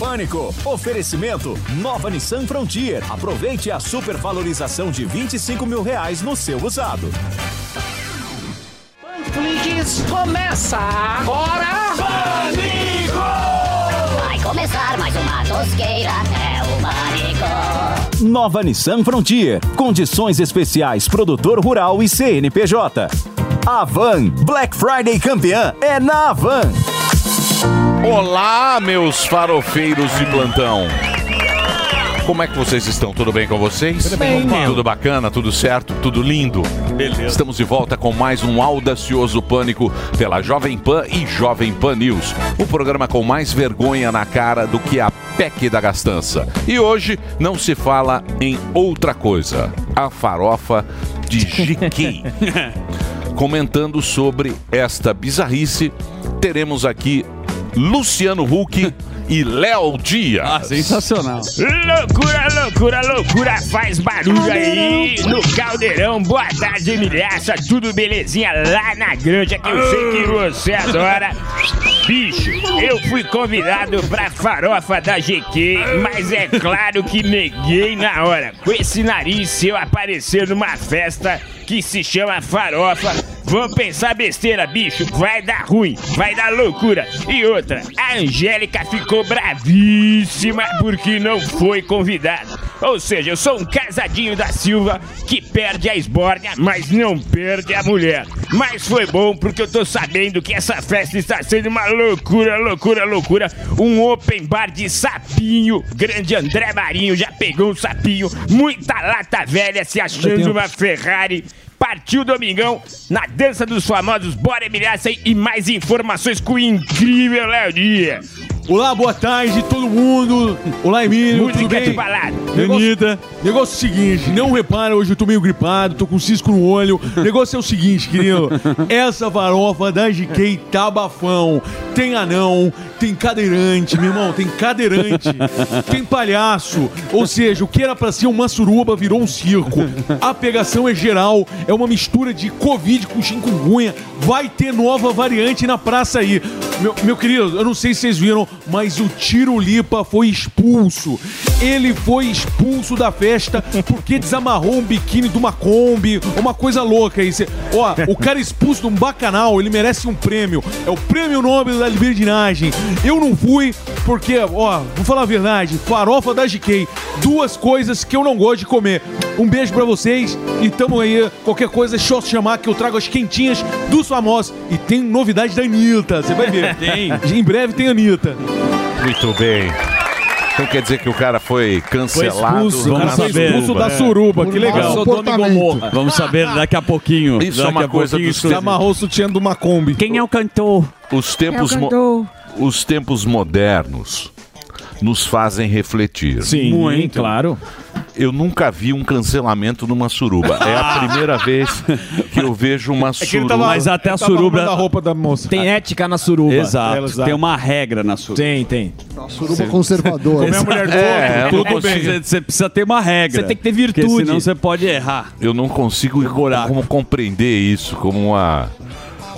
Pânico. Oferecimento Nova Nissan Frontier. Aproveite a supervalorização de 25 mil reais no seu usado. Panflix começa agora! Pânico! Vai começar mais uma tosqueira, é o Pânico. Nova Nissan Frontier. Condições especiais produtor rural e CNPJ. Avan. Black Friday campeã é na Avan. Olá, meus farofeiros de plantão. Como é que vocês estão? Tudo bem com vocês? Tudo bem. Tudo bacana, tudo certo, tudo lindo. Beleza. Estamos de volta com mais um audacioso pânico pela Jovem Pan e Jovem Pan News. O programa com mais vergonha na cara do que a PEC da gastança. E hoje não se fala em outra coisa. A farofa de GK. Comentando sobre esta bizarrice, teremos aqui Luciano Huck e Léo Dias. Ah, sensacional. Loucura, loucura, loucura, faz barulho aí no caldeirão. Boa tarde, milhaça, tudo belezinha lá na granja que eu sei que você adora. Bicho, eu fui convidado pra farofa da GQ, mas é claro que neguei na hora. Com esse nariz, se eu aparecer numa festa que se chama farofa, vão pensar besteira, bicho. Vai dar ruim, vai dar loucura. E outra, a Angélica ficou bravíssima porque não foi convidada. Ou seja, eu sou um casadinho da Silva que perde a esbórnia, mas não perde a mulher. Mas foi bom porque eu tô sabendo que essa festa está sendo uma loucura, loucura, loucura. Um open bar de sapinho. Grande André Marinho já pegou um sapinho. Muita lata velha se achando uma Ferrari. Partiu Domingão na dança dos famosos. Bora, Emilhaça e mais informações com o incrível Léo Dias. Olá, boa tarde, todo mundo. Olá, Emílio, Música tudo bem? de balada. Negócio, negócio é seguinte, não repara, hoje eu tô meio gripado, tô com cisco no olho. Negócio é o seguinte, querido. Essa farofa da GK tá bafão. Tem anão, tem cadeirante, meu irmão, tem cadeirante, tem palhaço. Ou seja, o que era pra ser uma suruba virou um circo. A pegação é geral, é uma mistura de Covid com chikungunya. Vai ter nova variante na praça aí. Meu, meu querido, eu não sei se vocês viram, mas o Tiro Lipa foi expulso. Ele foi expulso da festa porque desamarrou um biquíni de uma Kombi, uma coisa louca. Cê- Ó, o cara expulso de um bacanal, ele merece um prêmio. É o prêmio Nobel da Liberdinagem. Eu não fui porque, ó, vou falar a verdade, farofa da GK, duas coisas que eu não gosto de comer. Um beijo pra vocês e tamo aí, qualquer coisa é só chamar que eu trago as quentinhas dos famosos. E tem novidade da Anitta, você vai ver. Tem. Em breve tem Anitta. Muito bem. Então quer dizer que o cara foi cancelado. expulso, na Vamos saber. Expulso da suruba, que legal. Sodoma e Gomorra. Vamos saber daqui a pouquinho. Isso é Daqui uma a coisa dos exclusivo. Amarrou o sutiã de uma Kombi. Quem é o cantor? Os tempos, mo- os tempos modernos nos fazem refletir. Sim, Muito. claro. Eu nunca vi um cancelamento numa suruba. É a primeira vez que eu vejo uma ele suruba. tava- Mas até a arrumando a suruba. roupa da moça. Tem ética na suruba. Exato. Tem uma regra na suruba. Tem, tem. Suruba conservadora. Comer a mulher do É, outro, eu tudo bem. Você, você precisa ter uma regra. Você tem que ter Porque virtude. senão você pode errar. Eu não consigo como compreender isso como uma.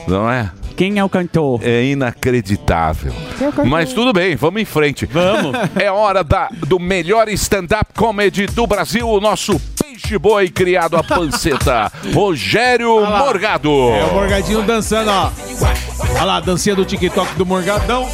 Não é? Quem é o cantor? É inacreditável. Mas tudo bem, vamos em frente. Vamos. É hora da, do melhor stand-up comedy do Brasil, o nosso peixe boi criado a panceta, Rogério Morgado. É o Morgadinho dançando, ó. Olha lá, a dancinha do TikTok do Morgadão.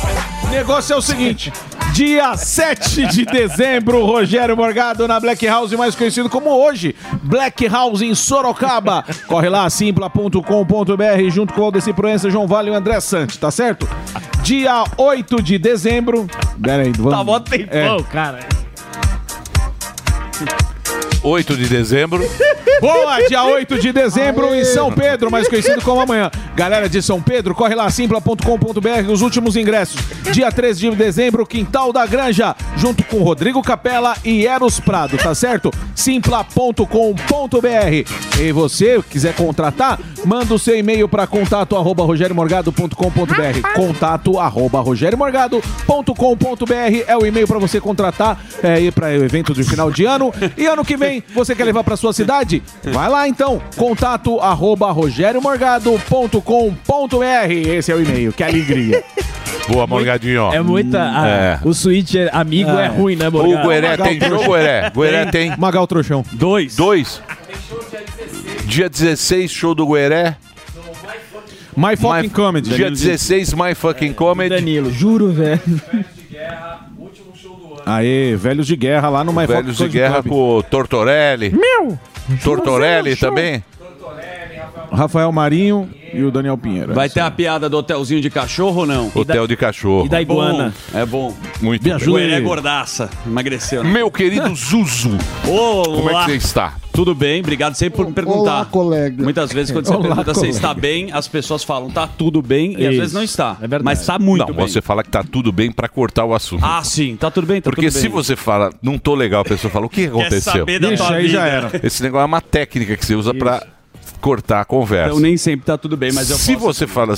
O negócio é o seguinte: dia 7 de dezembro, Rogério Morgado na Black House, mais conhecido como hoje, Black House em Sorocaba. Corre lá, simpla.com.br, junto com o Aldeci Proença, João Vale e o André Santos, tá certo? Dia 8 de dezembro. Pera aí, vamos. Tá mó tempão, cara. 8 de dezembro. Boa, dia 8 de dezembro em São Pedro, mais conhecido como amanhã. Galera de São Pedro, corre lá, simpla.com.br, os últimos ingressos. Dia 13 de dezembro, Quintal da Granja, junto com Rodrigo Capella e Eros Prado, tá certo? simpla.com.br. E você, quiser contratar, manda o seu e-mail para contato arroba rogeriomorgado.com.br. Contato arroba rogeriomorgado.com.br é o e-mail para você contratar é, ir para o evento de final de ano. E ano que vem, você quer levar para sua cidade? Vai lá então, contato arroba rogeriomorgado.com.br. Esse é o e-mail, que alegria. Boa, Morgadinho. É muita. ah, É. O switcher amigo é, ruim, né, Morgado? O Gueré tem jogo, Gueré? Gueré tem. Magal Trouxão. Dois. Dois. Dia 16, show do Gueré. My fucking comedy. Dia 16, My Fucking Comedy. Danilo, juro, velho. Aê, velhos de guerra lá no My Velhos de Fucking Guerra Club. com o Tortorelli. Meu! Tortorelli também. Rafael Marinho e o Daniel Pinheiro. Vai ter a piada do hotelzinho de cachorro ou não? Hotel de cachorro. E da iguana. É bom. Muito Me bem. ajuda é gordaça. Emagreceu. né? Meu querido Zuzu. Olá. Como é que você está? Tudo bem, obrigado sempre por me perguntar. Olá, colega. Muitas vezes quando você Olá, pergunta se está bem, as pessoas falam tá tudo bem e às Isso. vezes não está. É verdade. Mas está muito Não, bem. você fala que tá tudo bem pra cortar o assunto. Ah, sim, tá tudo bem, tá Porque tudo se bem. você fala, não tô legal, a pessoa fala, o que Quer aconteceu? saber da Ixi, tua aí vida. já era. Esse negócio é uma técnica que você usa pra cortar a conversa. Então nem sempre tá tudo bem, mas eu Se posso... você fala...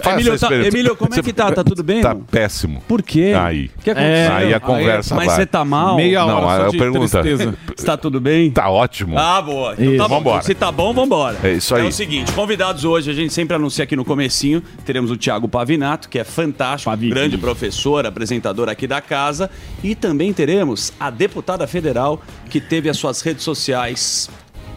Faz Emílio, essa tá-. Emílio, como é que tá? Tá tudo bem, Tá irmão? péssimo. Por quê? Aí. O que aconteceu? Aí a conversa Mas vai. você tá mal? Meia Não, hora aí só eu de pergunto. tristeza. Está tudo bem? Tá ótimo. Ah, boa. Então tá bom. Vambora. Se tá bom, vambora. É isso aí. É o seguinte, convidados hoje, a gente sempre anuncia aqui no comecinho, teremos o Thiago Pavinato, que é fantástico, grande professor, apresentador aqui da casa, e também teremos a deputada federal que teve as suas redes sociais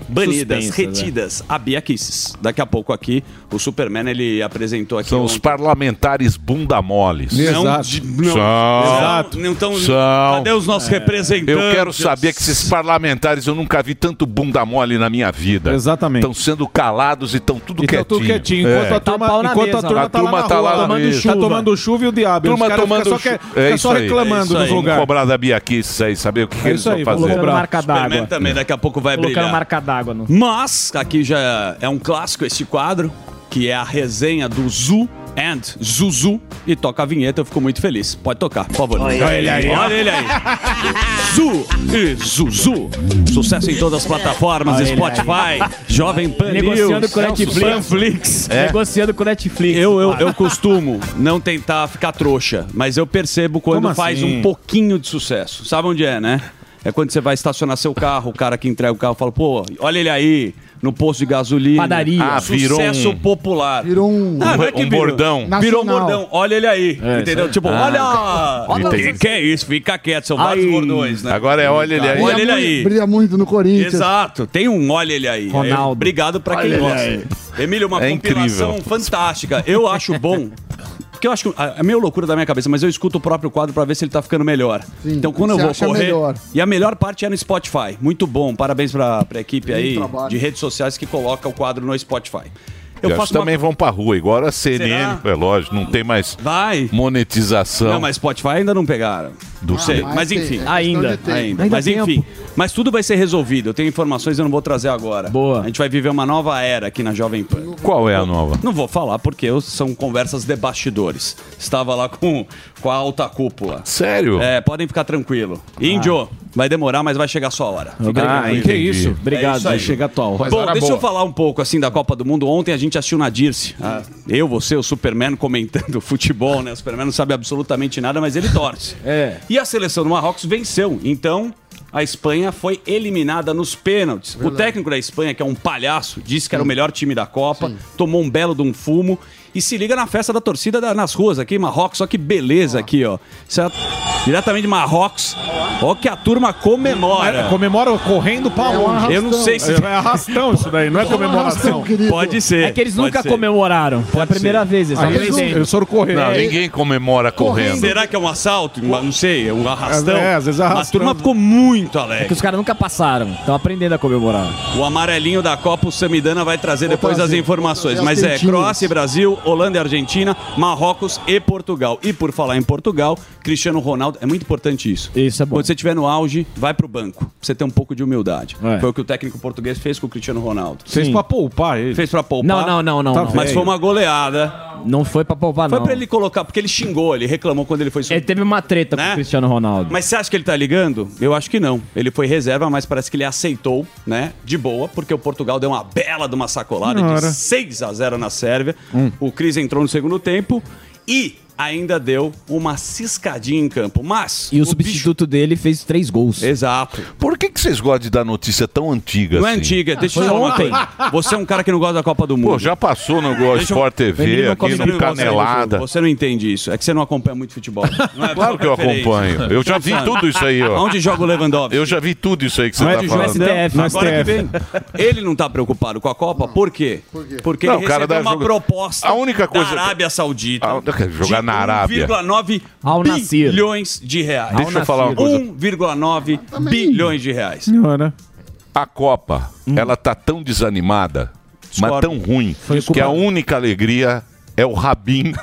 banidas, Suspensas, né? retidas, a Bia Kisses. Daqui a pouco aqui, o Superman, ele apresentou aqui São os ontem. parlamentares bunda moles. Não, Exato. de- não, São. Exato. Não, então, São. cadê os nossos representantes? Eu quero saber que esses parlamentares, eu nunca vi tanto bunda mole na minha vida. Exatamente. Estão sendo calados e estão tudo quietinho. tudo quietinho. Enquanto É. a turma, Tá enquanto mesa, a turma a tá lá turma tá rua, lá tomando isso. chuva. Tá tomando chuva e o diabo. Turma Os tomando só, É fica isso só reclamando É. Vamos lugares. cobrar da Bia Kiss aí, saber o que, que É eles vão fazer. Marca Superman d'água. também daqui a pouco vai brilhar. marca d'água Mas aqui já é um clássico esse quadro, que é a resenha do Zu and Zuzu. E toca a vinheta, eu fico muito feliz. Pode tocar, por favor. Olha ele aí. Olha ele aí. Zu e Zuzu. Sucesso em todas as plataformas, Spotify, Jovem Pan Negociando News, com Netflix. Panflix. Negociando com o Netflix. Eu, eu, eu costumo não tentar ficar trouxa, mas eu percebo quando Como faz assim? um pouquinho de sucesso. Sabe onde é, né? É quando você vai estacionar seu carro, o cara que entrega o carro fala, pô, olha ele aí, no posto de gasolina. Padaria. Ah, virou Sucesso um- popular. Virou um. Ah, não é que um virou. bordão. Virou um Nacional. bordão, olha ele aí. entendeu? Tipo, olha! Entendi. Que, que é isso? Fica quieto, são vários Aí. bordões, né? Agora é olha ele aí. Olha ele aí. Brilha muito no Corinthians. Exato, tem um olha ele aí. Ronaldo. Aí, Obrigado pra quem Olha ele gosta. aí. Emílio, uma É compilação incrível. fantástica. Eu acho bom. Porque eu acho que é meio loucura da minha cabeça, mas eu escuto o próprio quadro pra ver se ele tá ficando melhor. Sim, então quando eu vou correr. melhor. E a melhor parte é no Spotify. Muito bom. Parabéns pra, pra equipe Bom aí trabalho. de redes sociais que coloca o quadro no Spotify. Eu faço que uma- também vão pra rua. Agora a CNN, Será? é lógico, não tem mais Vai. monetização. Não, mas Spotify ainda não pegaram. Não sei. mas Mas tem- enfim. é Ainda. Ainda. Ainda Mas tempo. Mas tudo vai ser resolvido. Eu tenho informações eu não vou trazer agora. Boa. A gente vai viver uma nova era aqui na Jovem Pan. Qual é a nova? Não vou falar porque eu- são conversas de bastidores. Estava lá com, com a alta cúpula. Sério? É, podem ficar tranquilo. Índio, vai demorar, mas vai chegar a sua hora. Fica Ah, tranquilo. que isso? Obrigado. É isso aí. Vai chegar a tua hora. Bom, deixa eu falar um pouco assim da Copa do Mundo. Ontem a gente assistiu na Dirce. Ah, eu, você, o Superman comentando futebol, né? O Superman não sabe absolutamente nada, mas ele torce. É. E a seleção do Marrocos venceu. Então, a Espanha foi eliminada nos pênaltis. O técnico da Espanha, que é um palhaço, disse que era o melhor time da Copa, tomou um belo de um fumo. E se liga na festa da torcida da- nas ruas aqui, em Marrocos. Olha que beleza aqui, ó. Isso é diretamente de Marrocos. Olha que a turma comemora. Mas Comemora correndo pra É um onde? Eu não sei se. É arrastão isso daí, não é comemoração. querido. Pode ser. É que eles pode nunca ser. comemoraram. Foi a primeira vez, eles Ah, eles, aprendendo. eles foram correr. Não, É, ninguém comemora correndo. Será que é um assalto? Não sei, é um arrastão. É, às vezes é A arrastão. turma ficou muito É que alegre. os caras nunca passaram. Estão aprendendo a comemorar. O amarelinho da Copa, o Samidana vai trazer depois trazer, as informações. Mas as é. Croácia, e Brasil, Holanda e Argentina, Marrocos e Portugal. E por falar em Portugal, Cristiano Ronaldo é muito importante isso. Isso é bom. Quando você estiver no auge, vai pro banco. Pra você ter um pouco de humildade. É. Foi o que o técnico português fez com o Cristiano Ronaldo. Fez pra poupar ele. Fez pra poupar. Não, não, não, não. Tá não. Mas foi uma goleada. Não foi pra poupar, Foi não. pra ele colocar, porque ele xingou, ele reclamou quando ele foi Ele teve uma treta com o Cristiano Ronaldo. Mas você acha que ele tá ligando? Eu acho que não. Ele foi reserva, mas parece que ele aceitou, né? De boa, porque o Portugal deu uma bela de uma sacolada de 6 a 0 na Sérvia. Hum. O Cris entrou no segundo tempo e ainda deu uma ciscadinha em campo. Mas. E o, substituto dele fez três gols. Exato. Por que, que vocês gostam de dar notícia tão antiga Não é assim? antiga, deixa eu falar uma ontem. coisa. Você é um cara que não gosta da Copa do Mundo. Pô, já passou no Gol eu- Sport Ele TV, não aqui no você não- Canelada. Você não entende isso. É que você não acompanha muito futebol. Não é Claro que eu acompanho. Eu já vi tudo isso aí, ó. Onde joga o Lewandowski? Eu já vi tudo isso aí que você Não é tá falando. STF. Agora que vem. Ele não tá preocupado com a Copa, por quê? Porque Não, ele o cara recebeu uma jogo- proposta A única coisa- da Arábia Saudita. Ah, quer jogar na Arábia. 1,9 Ao Nassr. bilhões de reais. Deixa eu falar uma coisa. 1,9 bilhões de reais. Senhora. A Copa, ela tá tão desanimada, mas tão ruim, Foi que a única alegria é o Rabin.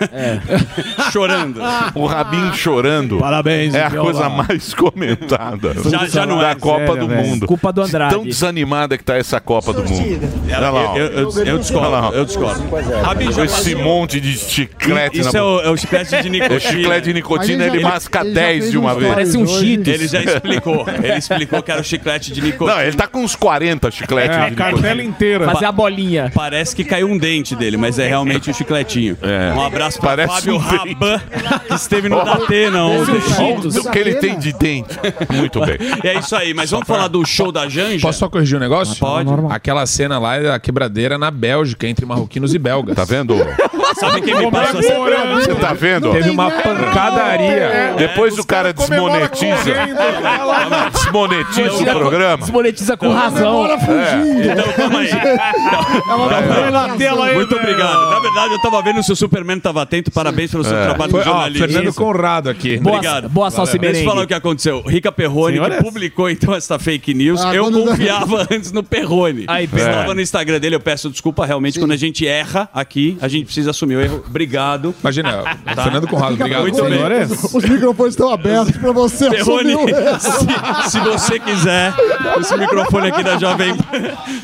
Chorando. O Rabin chorando. Parabéns, É a coisa mais comentada Já- já não da é. Copa Sério, do velho. Mundo. Culpa do Andrade. Tão desanimada que tá essa Copa do Mundo. Olha lá. Eu, eu, eu lá, discordo. Eu discordo. Rabin Com já esse monte de chiclete Isso na é o, é o chiclete de nicotina. É chiclete de nicotina, ele masca ele já 10 fez de uma vez. Parece um Cheetos. Ele já explicou. Ele explicou que era o chiclete de nicotina. Não, ele tá com uns 40 chicletes É, a de cartela nicotina. inteira. Fazer a bolinha. Parece que caiu um dente dele, mas é realmente um chicletinho. É. Um abraço para Parece Fábio um Raban, que esteve no Datena ontem. Olha o que ele tem de dente. Muito bem. E é isso aí, mas vamos falar do show da Janja? Posso só corrigir um negócio? Pode. Aquela cena lá é a quebradeira na Bélgica, entre marroquinos e belgas. Tá vendo? Sabe quem me passou essa Você tá vendo? Teve uma pancadaria. Depois o cara desmonetiza. Desmonetiza o programa. Desmonetiza com razão. Então, calma aí. Muito velho. obrigado. Na verdade, eu tava vendo se o Superman tava atento. Parabéns pelo seu trabalho de ó, jornalismo. Fernando Conrado aqui. Boa, Obrigado. boa salsa e Deixa eu falar o que aconteceu. Rica Perrone, que publicou então essa fake news, Ah, eu confiava antes no Perrone. Estava É. no Instagram dele, eu peço desculpa realmente. Quando a gente erra aqui, a gente precisa assumir o erro. Obrigado. Imagina, Fernando Conrado, obrigado. Muito bem. Senhores, Os microfones estão abertos pra você Perrone, assumir o erro. se, se você quiser, esse microfone aqui da Jovem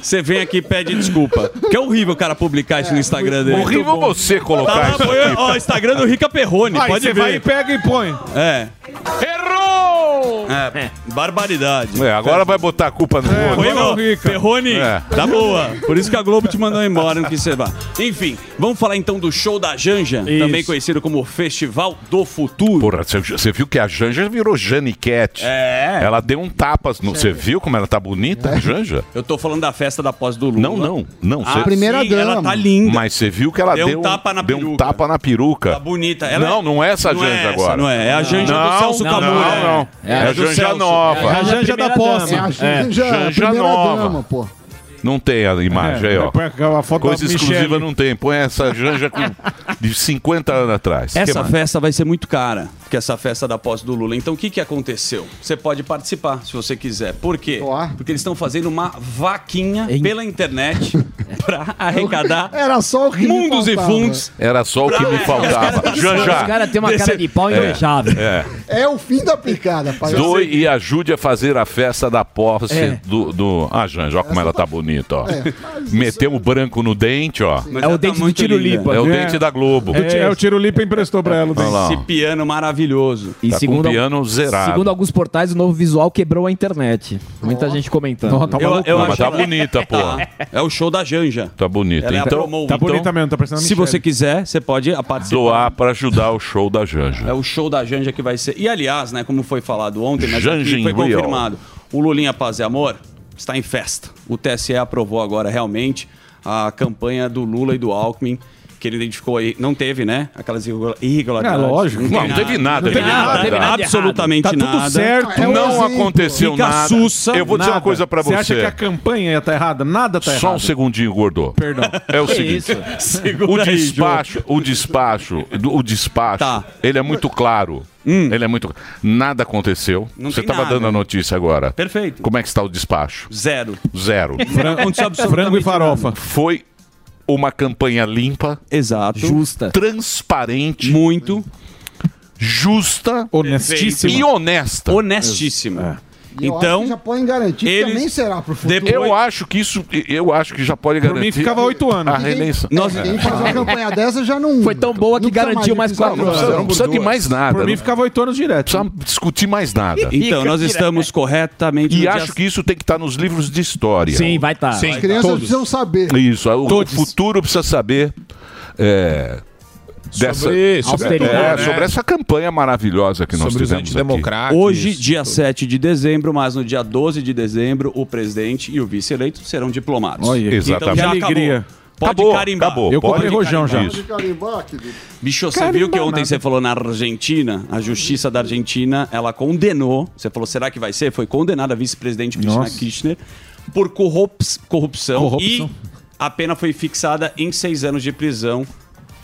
você vem aqui e pede desculpa. Que é horrível o cara publicar isso no Instagram dele. Horrível você Tá colocar lá, isso ó, Instagram do Rica Perrone, aí pode você ver. vai e pega e põe. É. Errou! É, barbaridade. É, agora vai botar a culpa no ó, Rica. Ferrone, É. tá boa. Por isso que a Globo te mandou embora, não quis você vá. Enfim, vamos falar então do show da Janja, Isso. também conhecido como Festival do Futuro. Porra, você, viu que a Janja virou Janiquete. É. Ela deu um tapa. No, você viu como ela tá bonita, a Janja? Eu tô falando da festa da pós do Lula. Não, não. Não, Ah, você- primeira sim, Ela dama. tá linda. Mas você viu que ela Deu um deu, tapa na deu um peruca. tapa na peruca. Tá bonita. Ela não, não é essa não Janja é essa, agora. Não é, é a Janja não, do Celso não, Camura. Não, não. É, É, a do Janja Celso. nova. A Janja da posse. É a Janja, a Janja primeira nova. dama, pô. Não tem a imagem aí, ó. Põe aquela foto Coisa da exclusiva não tem. Põe essa Janja com- de 50 anos atrás. Que Essa mais? festa vai ser muito cara, que é essa festa da posse do Lula. Então o que, que aconteceu? Você pode participar, se você quiser. Por quê? Porque eles estão fazendo uma vaquinha pela internet pra arrecadar Era só o que me mundos e faltava. fundos. Era só o que me faltava. Os Janja. caras têm uma cara de pau invejável. É. É o fim da picada, pai. Doe e ajude a fazer a festa da posse É. do, do. Ah, Janja, olha como ela tá bonita, ó. É, Meteu o branco no dente, ó. Mas É o dente do muito Tiro linda. Lipa. É o É. dente da Globo. É, o Tiro Lipa emprestou pra ela. o Olha dente. lá. ó. Esse piano maravilhoso. E Tá com segundo, o piano zerado. segundo alguns portais, o novo visual quebrou a internet. Muita gente comentando. Tá uma loucura. Não, mas tá bonita, pô. Tá. É o show da Janja. Tá bonita. Ela é Então, promo. Tá Então, bonita mesmo, tá parecendo a Se Michelle. você quiser, você pode participar. doar pra ajudar o show da Janja. É o show da Janja que vai ser. E aliás, né, como foi falado ontem, mas Janja aqui foi confirmado. O Lulinha Paz e Amor está em festa. O TSE aprovou agora realmente a campanha do Lula e do Alckmin. Que ele identificou aí, não teve, né? Aquelas irregula- irregularidades. É, lógico. Não, não teve nada Não teve nada, errado. teve Tá absolutamente Tá tudo nada. certo. É um não exemplo. aconteceu Fica nada. sussa, Eu vou dizer uma Nada. coisa pra Você acha que você. a campanha ia estar errada? Nada tá Só um errado. segundinho, gordo. Perdão. É o Que seguinte. O despacho, o despacho, o despacho, Tá. ele é muito claro. Ele é muito. Nada aconteceu. Não Você estava nada. dando a notícia agora. Perfeito. Como é que está o despacho? Zero. Zero. Absolutamente Frango e farofa. Foi uma campanha limpa, Exato. Justa. transparente, Muito. justa Honestíssima. e honesta. Honestíssima. E eu acho Então, que já podem garantir que eles- também será pro futuro. Eu acho que isso, eu acho que já pode Por garantir. mim, ficava oito anos. A reeleição. Nós... Quem faz uma campanha dessa já não. Foi tão boa que não garantiu mais quatro no Não anos. precisa, não precisa de mais nada. Por mim, não ficava oito anos direto. precisa discutir mais nada. Então, nós estamos corretamente no E dia- acho que isso tem que estar nos livros de história. Sim, vai estar. As crianças precisam saber. Isso, o, o futuro precisa saber é, dessa, Sobre- sobre é, né? sobre essa campanha maravilhosa que nós Sobre os tivemos aqui. Hoje, dia 7 de dezembro, mas no dia 12 de dezembro, o presidente e o vice-eleito serão diplomados. Olha, Exatamente. Então já Que alegria. acabou. Pode Acabou, carimbar. acabou. Eu Pode comprei rojão já. Isso. Carimbar, querido. Bicho, você Carimbar viu que ontem nada. você falou na Argentina, a justiça da Argentina, ela condenou, você falou, será que vai ser? Foi condenada a vice-presidente Cristina Nossa. Kirchner por corrup- corrupção, Corrupção. e a pena foi fixada em seis anos de prisão.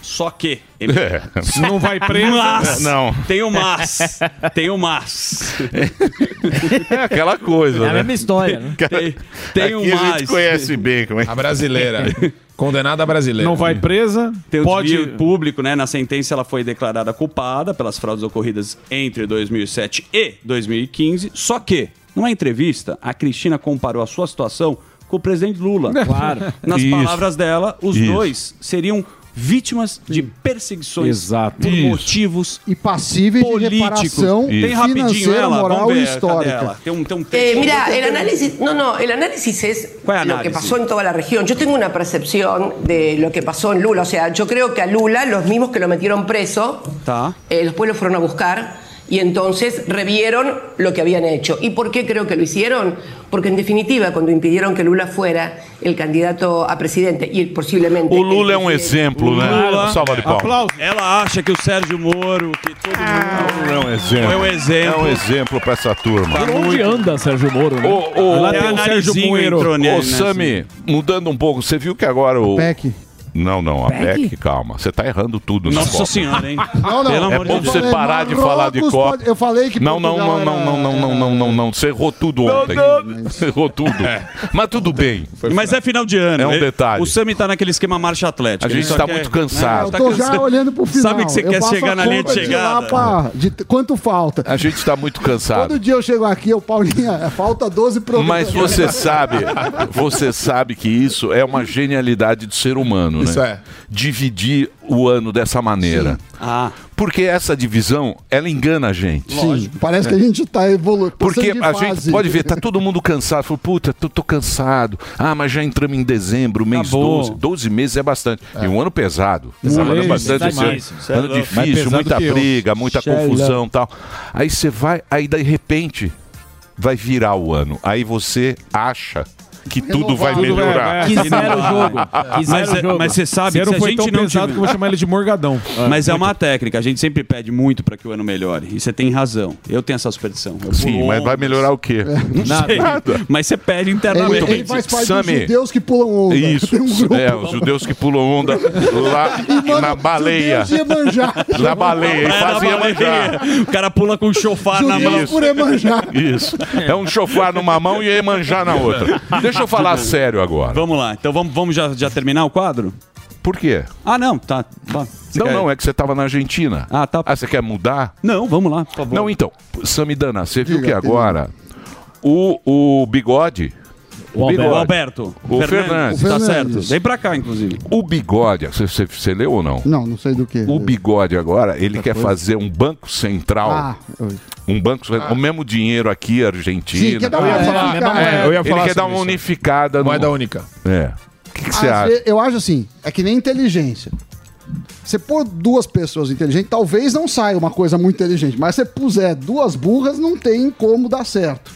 Só que... Ele... É. Não vai preso. Mas, Não. tem o mas, tem o mas. É aquela coisa, É a né? mesma história, né? Tem, tem o a gente mas. conhece bem como é. A brasileira. Condenada brasileira. Não vai presa. Tem o pode. desvio público, né? Na sentença ela foi declarada culpada pelas fraudes ocorridas entre 2007 e 2015. Só que, numa entrevista, a Cristina comparou a sua situação com o presidente Lula. Claro. Nas Isso. palavras dela, os Isso. dois seriam vítimas de perseguições Exato. por Isso. motivos E passíveis de políticos. reparação Tem rapidinho financeira, ela, moral vamos e histórica. Tem um, tem um Eh, mira, el análisis, no, no, el análisis es ¿Cuál lo que pasó en toda la región. Yo tengo una percepción de lo que pasó en Lula. O sea, yo creo que a Lula, los mismos que lo metieron preso, Tá. eh, después lo fueron a buscar y entonces revieron lo que habían hecho. ¿Y por qué creo que lo hicieron? Porque en definitiva, cuando impidieron que Lula fuera el candidato a presidente y posiblemente... O el Lula é um exemplo, né? Lula- Salva de palmas. Aplausos. Ela acha que o Sérgio Moro, que todo mundo... É um exemplo. Um exemplo. É um exemplo pra essa turma. Por onde anda Sérgio Moro, né? Ô, ô, Lá tem o Sérgio Moeiro. entrou entrou Ô, Sami, mudando um pouco, você viu que agora o. PEC. Não, não, a PEC, calma. Você tá errando tudo na Nossa Copa. senhora, hein? Não, não. Pelo É amor bom de você Deus. parar de falar de Marrocos Copa. pode- Eu falei que Não, não, não, Portugal não, era- não, não, não, não, não, não. Você errou tudo ontem. Você errou tudo. Mas tudo bem. Mas é final de ano. É um Ele- detalhe. O Sami tá naquele esquema marcha atlética. A gente Ele só tá quer- muito cansado. Eu Tá tô cansado. já olhando pro final. Sabe que você Eu quer faço chegar a na linha de conta lá chegada. pra- de t- quanto falta? A gente tá muito cansado. Todo dia eu chego aqui, eu, Paulinha, falta 12 programas. Mas você sabe, você sabe que isso é uma genialidade do ser humano, né? Isso é. Dividir o ano dessa maneira. Ah, Porque essa divisão, ela engana a gente. Sim, parece que a gente tá evoluindo. Porque a fase. gente pode ver, tá todo mundo cansado. Fala, puta, tô, tô cansado. Ah, mas já entramos em dezembro, mês Acabou. 12. 12 meses é bastante. E um ano pesado. Um ano Muito bastante esse ano. é Ano difícil, muita briga, muita é confusão e tal. Aí você vai, aí de repente vai virar o ano. Aí você acha que tudo vai melhorar. Quiseram o jogo. mas, Quiseram o é- jogo. mas você sabe Zero que se a tão gente não pesado que eu tiver... vou chamar ele de Morgadão. Mas é uma técnica, a gente sempre pede muito para que o ano melhore. E você tem razão. Eu tenho essa superstição. Eu Sim, mas vai melhorar o quê? Não sei, Mas você pede Ele, internamente. ele faz parte Sami. dos judeus que pulam onda. Isso, Tem um grupo. é, os judeus que pulam onda lá Mano, na baleia. Na baleia, e É, na fazem baleia. Iemanjá. O cara pula com o chofar na mão. Isso. É um chofar numa mão e Iemanjá na outra. Deixa eu falar sério agora. Vamos lá, então vamos, vamos já, já terminar o quadro? Por quê? Ah, não, tá. Você Não, quer- não, é que você estava na Argentina. Ah, tá. Ah, você quer mudar? Não, vamos lá, por favor. Não, então, Samidana, você viu Diga, que agora o, o bigode. O bigode, O Alberto. O Fernandes. Tá Fernandes. certo. Vem pra cá, inclusive. O bigode, você, você, você leu ou não? Não, não sei do que. O bigode agora, ele quer fazer um banco central. Ah, eu- Um banco central. O mesmo dinheiro aqui, Argentina. sim, quer dar Eu uma ia falar, unificada. é, eu ia ele falar quer dar sobre uma isso. unificada no. Moeda única. É. O que, que você acha? Eu acho assim, é que nem inteligência. Você pôr duas pessoas inteligentes, talvez não saia uma coisa muito inteligente, mas se você puser duas burras, não tem como dar certo.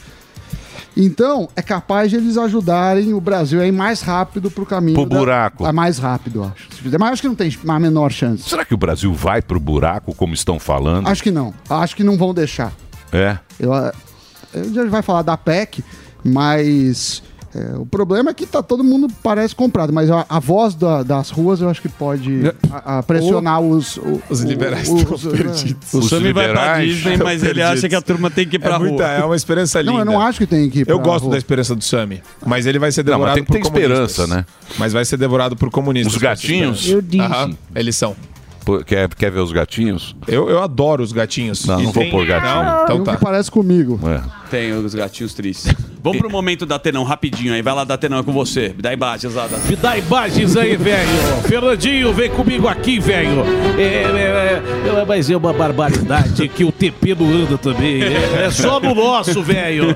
Então, é capaz de eles ajudarem o Brasil a ir mais rápido pro caminho. Pro da- buraco. a mais rápido, acho. Mas acho que não tem a menor chance. Será que o Brasil vai pro buraco, como estão falando? Acho que não. Acho que não vão deixar. É. Eu, eh, eu já vai falar da PEC, mas é, o problema é que tá todo mundo parece comprado, mas a, a voz da- das ruas eu acho que pode a- a pressionar os, o- Os liberais os- estão os- perdidos. O Sami vai pra Disney, mas ele perdidos. acha que a turma tem que ir pra É, rua. muita, é uma esperança linda. Não, eu não acho que tem que ir Eu pra gosto rua. da esperança do Sami, mas ele vai ser Não, mas devorado tem que por ter comunistas. esperança, né? Mas vai ser devorado por comunistas. Os gatinhos? Eu disse. Aham, eles são. Quer, quer ver os gatinhos? Eu, eu adoro os gatinhos. Não, E não vou tem- pôr gatinho. Não, então um tá. que parece comigo. Tem os gatinhos tristes. Vamos pro momento da Tenão, rapidinho aí. Vai lá, Datenão, é com você. Me dá imagens lá. Me dá imagens aí, velho. Fernandinho, vem comigo aqui, velho. É, é, é, mas é uma barbaridade que o TP não anda também. É, é só no nosso, velho.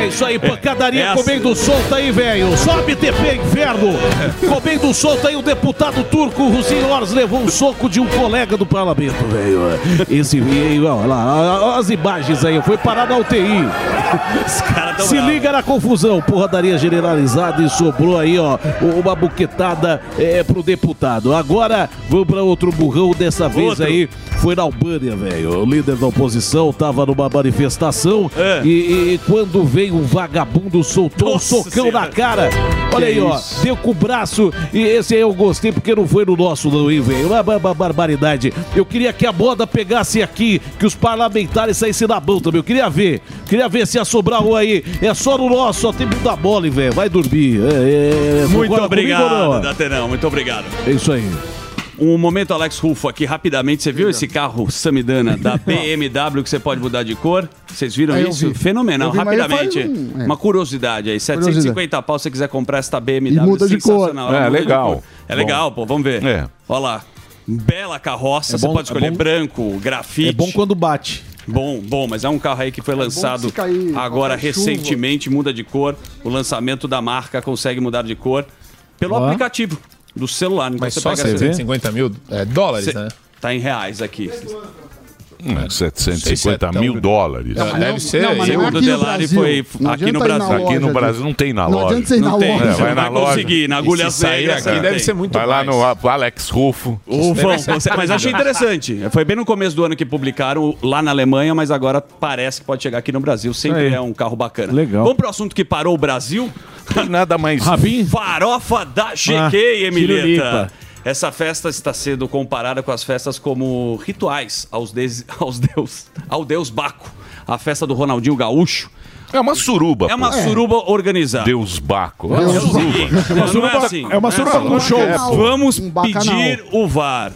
É isso aí, pancadaria É assim. comendo solta aí, velho. Sobe TP, inferno. Comendo solta aí, o deputado turco Hussein Ors levou um soco de um colega do parlamento, velho. Esse veio, olha lá, olha as imagens aí. Foi parar na UTI. Se liga na confusão, porradaria generalizada e sobrou aí, ó, uma buquetada é, pro deputado. Agora vamos pra outro burrão, dessa vez Outro. aí foi na Albânia, velho. O líder da oposição tava numa manifestação É. e, e quando veio um vagabundo, soltou Nossa um socão Senhora. na cara. Olha Que aí, ó, isso. deu com o braço e esse aí eu gostei porque não foi no nosso, não, hein, velho. Uma, uma- uma barbaridade. Eu queria que a moda pegasse aqui, que os parlamentares saíssem na mão também. Eu queria ver. Queria ver se ia sobrar um aí. É só no nosso, só tem da bola, velho. Vai dormir. É, é, Muito concorda comigo ou obrigado, não? Datenão. Muito obrigado. É isso aí. Um momento, Alex Rufo, aqui rapidamente. Você viu esse carro Samidana da BMW que você pode mudar de cor? Vocês viram É, isso? vi. Fenomenal, vi, rapidamente. um- é. Uma curiosidade aí. 750 pau se você quiser comprar esta BMW. E muda de cor. sensacional. É, de legal. cor. É legal, pô. Vamos ver. É. Olha lá. Bela carroça. É você bom- pode escolher é bom- branco, grafite. É bom quando bate. Bom, bom, mas é um carro aí que foi lançado se cair agora recentemente, muda de cor. O lançamento da marca consegue mudar de cor pelo aplicativo do celular. Então Mas você só pega 750 mil é, dólares, Cê- né? Tá em reais aqui. Hum, Sei se é 750 mil dólares. Não, mas deve não- ser. não, mas não é o no Delari Brasil. foi Não aqui no adianta Brasil. Aqui no Brasil não tem na Não loja. adianta você ir na Não tem, loja. É, você vai não na vai loja. conseguir. Na agulha sair cegas, aqui não deve tem. ser muito Vai lá no Alex Rufo. O você- mas achei interessante. Foi bem no começo do ano que publicaram lá na Alemanha, mas agora parece que pode chegar aqui no Brasil. Sempre Aí. é um carro bacana. Legal. Vamos pro assunto que parou o Brasil? Tem nada mais. Rabin? Farofa da GQ, Ah, Emileta. Essa festa está sendo comparada com as festas como rituais aos deus, aos deus, ao deus Baco. A festa do Ronaldinho Gaúcho. É uma suruba. É uma pô. suruba organizada. Deus Baco. Deus É o seguinte, não, não é assim. É uma suruba com show. Vamos Um pedir o VAR.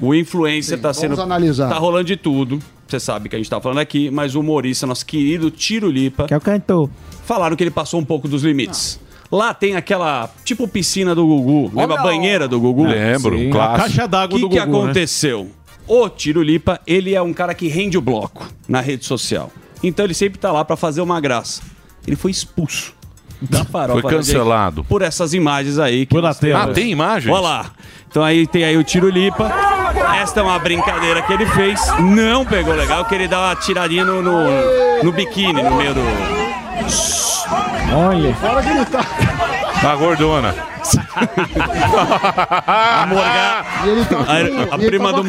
O influencer está sendo. vamos analisar. Tá rolando de tudo. Você sabe que a gente tá falando aqui, mas o humorista, nosso querido Tiro Lipa, é o cantor. falaram que ele passou um pouco dos limites. Lá tem aquela, tipo piscina do Gugu. Lembra a banheira do Gugu? Lembro, Sim, a clássico. caixa O d'água que, do que Gugu, né? aconteceu? O Tiro Lipa, ele é um cara que rende o bloco na rede social. Então ele sempre tá lá pra fazer uma graça. Ele foi expulso da farofa. Foi cancelado. gente Por essas imagens aí. Que temos. tela. Ah, tem imagens? Olha lá. Então aí tem aí o Tiro Lipa. Esta é uma brincadeira que ele fez. Não pegou legal, que ele dá uma tiradinha no, no, no biquíni, no meio do. Olha. Fora que ele tá. A gordona. A Morgana. Ele tá A, tá prima do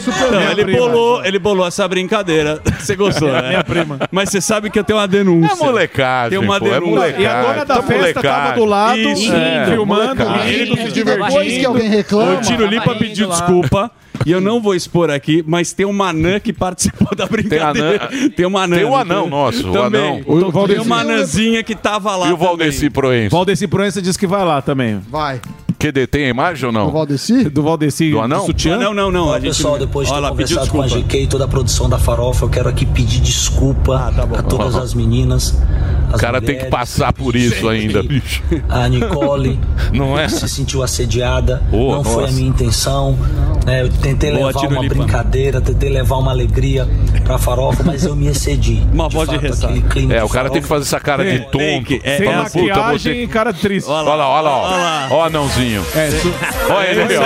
Superman. Então, ele prima. bolou, ele bolou essa brincadeira. Você gostou, né? minha prima. Mas você sabe que eu tenho uma denúncia. É molecagem, Tem uma pô, é denúncia. molecagem. E a dona da Tá festa molecagem. tava do lado, Isso, é, filmando, rindo, se E depois que divertindo. alguém reclama. O Tiro Lipa tava pediu desculpa. E eu não vou expor aqui, mas tem uma anã que participou da brincadeira. Tem, uma anã. Tem o anão nosso, o Também. anão. O Tem uma anãzinha que tava lá E o Valdeci Proença? Valdeci Proença disse que vai lá também. Vai. QD tem a imagem ou não? Valdeci? Do Valdeci Do anão? do sutiã. Não, não, não. Olá, A gente... pessoal, depois de Olha ter conversado com a. GK e toda a produção da Farofa, eu quero aqui pedir desculpa a todas as meninas. O cara tem que passar por isso ainda, bicho. A Nicole Não é? se sentiu assediada, Oh, não foi a nossa. minha intenção. né? eu tentei Boa, levar uma Lipa. brincadeira, tentei levar uma alegria pra Farofa, mas eu me excedi. Uma voz de É, de o cara tem que fazer essa cara de tonto. que- é- Sem é puta, maquiagem e cara triste. Olha Olha lá, olha lá, Olha ó. lá. Ó o É, su- Olha ele, ó.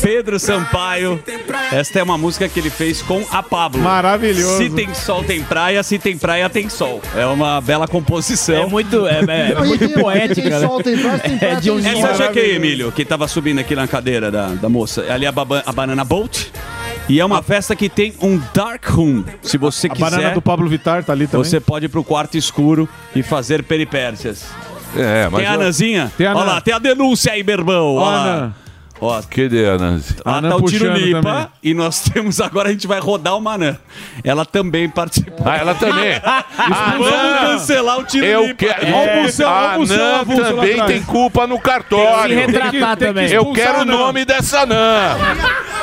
Pedro Sampaio. Esta é uma música que ele fez com a Pablo. Maravilhoso. Se tem sol, tem praia. Se tem praia, tem sol. É uma bela composição. É muito, é, é e muito tem- poética, tem né? sol, tem praia, tem praia, É de um. Essa já que é, Emílio, que tava subindo aqui na cadeira da, da moça. Ali é a, a Banana Boat. E é uma festa que tem um dark room. Se você A quiser, banana do Pablo Vittar tá ali também. você pode ir pro quarto escuro e fazer peripécias. É, mas. tem a Anãzinha? Tem a Olha lá, tem a denúncia aí, meu irmão. Ó, Olha lá. Ó, Cadê a Nancy? Lá tá o Tiro Lipa e nós temos agora, a gente vai rodar o Manã. Ela também participou. Ah, ela também. Vamos cancelar o Tiro Eu Lipa. quero. É. a Nan também tem culpa no cartório. Tem que retratar também. Eu Expulsar quero a o nome dessa Nan.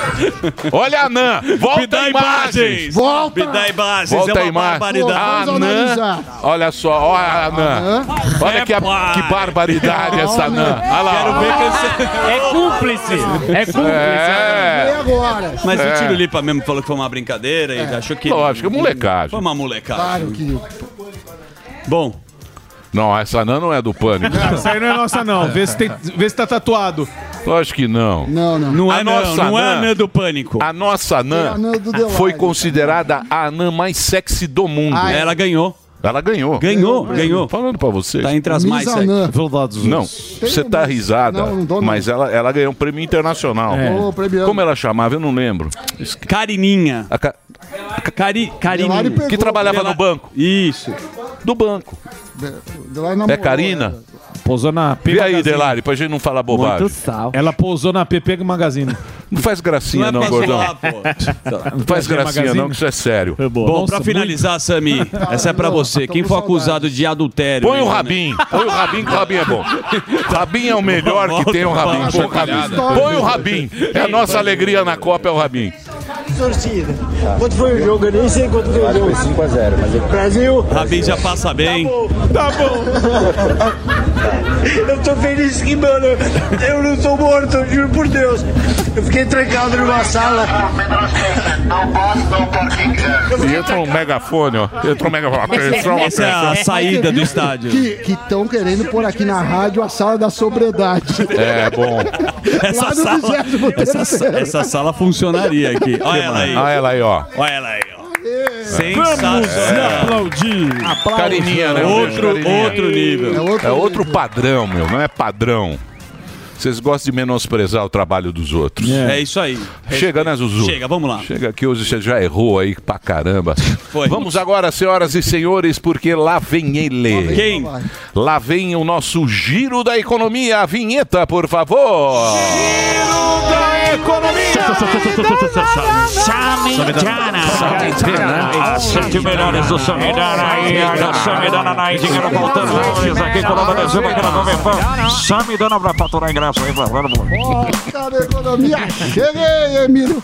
Olha a Nan. Volta Me dá a imagens. Volta. Me dá imagens. Volta é a uma imagem. barbaridade. A Nan. Olha só, olha a Nan. Olha que, que barbaridade essa Nan. Olha lá. Quero ver cancel- É cúmplice. É cúmplice. É. agora? Mas É. o Tiro Lipa mesmo falou que foi uma brincadeira e achou que. Lógico, é molecagem. Foi uma molecagem. Claro que. Bom. Não, essa Nan não é do pânico. Essa aí não é nossa, não. Vê se, tem, vê se tá tatuado. Lógico que não. Não, não. Não é A não, nossa não é a Nan- Nan do Pânico. A nossa É a Nan Nan do Delari. foi considerada a Nan mais sexy do mundo. Ah, é? Ela ganhou. Ela ganhou. Ganhou, ganhou. Falando pra vocês. Tá entre as mais. Verdades. Não, você tá risada, Não, não mas ela, ela ganhou um prêmio internacional. É. Premiando. Como ela chamava? Eu não lembro. Carininha. A ca- Cari, Carininha. Que trabalhava no banco. Isso. Do banco. É né? Pousou na P Vê aí. Delari, pra gente não falar bobagem. Muito sal. Ela pousou na PP Magazine. Não faz gracinha não, gordão. Não faz gracinha Magazine? não, que isso é sério. Bom, Nossa, pra finalizar, Sami, essa é pra não, você. tô Quem for acusado de adultério. Põe o né? Rabin. Põe o Rabin, que o Rabin é bom. Rabin é o melhor que tem o Rabin. Põe o Rabin. Põe o Rabin. É a nossa alegria na Copa, é o Rabin. Torcida. Quanto foi o jogo? Eu nem sei quanto foi o jogo. Foi 5x0, mas eu... Brasil. Rabin já passa bem. Tá bom. Eu tô feliz que, mano, eu não sou morto, eu juro por Deus. Eu fiquei trancado numa sala. E entra um megafone, ó. Entra um megafone. Atenção, Essa é a saída do estádio. Que estão querendo pôr aqui na rádio a sala da sobriedade. É, bom. Essa sala, 23º. essa, essa sala funcionaria aqui. Olha ela aí. Olha ela aí, ó. Olha ela aí, ó. Sensacional. Aplaudir. Carinha, né? Um beijo, Outro, outro nível. É outro, É outro padrão, meu. Não é padrão. Vocês gostam de menosprezar o trabalho dos outros. É isso aí. Chega, né, Zuzu? Chega, vamos lá. Chega aqui hoje, você já errou aí pra caramba. Foi. Vamos agora, senhoras e senhores, porque lá vem ele. Quem? Lá vem o nosso giro da economia. A vinheta, por favor. Giro da economia. Samidana. As sete melhores do Samidana aí. A Samidana na Indica voltando. Vamos aqui com o Nova Dezembro aqui na Jovem Pan. Samidana pra faturar ingresso aí. Vamos. Ó, da economia. Cheguei, Emílio.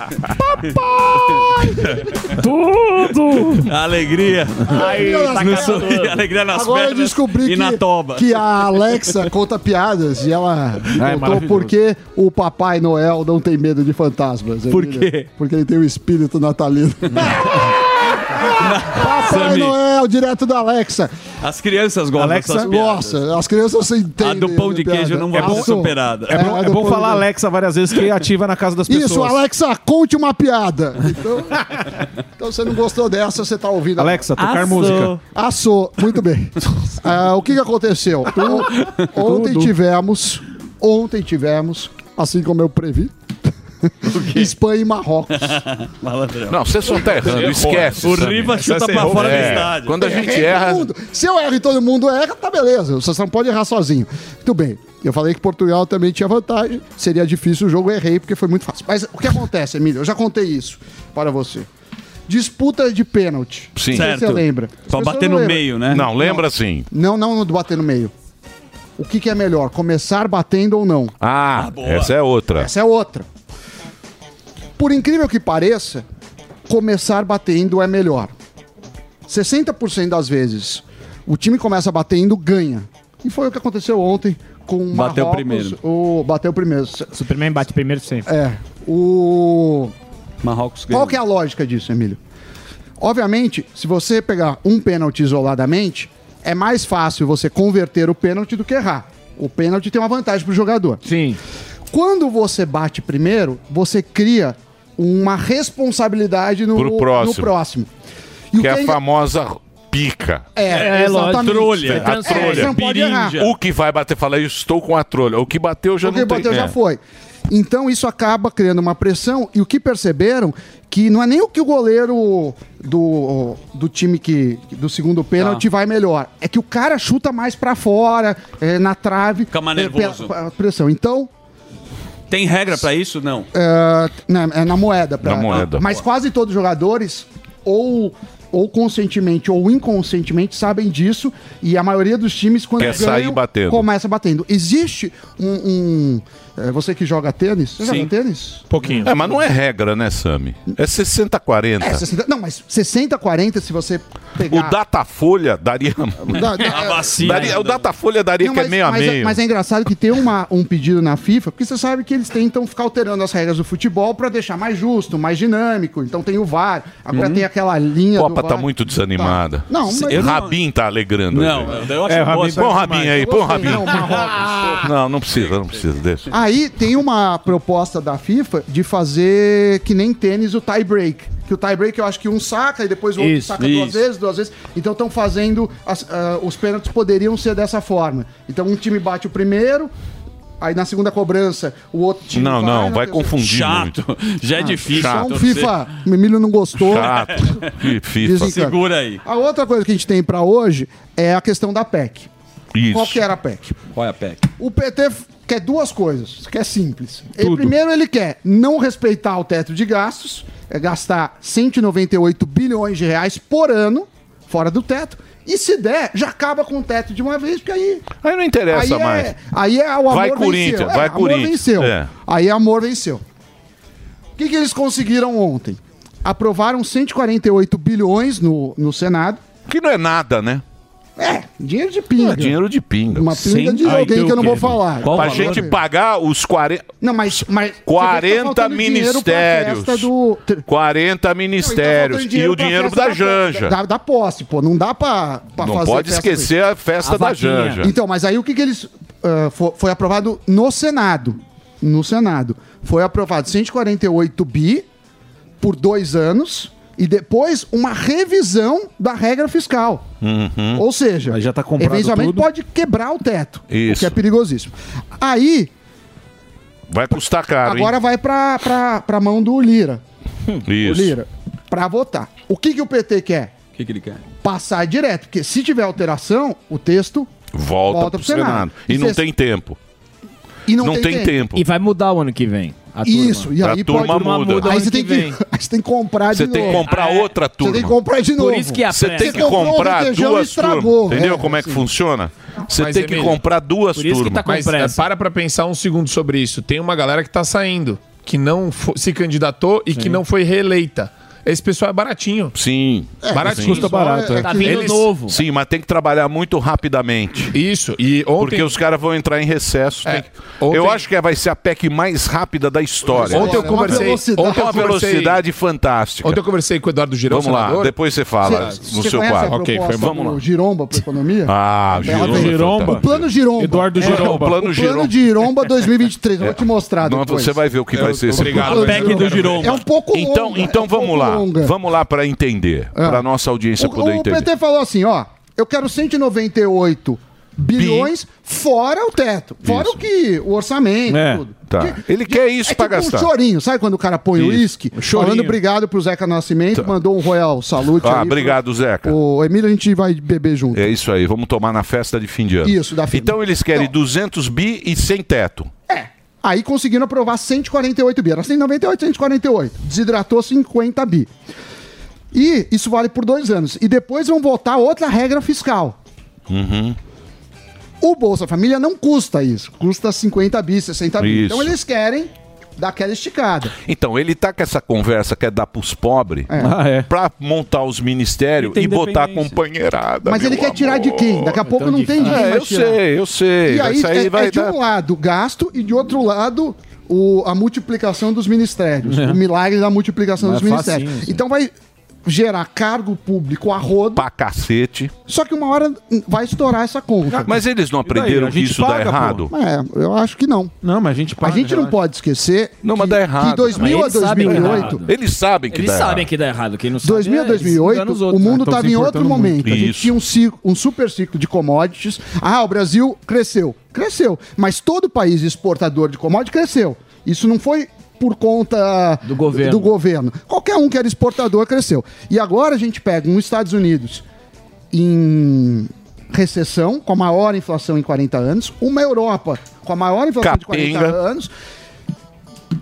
Tudo! Alegria. tá No sorriso, alegria nas Agora eu pernas descobri e na que, toba. que a Alexa conta piadas e ela contou maravilhoso. porque o Papai Noel não tem medo de fantasmas. Por Emílio. quê? Porque ele tem o espírito natalino. Papai Sammy. Noel, direto da Alexa. As crianças gostam Alexa dessas piadas. Nossa, as crianças se entendem. A do pão de piada. queijo não vai ser Passou. superada. É bom, a é do bom falar de- Alexa várias vezes que ativa na casa das pessoas. Isso, Alexa, conte uma piada. Então, então você não gostou dessa, você tá ouvindo. Alexa, tocar Assou. música. Assou, muito bem. Ah, o que, que aconteceu? O- ontem tivemos, ontem tivemos, assim como eu previ, Espanha e Marrocos. Malandrão. Não, você só tá errando. Esquece. O. Riva chuta Essa pra fora do É, estádio. Quando a gente erra. Se eu erro e todo mundo erra, tá beleza. Você não pode errar sozinho. Muito bem. Eu falei que Portugal também tinha vantagem. Seria difícil o jogo, eu errei, porque foi muito fácil. Mas o que acontece, Emílio? Eu já contei isso para você. Disputa de pênalti. Sim. Certo. Você lembra. Pra pessoas bater no lembram. meio, né? Não, lembra assim. Não, não no do bater no meio. O que, que é melhor? Começar batendo ou não? Ah, boa. essa é outra. Essa é outra. Por incrível que pareça, começar batendo é melhor. 60% das vezes, o time começa batendo, ganha. E foi o que aconteceu ontem com o Bateu Marrocos. primeiro. O, bateu primeiro. Superman bate primeiro sempre. É. O... Marrocos Qual que é a lógica disso, Emílio? Obviamente, se você pegar um pênalti isoladamente, é mais fácil você converter o pênalti do que errar. O pênalti tem uma vantagem pro jogador. Sim. Quando você bate primeiro, você cria uma responsabilidade no, Pro próximo. no próximo. E o Que é a é- famosa pica. É, É, lógico. exatamente. Trolha. A trolha. Você não pode errar. O que vai bater, fala, eu estou com a trolha. O que bateu já O que não tem. bateu já é. foi. Então isso acaba criando uma pressão e o que perceberam que não é nem o que o goleiro do, do time que do segundo pênalti vai melhor, é que o cara chuta mais pra fora, é, na trave, Fica mais é, nervoso. pela pressão. Então Tem regra pra isso? Não. É, não, é na moeda. pra- Na moeda. Mas quase todos os jogadores, ou, ou conscientemente ou inconscientemente, sabem disso. E a maioria dos times, quando Quer sair ganham, batendo. começa batendo. Existe um... um- é, você que joga tênis? Você Sim. joga tênis? Pouquinho. É, mas não é regra, né, Sami? É 60-40. É, 60, não, mas 60, 40, se você pegar... O Datafolha daria. Da- da- daria o Datafolha daria Não, que é mas, meio a mas é- meio. mas é engraçado que tem uma- um pedido na FIFA, porque você sabe que eles tentam ficar alterando as regras do futebol para deixar mais justo, mais dinâmico. Então tem o VAR, agora Uhum. tem aquela linha A Copa do tá VAR. muito desanimada. Não, mas- o Eu não- Rabin tá alegrando. Não, aí. eu acho é, Rabin, põe o. Rabin aí, põe o Rabin. não. Não, não precisa, não precisa, deixa. Aí tem uma proposta da FIFA de fazer que nem tênis o tie break. Que o tie break eu acho que um saca e depois o outro Isso, saca duas isso. vezes, duas vezes. Então estão fazendo. as- ah, os pênaltis poderiam ser dessa forma. Então um time bate o primeiro. Aí na segunda cobrança, o outro time. Não, não, na vai confundir Chato. muito. Já é difícil. Então, torcer. FIFA, o Emílio não gostou. Chato. FIFA. Segura aí. A outra coisa que a gente tem pra hoje é a questão da PEC. Isso. Qual que era a PEC? Qual é a PEC? O PT quer duas coisas, que é simples. Ele, primeiro, ele quer não respeitar o teto de gastos, é gastar 198 bilhões de reais por ano fora do teto. E se der, já acaba com o teto de uma vez, porque aí. Aí não interessa aí é- mais. Aí é o amor Vai venceu. Corinthians, É, vai amor Corinthians. venceu. É. Aí amor venceu. O que, que eles conseguiram ontem? Aprovaram 148 bilhões no, no Senado. Que não é nada, né? É, dinheiro de pinga. É dinheiro de pinga. Uma pinga de alguém que eu não vou falar. Pra Qual gente valor? pagar os 40. Não, mas. mas você vê que tá 40 faltando dinheiro pra ministérios. do- 40 ministérios. Faltando E o pra dinheiro festa da Janja. Da, da posse, pô. Não dá pra, pra Não fazer. pode esquecer a festa A da vaquinha. Janja. Então, mas aí o que, que eles. ah, fo- foi, aprovado no Senado. No Senado. Foi aprovado 148 bi por dois anos. E depois uma revisão da regra fiscal. Uhum. Ou seja, já tá comprado eventualmente tudo. pode quebrar o teto. O Isso. que é perigosíssimo. Aí, Vai custar caro, agora vai pra, pra, pra mão do Lira. hein? O Isso. Lira. Pra votar. O que, que o PT quer? O que, que ele quer? Passar direto. Porque se tiver alteração, o texto Volta, Volta pro pro Senado. Senado. E, E não tem tempo. E não, Não tem, tem tempo. tempo. E vai mudar o ano que vem. A turma. Isso, e aí A turma pode... muda. Aí ano você tem que que, aí você tem que comprar de Você novo. tem que comprar outra turma. Você tem que comprar de novo. isso que a Você tem que comprar e duas estragou. turmas. Entendeu É, como é que assim. funciona? Você Mas, tem que Emílio, comprar duas por isso que turmas. tá com Mas é, para pra pensar um segundo sobre isso. Tem uma galera que tá saindo, que não se candidatou e que não foi reeleita. Esse pessoal é baratinho. Sim. baratinho. Custa barato. é é. Tá vindo Eles- novo. Sim, mas tem que trabalhar muito rapidamente. Isso. E ontem. Porque os caras vão entrar em recesso. É, tem ontem- Eu acho que vai ser a PEC mais rápida da história. Ontem eu conversei. Ontem eu uma velocidade fantástica. Ontem eu conversei com o Eduardo Girão, Vamos lá, senador. depois você fala Você, no você seu quadro. a Ok, foi- vamos lá. Giromba para economia? Ah, Giromba. Giromba. O plano Giromba. Eduardo É, Giromba. o plano Giromba. Giromba 2023. Eu vou te mostrar Não, depois. você vai ver o que vai ser esse obrigado, plano. PEC do Giromba. É um pouco Então, longa, então é vamos lá. Longa. Vamos lá para entender, Ah. para nossa audiência O, poder o entender. PT falou assim, ó, eu quero 198 bilhões fora o teto, fora Isso. o que o orçamento, É, tudo. tá. Porque- Ele quer isso é pra tipo gastar. um chorinho, sabe quando o cara põe o Isso. uísque? chorinho. Falando obrigado pro Zeca Nascimento, mandou um Royal Salute Ah, aí obrigado, Zeca. pro- O Emílio a gente vai beber junto. É isso aí, vamos tomar na festa de fim de ano. Isso, da firma. Então eles querem 200 bi e sem teto. Aí conseguiram aprovar 148 bi. Era 198, 148. Desidratou 50 bi. E isso vale por dois anos. E depois vão votar outra regra fiscal. Uhum. O Bolsa Família não custa isso. Custa 50 bi, 60 bi. Isso. Então eles querem dar aquela esticada. Então, ele tá com essa conversa que é dar pros pobres É. Ah, é. pra montar os ministérios E e botar companheirada. Mas ele quer tirar de amor. quem? Daqui a pouco tão não tem difícil. ninguém É, eu tirar. sei, eu sei. E aí aí é, vai é de dar... um lado gasto e de outro lado o, a multiplicação dos ministérios. O milagre da multiplicação Mas dos é ministérios. facinho, então vai gerar cargo público a rodo, Pra cacete. só que uma hora vai estourar essa conta. Mas eles não aprenderam A que isso paga, dá errado? É, eu acho que não. Não, mas a gente A paga, gente não pode esquecer Não, mas que, dá errado. que 2000 a Mas eles sabem que dá 2008... errado. Eles sabem que Eles dá sabem errado. que dá errado. Quem não sabe 2000 a é, eles enganam 2008, os o outros. mundo Tão se estava em outro importando muito. momento. A gente Isso. tinha um, ciclo, um super ciclo de commodities. Ah, o Brasil cresceu. Cresceu. Mas todo país exportador de commodities cresceu. Isso não foi por conta Do governo. do governo. Qualquer um que era exportador cresceu. E agora a gente pega um Estados Unidos em recessão, com a maior inflação em 40 anos, uma Europa com a maior inflação de 40 Capenga. anos,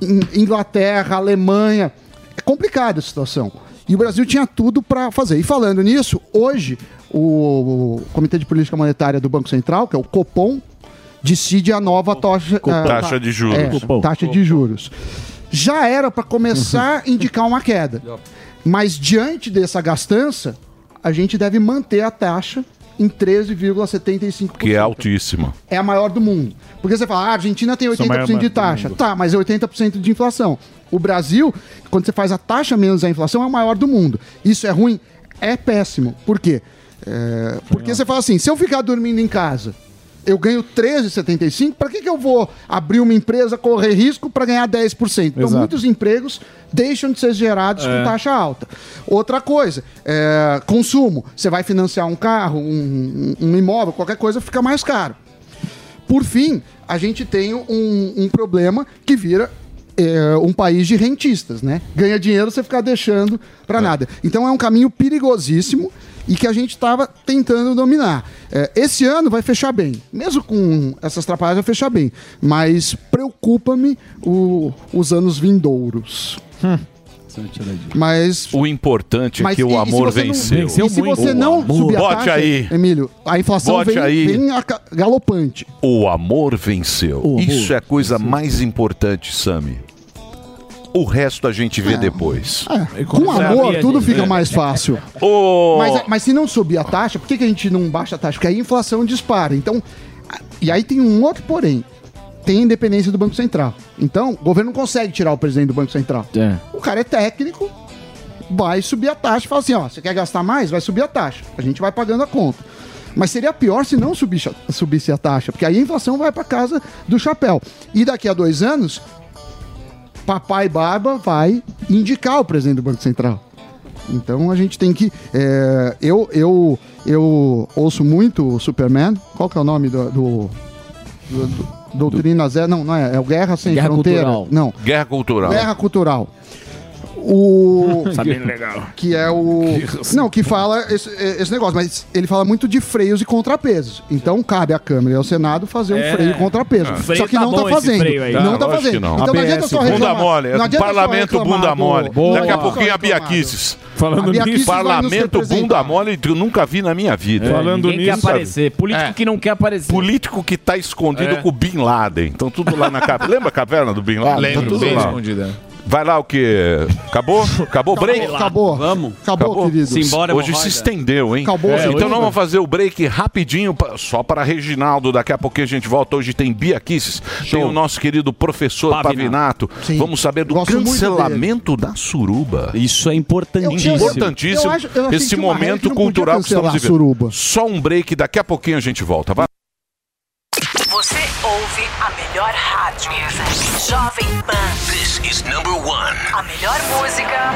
In- Inglaterra, Alemanha. É complicada a situação. E o Brasil tinha tudo para fazer. E falando nisso, hoje o Comitê de Política Monetária do Banco Central, que é o Copom, decide a nova tocha, ah, Taxa de juros. é, taxa de juros. Já era para começar a indicar uma queda. Mas diante dessa gastança, a gente deve manter a taxa em 13,75%. Que é altíssima. É a maior do mundo. Porque você fala, ah, a Argentina tem São 80% maior de taxa. Tá, mas é 80% de inflação. O Brasil, quando você faz a taxa menos a inflação, é a maior do mundo. Isso é ruim? É péssimo. Por quê? É, porque você fala assim, se eu ficar dormindo em casa, eu ganho 13,75, para que, que eu vou abrir uma empresa, correr risco para ganhar 10%? Então, Exato. muitos empregos deixam de ser gerados É. com taxa alta. Outra coisa, é, consumo. Você vai financiar um carro, um, um imóvel, qualquer coisa, fica mais caro. Por fim, a gente tem um, um problema que vira é, um país de rentistas, né? Ganha dinheiro, você ficar deixando para nada. Então é um caminho perigosíssimo e que a gente estava tentando dominar. É, esse ano vai fechar bem, mesmo com essas atrapalhadas vai fechar bem, mas preocupa-me os anos vindouros. Mas O importante é mas que e- o e se amor você não- venceu. E se você O não amor. subir a Bote taxa, aí. Emílio, a inflação Bote vem, aí. vem galopante. O amor venceu. O amor Isso é a coisa mais importante, Sami. O resto a gente vê depois. É, com amor, tudo fica mais fácil. Mas, mas se não subir a taxa, por que, que a gente não baixa a taxa? Porque aí a inflação dispara. Então, e aí tem um outro porém. Tem independência do Banco Central. Então, o governo não consegue tirar o presidente do Banco Central. O cara é técnico, vai subir a taxa e fala assim: ó, você quer gastar mais? Vai subir a taxa. A gente vai pagando a conta. Mas seria pior se não subisse, subisse a taxa, porque aí a inflação vai para casa do chapéu. E daqui a dois anos, papai Barba vai indicar o presidente do Banco Central. Então a gente tem que. é, eu, eu, eu ouço muito o Superman. Qual que é o nome do. do, do- do- Doutrina Zero? Não, não é. É o Guerra Sem Guerra Fronteira. Cultural. Não. Guerra Cultural. Guerra Cultural. O. Tá bem legal. Que é o. Não, que fala esse, esse negócio, mas ele fala muito de freios e contrapesos. Então cabe à Câmara e ao Senado fazer um É. freio e contrapeso. Ah. Só Freio que tá não bom tá esse fazendo. freio aí. Não Ah, tá fazendo. não. Então não adianta só Bunda reclamar. mole. Não adianta só Parlamento bunda mole. Boa. Daqui a pouquinho a Só Bia reclamar do- Kisses. Falando nos Parlamento bunda mole, eu nunca vi na minha vida. É, Falando ninguém quer aparecer. Político que não quer aparecer. Político que tá escondido É. com o Bin Laden. Então tudo lá na caverna. Lembra a caverna do Bin Laden? Lembro, Tá tudo bem lá. escondida. Vai lá o que? Acabou? Acabou o break? Acabou. Vamos. Acabou, querido. Simbora, Hoje se estendeu, hein? Acabou, É, então nós vamos fazer o break rapidinho, pra- só para Reginaldo. Daqui a pouquinho a gente volta. Hoje tem Bia Kisses, tem o nosso querido professor Pavinato. Sim. Vamos saber do Gosto cancelamento da suruba. Isso é importantíssimo. Importantíssimo. Eu acho- eu Esse momento cultural que estamos vivendo. suruba. Só um break, daqui a pouquinho a gente volta. Vai. Você ouve a melhor rádio. Jovem Pan. This is number one. A melhor música.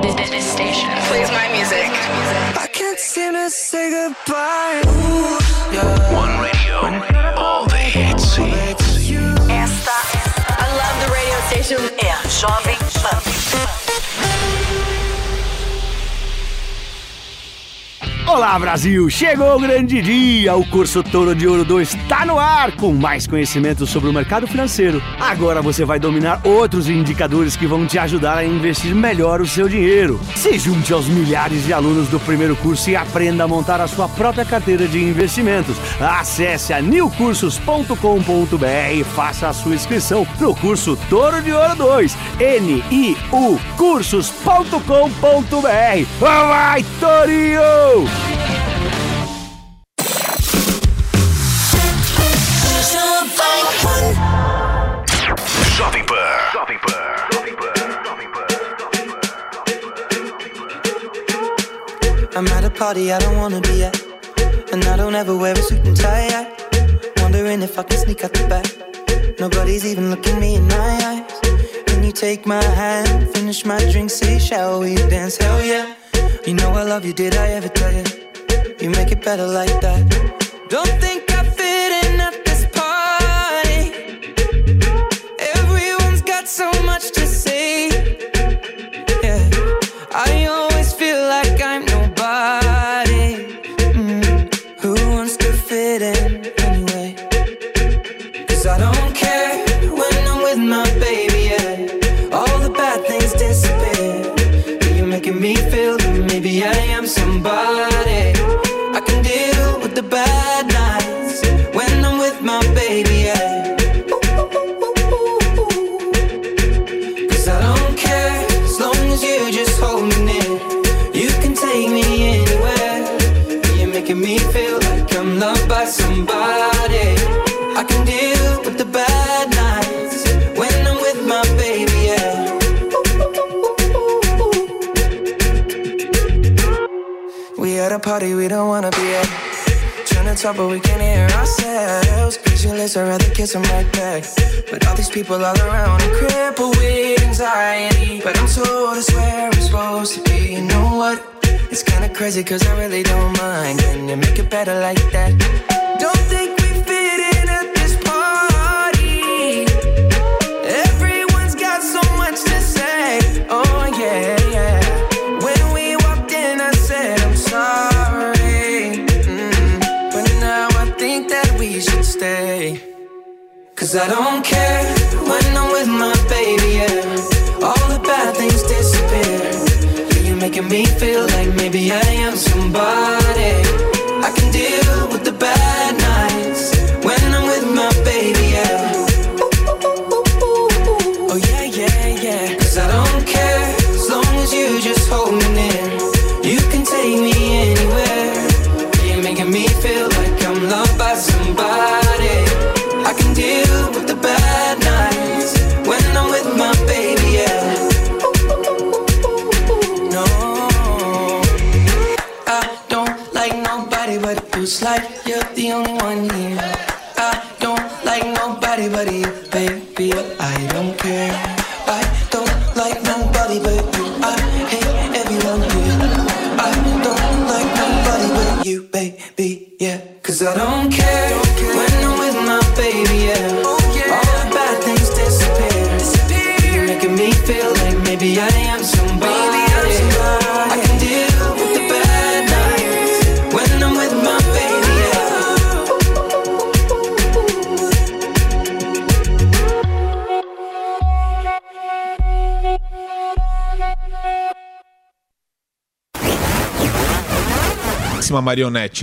This, this station plays my music. I can't seem to say goodbye. One radio. All the hits. Esta I love the radio station. É a Jovem Pan. Olá Brasil, chegou o grande dia! O curso Touro de Ouro 2 está no ar com mais conhecimento sobre o mercado financeiro. Agora você vai dominar outros indicadores que vão te ajudar a investir melhor o seu dinheiro. Se junte aos milhares de alunos do primeiro curso e aprenda a montar a sua própria carteira de investimentos. Acesse a newcursos.com.br e faça a sua inscrição no curso Touro de Ouro 2. N-I-U cursos.com.br. Vai, Torinho! I'm at a party I don't wanna be at. And I don't ever wear a suit and tie yet. Wondering if I can sneak out the back. Nobody's even looking me in my eyes. Can you take my hand, finish my drink, say, shall we dance? Hell yeah. You know I love you, did I ever tell you? You make it better like that. Don't think people all around,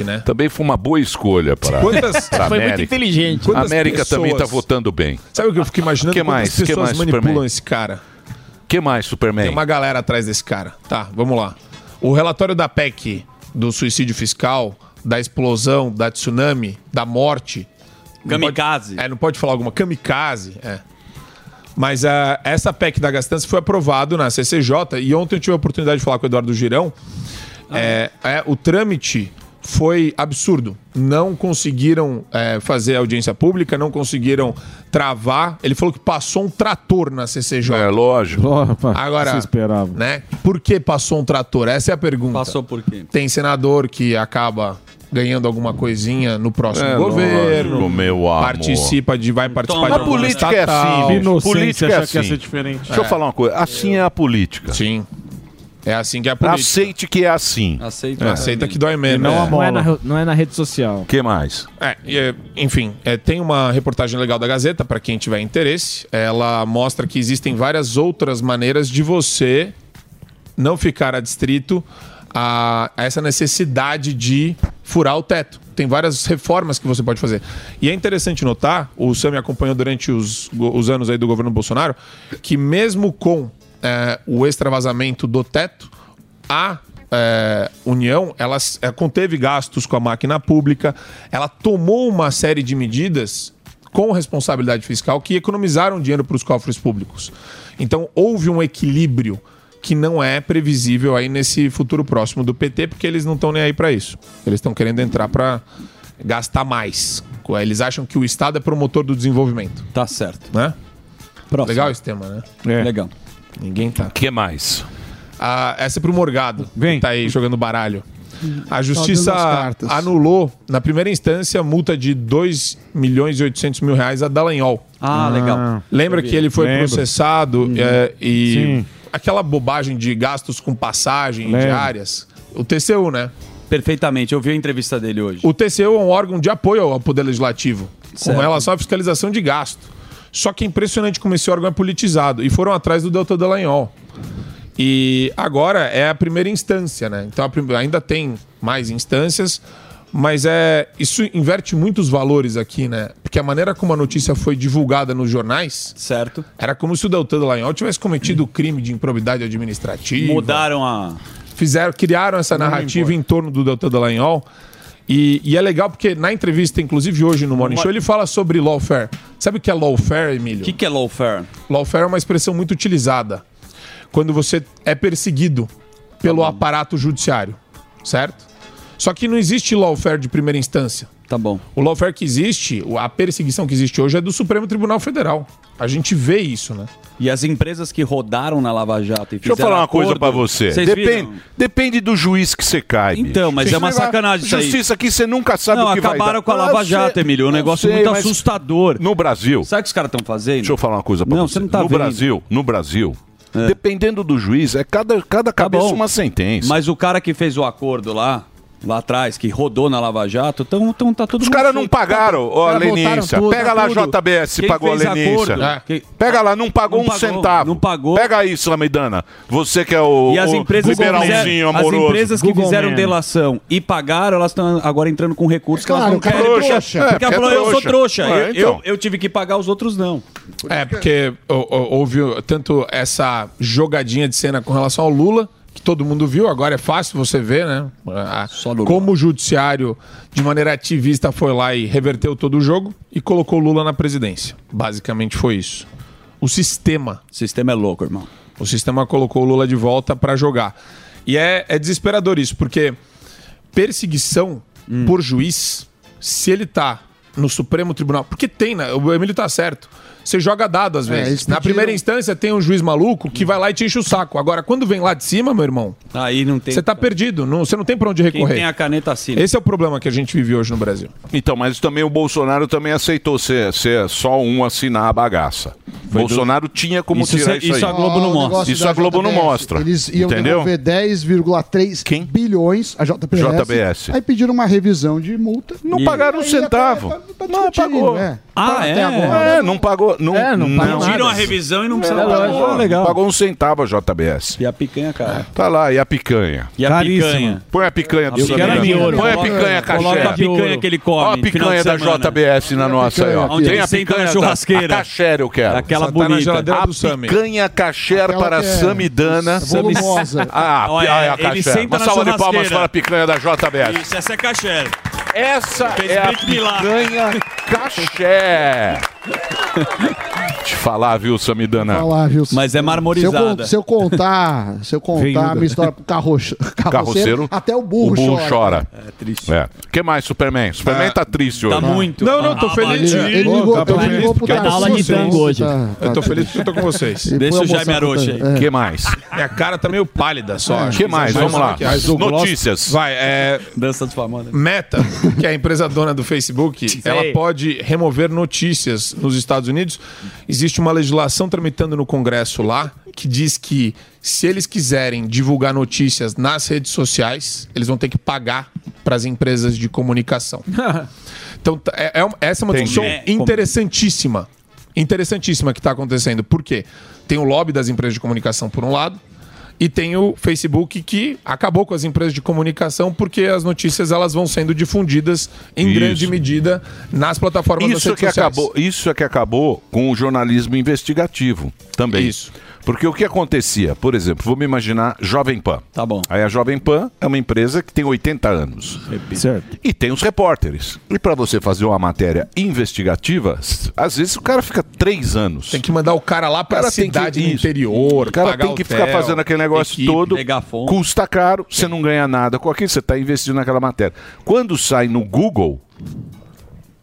Né? Também foi uma boa escolha para Quantas- pra Foi muito América. inteligente. A Quantas América também está pessoas- votando bem. Sabe o que eu fico imaginando? Que Quantas mais? Que pessoas mais, manipulam Superman? esse cara? que mais, Superman? Tem uma galera atrás desse cara. Tá, vamos lá. O relatório da PEC do suicídio fiscal, da explosão, da tsunami, da morte. não pode- Kamikaze. é, não pode falar alguma. Kamikaze, é. Mas ah, essa PEC da gastança foi aprovado na CCJ e ontem eu tive a oportunidade de falar com o Eduardo Girão. É, é, o trâmite foi absurdo. Não conseguiram é, fazer audiência pública, não conseguiram travar. Ele falou que passou um trator na CCJ. É lógico. Agora, se esperava. né? Por que passou um trator? Essa é a pergunta. Passou por quê? Tem senador que acaba ganhando alguma coisinha no próximo É governo. lógico, meu amor. Participa de, vai participar A de alguma política é assim. política é assim. Deixa eu falar uma coisa. Assim é a política. Sim. É assim que é a política. Aceite que é assim. Aceita. É, aceita que dói menos. Não, É. não, é na, não é na rede social. O que mais? É, é, enfim, é, tem uma reportagem legal da Gazeta, para quem tiver interesse. Ela mostra que existem várias outras maneiras de você não ficar adstrito a, a essa necessidade de furar o teto. Tem várias reformas que você pode fazer. E é interessante notar, o Sam me acompanhou durante os, os anos aí do governo Bolsonaro, que mesmo com é, o extravasamento do teto, a é, União ela, ela conteve gastos com a máquina pública, ela tomou uma série de medidas com responsabilidade fiscal que economizaram dinheiro para os cofres públicos. Então houve um equilíbrio que não é previsível aí nesse futuro próximo do PT, porque eles não estão nem aí para isso. Eles estão querendo entrar para gastar mais. Eles acham que o Estado é promotor do desenvolvimento. Tá certo. Né? Legal esse tema, né? É. Legal. Ninguém tá. O que mais? Ah, essa é pro Morgado. Vem. Que tá aí jogando baralho. A Tá justiça anulou, na primeira instância, multa de 2 milhões e 800 mil reais a Dallagnol. Ah, legal. Lembra Eu vi. que ele foi Lembro. processado é, e Sim. aquela bobagem de gastos com passagem Lembro. diárias? O TCU, né? Perfeitamente, eu vi a entrevista dele hoje. O TCU é um órgão de apoio ao Poder Legislativo Certo. com relação à fiscalização de gasto. Só que é impressionante como esse órgão é politizado. E foram atrás do Delta Dallagnol. E agora é a primeira instância, né? Então ainda tem mais instâncias, Mas é isso inverte muitos valores aqui, né? Porque a maneira como a notícia foi divulgada nos jornais... Certo. Era como se o Deltan Dallagnol tivesse cometido crime de improbidade administrativa. Mudaram a... Fizeram, criaram essa narrativa em torno do Deltan Dallagnol. E, e é legal porque na entrevista, inclusive hoje no Morning Show, ele fala sobre lawfare. Sabe o que é lawfare, Emílio? O que, que é lawfare? Lawfare é uma expressão muito utilizada quando você é perseguido pelo aparato judiciário, certo? Só que não existe lawfare de primeira instância. Tá bom. O lawfare que existe, a perseguição que existe hoje é do Supremo Tribunal Federal. A gente vê isso, né? E as empresas que rodaram na Lava Jato e Deixa eu falar uma acordo- coisa pra você. Depende, depende do juiz que você cai. Então, mas Você é uma sacanagem isso aí. Justiça aqui você nunca sabe Não, o que vai acabaram dar. com a Lava Ah, eu Jato, sei, Emílio. Um negócio sei, muito assustador. No Brasil. Sabe o que os caras estão fazendo? Deixa eu falar uma coisa pra Não, você. você não tá no vendo. É. Brasil, no Brasil, dependendo do juiz, é cada, cada cabeça bom. uma sentença. Mas o cara que fez o acordo lá, lá atrás, que rodou na Lava Jato, tão, tão, tá tudo Os caras não pagaram, ó, a Lenícia. Pega lá a JBS se pagou a Lenícia. É. Pega lá, não pagou Não um pagou, centavo. não pagou. Pega aí, Samidana. Você que é o, E as empresas, liberalzinho fizeram, as amoroso. empresas que fizeram delação e pagaram, elas estão agora entrando com recursos que elas não querem. é porque- trouxa. Porque É, ela falou, é eu sou trouxa. É, eu, então. eu, eu tive que pagar, os outros não. É, porque houve tanto essa jogadinha de cena com relação ao Lula, que todo mundo viu, agora é fácil você ver, né? Como o judiciário, de maneira ativista, foi lá e reverteu todo o jogo e colocou Lula na presidência. Basicamente foi isso. O sistema. O sistema é louco, irmão. O sistema colocou o Lula de volta pra jogar. E é, é desesperador isso, porque perseguição Hum. por juiz, se ele tá no Supremo Tribunal. Porque tem, né? O Emílio tá certo. Você joga dado às É, vezes. eles Na pediram- primeira instância tem um juiz maluco que vai lá e te enche o saco. Agora, quando vem lá de cima, meu irmão, Aí não tem. você tá perdido. Não, você não tem pra onde Quem recorrer. tem a caneta assina. Esse é o problema que a gente vive hoje no Brasil. Então, mas também o Bolsonaro também aceitou ser, ser só um assinar a bagaça. Foi Bolsonaro tinha como Isso tirar cê- isso aí. isso a Globo não mostra. Isso a Globo não mostra. Eles iam Entendeu? devolver 10,3 bilhões a JBS. JBS. Aí pediram uma revisão de multa. Não E- pagaram um aí centavo. tá- tá Não pagou. é. Ah, Até é? agora. É, não pagou. Não, É, não pagou nada. Tiram a Não revisão e não precisa É, pagar. Ah, legal. Pagou um centavo a JBS. E a picanha, cara. Tá lá, e a picanha? E a Caríssima. picanha? Põe a picanha do ouro. Põe a picanha caché. coloca a picanha que ele come Ó a picanha da. JBS na nossa aí, ó. Onde Tem a picanha churrasqueira. A caché eu quero. Aquela tá na bonita. geladeira A. Picanha caché para é Samidana. volumosa. Ah, Olha, é a senta Uma salva de palmas para a picanha da JBS. Isso, essa é caché. Essa é a picanha caché. Te falar, viu, Samidana? Falar, viu? Mas é Se eu, marmorizada. con- se eu contar, se eu contar a minha história pro carroche, carroceiro, Carroceiro. até o burro, o burro chora. chora. É triste. É. O que mais, Superman? Superman tá triste hoje. Tá muito. Não, não, tô Ah, feliz. Ele, ele ligou, Tá ele ligou pro tô Tarcísio, com vocês. tá- Eu tô feliz porque eu tô com vocês. Deixa o Jaime Arocha aí. é. O que mais? Minha cara tá meio pálida só. O que mais? Vamos lá. Notícias. Vai, é. Dança dos famosos. Meta, que é a empresa dona do Facebook, ela pode remover notícias nos Estados Unidos. Existe uma legislação tramitando no Congresso lá que diz que se eles quiserem divulgar notícias nas redes sociais, eles vão ter que pagar para as empresas de comunicação. Então, tá- é, é essa é uma Entendi. discussão É, interessantíssima. Interessantíssima que está acontecendo. Por quê? Tem o lobby das empresas de comunicação, por um lado, e tem o Facebook que acabou com as empresas de comunicação porque as notícias elas vão sendo difundidas em Isso. grande medida nas plataformas das Isso redes que, sociais. acabou, isso é que acabou com o jornalismo investigativo também. Isso. Porque o que acontecia? Por exemplo, vamos imaginar Jovem Pan. Tá bom. Aí a Jovem Pan é uma empresa que tem 80 anos. Certo. E tem os repórteres. E para você fazer uma matéria investigativa, às vezes o cara fica três anos. Tem que mandar o cara lá para a que- cidade isso. interior, O cara pagar tem que hotel, ficar fazendo aquele negócio equipe. todo. megafone. Custa caro, você não ganha nada com aquilo, você está investindo naquela matéria. Quando sai no Google,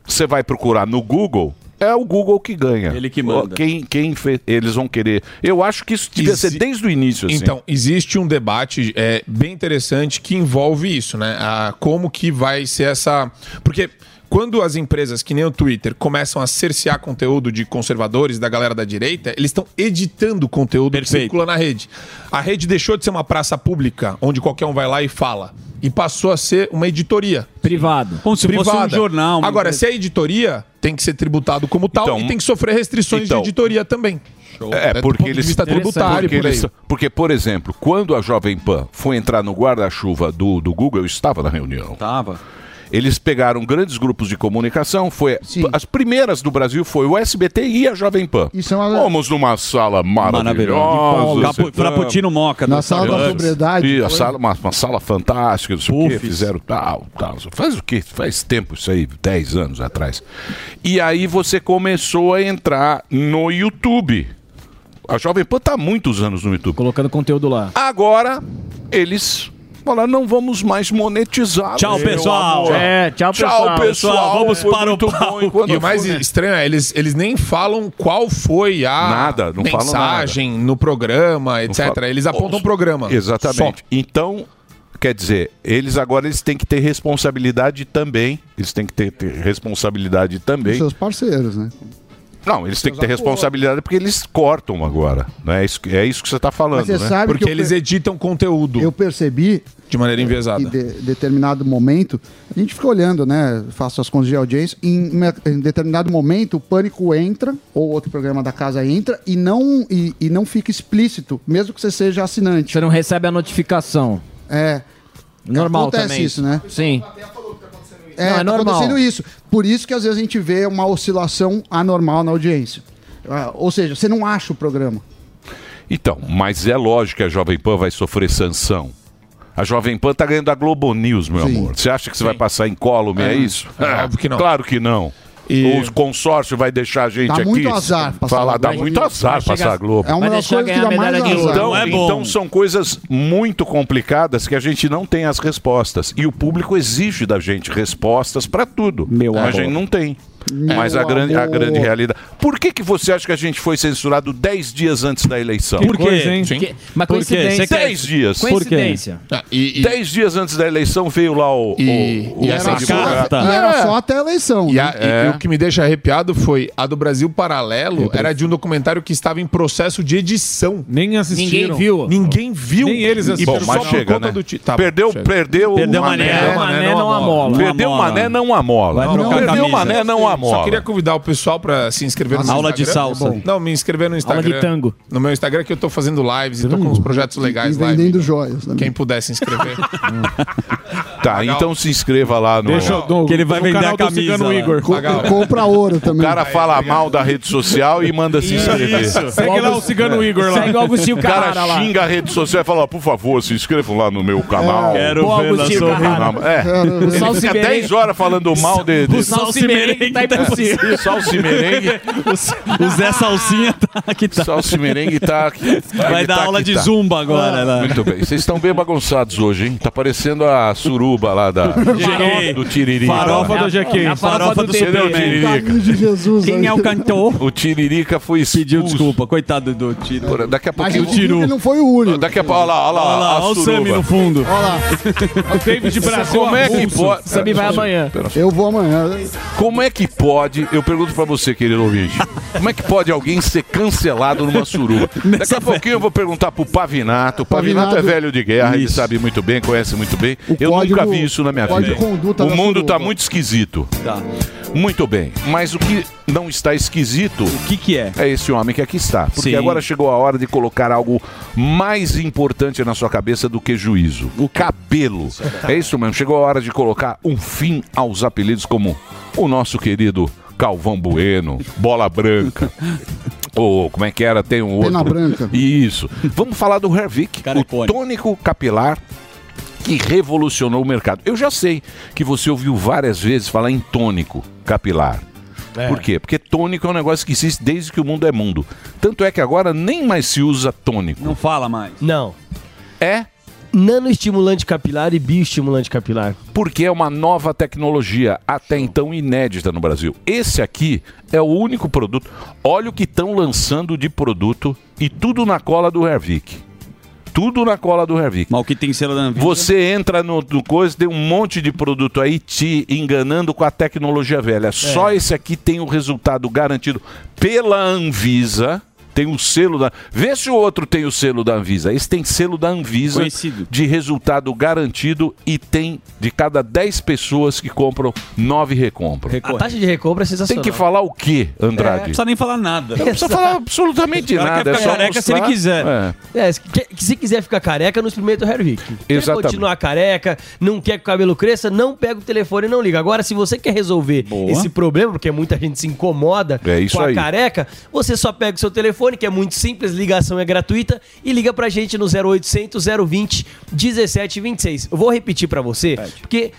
você vai procurar no Google, é o Google que ganha. Ele que manda. Quem, quem fez, eles vão querer. Eu acho que isso devia Exi- ser desde o início. Assim. Então, existe um debate é, bem interessante que envolve isso, né? A, como que vai ser essa. Porque quando as empresas, que nem o Twitter, começam a cercear conteúdo de conservadores, da galera da direita, eles estão editando conteúdo que circula na rede. A rede deixou de ser uma praça pública, onde qualquer um vai lá e fala. E passou a ser uma editoria. Privado. Como se fosse um jornal. uma Agora, empresa. se é editoria, tem que ser tributado como tal Então, e tem que sofrer restrições então, de editoria também. É, do porque eles vista tributário, porque, por eles- porque, por exemplo, quando a Jovem Pan foi entrar no guarda-chuva do, do Google, eu estava na reunião. Tava. Eles pegaram grandes grupos de comunicação, foi as primeiras do Brasil foi o SBT e a Jovem Pan. Fomos numa sala maravilhosa. Capu-. Frappuccino Moca Na do sala da sobriedade. E a sala, uma, uma sala fantástica, não sei o quê, fizeram tal, tal. Faz o quê? Faz tempo isso aí, 10 anos atrás. E aí você começou a entrar no YouTube. A Jovem Pan tá há muitos anos no YouTube. Colocando conteúdo lá. Agora, eles falaram, não vamos mais monetizar. Tchau, pessoal. É, tchau, pessoal. pessoal. Vamos Foi para o pau. bom. E o mais foi- estranho é, eles, eles nem falam qual foi a Nada, não mensagem no programa, etc. Eles apontam o programa. Exatamente. Então, quer dizer, eles agora eles têm que ter responsabilidade também. Eles têm que ter, ter responsabilidade também. Seus parceiros, né? Não, eles têm que ter responsabilidade porque eles cortam agora. Né? É, isso, que- é isso que você está falando, você né? sabe Porque eles per- editam conteúdo Eu percebi de maneira enviesada. em de- determinado momento, a gente fica olhando, né? Faço as contas de audiência. Em, em determinado momento, o pânico entra, ou outro programa da casa entra, e não, e, e não fica explícito, mesmo que você seja assinante. Você não recebe a notificação. É. Normal Acontece também. isso, né? Sim. É, Não, é tá normal. acontecendo isso. Por isso que às vezes a gente vê uma oscilação anormal na audiência. Ah, ou seja, você não acha o programa. Então, mas é lógico que a Jovem Pan vai sofrer sanção. A Jovem Pan tá ganhando a Globo News, meu amor. Você acha que você vai passar incólume, é, É, isso? é óbvio que não. Claro que não. O consórcio vai deixar a gente Dá aqui muito azar passar falar, a dá muito Vai azar chegar- passar a Globo. É uma das coisas que dá mais azar. Então, Não é bom. então são coisas muito complicadas que a gente não tem as respostas. E o público exige da gente respostas para tudo. Meu a gente não tem. Meu Mas a grande, a grande realidade. Por que, que você acha que a gente foi censurado 10 dias antes da eleição? Por quê? coisa? Sim. Que- mas Por quê? coincidência. 10 dias. Coincidência. Ah, e, 10 dias antes da eleição veio lá o. E, o, e o a essa censura- E era só até a eleição. E, né? a- e- É. e o que me deixa arrepiado foi a do Brasil Paralelo era de um documentário que estava em processo de edição. Nem assistiram. Ninguém viu. Ninguém viu. Nem eles E assistiram. Bom, mas chega, né? ti- Tá perdeu, chega. perdeu, Perdeu o Mané. Mané. Mané não amola. Perdeu o Mané, não amola. Vai trocar a Perdeu o. Mané, não Só queria convidar o pessoal pra se inscrever no meu Aula de Instagram. salsa. Não, me inscrever no Instagram. de tango. No meu Instagram que eu tô fazendo lives e tô com uns projetos legais lá. vendendo joias. também. Quem puder se inscrever. Tá, então se inscreva lá no. Deixa eu- no- Que ele vai no vender a do camisa Cigano lá. Igor. Co- compra ouro O também. cara fala mal da rede social e manda se inscrever. Segue lá o Cigano Igor lá. Segue o Agostinho O cara Carrara lá. xinga a rede social e fala, por favor, se inscrevam lá no meu canal. Quero Pô, ver na sua Carrara. É. Ele fica Merengue. 10 horas falando mal de, de O Salsi Merengue tá impossível. Salsi Merengue. O Zé Salsinha tá que tá. Salsi Merengue tá aqui. Vai dar tá aula de tá. zumba agora. né? Muito bem. Vocês estão bem bagunçados hoje, hein? Tá parecendo a suruba lá da, do Tiririca. Farofa do GQ. É a farofa do Jesus. Quem é o cantor? O Tiririca foi expulso. Pediu desculpa, coitado do tiro. Por- Daqui a Mas pouquinho... o Tiru não foi o único. Daqui a pouco... Olha lá, olha lá, Olha lá, olha o suruba. Sammy no fundo. Olha lá, O David Brasil Como é que pode... Sammy vai amanhã. eu vou amanhã. Como é que pode, eu pergunto pra você, querido ouvinte, como é que pode alguém ser cancelado numa suruba? Daqui a pouquinho eu vou perguntar pro Pavinato. O Pavinato, é velho de guerra, ele sabe muito bem, conhece muito bem. Eu código- nunca vi isso na minha vida. o mundo suruba. tá muito esquisito. Tá. Muito bem. Mas o que não está esquisito O que que é? é esse homem que aqui está. Porque Sim. agora chegou a hora de colocar algo mais importante na sua cabeça do que juízo. O cabelo. É isso mesmo. Chegou a hora de colocar um fim aos apelidos como o nosso querido Calvão Bueno, Bola Branca. Ou como é que era? Tem um outro. Pena branca. Isso. Vamos falar do Hervik, o tônico capilar que revolucionou o mercado. Eu já sei que você ouviu várias vezes falar em tônico capilar. Por quê? Porque tônico é um negócio que existe desde que o mundo é mundo. Tanto é que agora nem mais se usa tônico. Não fala mais. Não. É Nanoestimulante capilar e bioestimulante capilar. porque é uma nova tecnologia, até então inédita no Brasil. Esse aqui é o único produto. Olha o que estão lançando de produto e tudo na cola do Hervik. Tudo na cola do Hervik. Mas o que tem selo da Anvisa? Você entra no, no coisa, tem um monte de produto aí te enganando com a tecnologia velha. Só esse aqui tem o resultado garantido pela Anvisa. Tem o selo da. Vê se o outro tem o selo da Anvisa. Esse tem selo da Anvisa Conhecido. de resultado garantido e tem de cada 10 pessoas que compram, 9 recompram. A taxa de recompra é Tem sensacional. que falar o quê, Andrade? É, não precisa nem falar nada. Não precisa falar absolutamente nada. quer É ficar só careca se ele mostrar- quiser. É. É, se, quer- se quiser ficar careca, não experimenta o Hervik. Quer Exatamente. continuar careca, não quer que o cabelo cresça, não pega o telefone e não liga. Agora, se você quer resolver esse problema, porque muita gente se incomoda É isso com a aí. careca, você só pega o seu telefone, que é muito simples, ligação é gratuita, e liga pra gente no 0800 020 1726. Eu vou repetir pra você, porque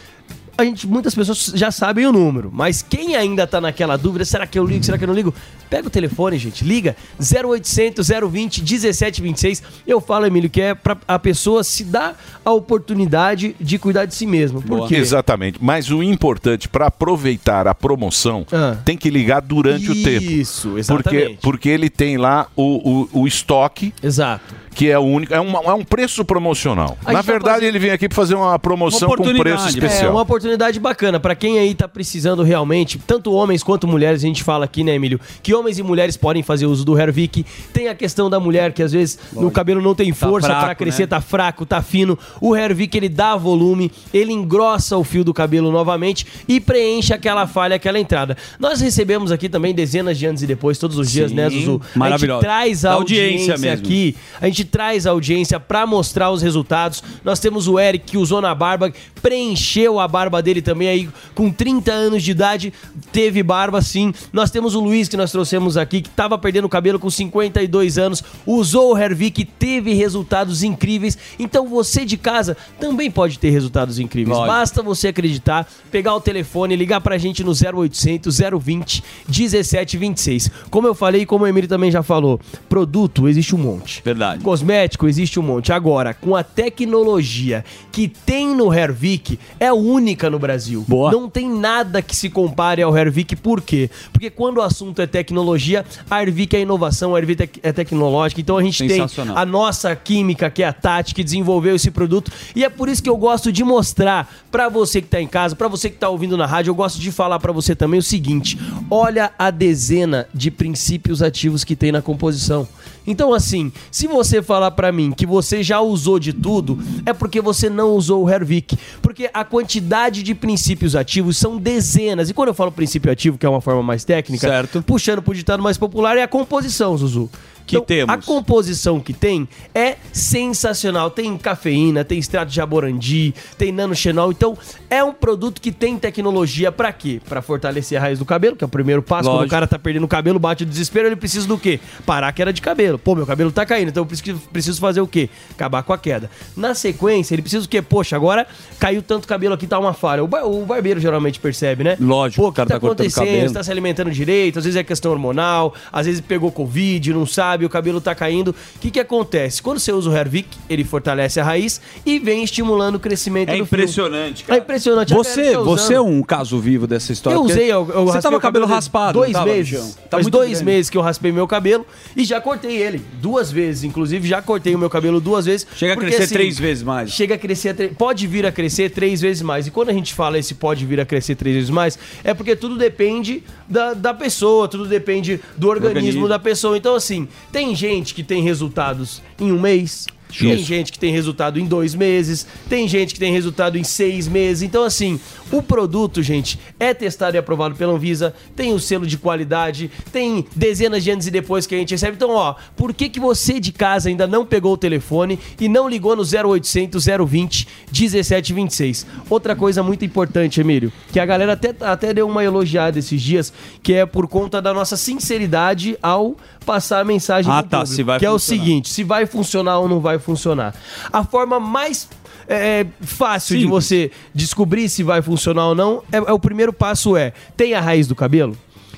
a gente, muitas pessoas já sabem o número, mas quem ainda tá naquela dúvida, será que eu ligo, será que eu não ligo? Pega o telefone, gente, liga 0800 020 1726. Eu falo, Emílio, que é pra a pessoa se dar a oportunidade de cuidar de si mesmo. Por quê? Exatamente. Mas o importante, para aproveitar a promoção, Ah. tem que ligar durante o tempo. Isso, Porque, exatamente. porque ele tem lá o, o, o estoque. Exato. Que é o único. É, uma- é um preço promocional. Na tá verdade, fazendo- ele vem aqui para fazer uma promoção com preço É especial. uma oportunidade bacana pra quem aí tá precisando realmente, tanto homens quanto mulheres, a gente fala aqui, né, Emílio, que homens e mulheres podem fazer uso do Hervik. Tem a questão da mulher que às vezes no cabelo não tem força fraco, pra crescer, né? tá fraco, tá fino. O Hervik ele dá volume, ele engrossa o fio do cabelo novamente e preenche aquela falha, aquela entrada. Nós recebemos aqui também dezenas de anos e depois todos os dias, Sim, né, Zuzu? A gente maravilhoso. traz a audiência, audiência mesmo. aqui, a gente traz a audiência pra mostrar os resultados. Nós temos o Eric que usou na barba, preencheu a barba dele também aí com 30 anos de idade, teve barba sim. Nós temos o Luiz que nós trouxemos aqui que tava perdendo o cabelo com 52 anos, usou o Hervik, teve resultados incríveis. Então você de casa também pode ter resultados incríveis. Lógico. Basta você acreditar, pegar o telefone, ligar pra gente no 0800 020 1726. Como eu falei como o Emílio também já falou, produto existe um monte. Verdade. Cosmético existe um monte. Agora, com a tecnologia que tem no Hervik, é única no Brasil. Boa. Não tem nada que se compare ao Hervik. Por quê? Porque quando o assunto é tecnologia, a Hervik é inovação, a Hervik é tecnológica. Então a gente tem a nossa química, que é a Tati, que desenvolveu esse produto. E é por isso que eu gosto de mostrar pra você que tá em casa, pra você que tá ouvindo na rádio, eu gosto de falar pra você também o seguinte: olha a dezena de princípios ativos que tem na composição. Então, assim, se você falar pra mim que você já usou de tudo, é porque você não usou o Hervik. Porque a quantidade de princípios ativos são dezenas. E quando eu falo princípio ativo, que é uma forma mais técnica, Certo. puxando pro ditado mais popular, é a composição, Zuzu. Que Então, temos. A composição que tem é sensacional. Tem cafeína, tem extrato de jaborandi, tem nanoxenol. Então, é um produto que tem tecnologia pra quê? Pra fortalecer a raiz do cabelo, que é o primeiro passo. Quando o Lógico. cara tá perdendo o cabelo, bate o desespero, ele precisa do quê? Parar a queda de cabelo. Pô, meu cabelo tá caindo, então eu preciso, fazer o quê? Acabar com a queda. Na sequência, ele precisa do quê? Poxa, agora caiu tanto cabelo aqui, tá uma falha. O, bar- o barbeiro geralmente percebe, né? Lógico, Pô, o cara que tá cortando acontecendo? Você tá se alimentando direito, às vezes é questão hormonal, às vezes pegou Covid, não sabe, o cabelo tá caindo. O que que acontece? Quando você usa o Hervik, ele fortalece a raiz e vem estimulando o crescimento É do fio. impressionante, cara. É impressionante. A Você, tá você é um caso vivo dessa história. Eu usei, eu, eu Você tava o cabelo raspado, dois não tava, meses. Tá Faz dois grande. meses que eu raspei meu cabelo e já cortei ele duas vezes, inclusive já cortei o meu cabelo duas vezes. Chega a porque, crescer assim, três vezes mais. Chega a crescer, tre- pode vir a crescer três vezes mais. E quando a gente fala esse pode vir a crescer três vezes mais, é porque tudo depende da, da pessoa, tudo depende do organismo, organismo. da pessoa. Então, assim, tem gente que tem resultados em um mês. Tem Isso. gente que tem resultado em dois meses, tem gente que tem resultado em seis meses. Então, assim, o produto, gente, é testado e aprovado pela Anvisa, tem o selo de qualidade, tem dezenas de anos e depois que a gente recebe. Então, ó, por que, que você de casa ainda não pegou o telefone e não ligou no 0800 020 1726? Outra coisa muito importante, Emílio, que a galera até, até deu uma elogiada esses dias, que é por conta da nossa sinceridade ao passar a mensagem Ah, tá, público, se vai que é o funcionar. seguinte, se vai funcionar ou não vai funcionar. A forma mais é, fácil de você descobrir se vai funcionar ou não é, é o primeiro passo é tem a raiz do cabelo.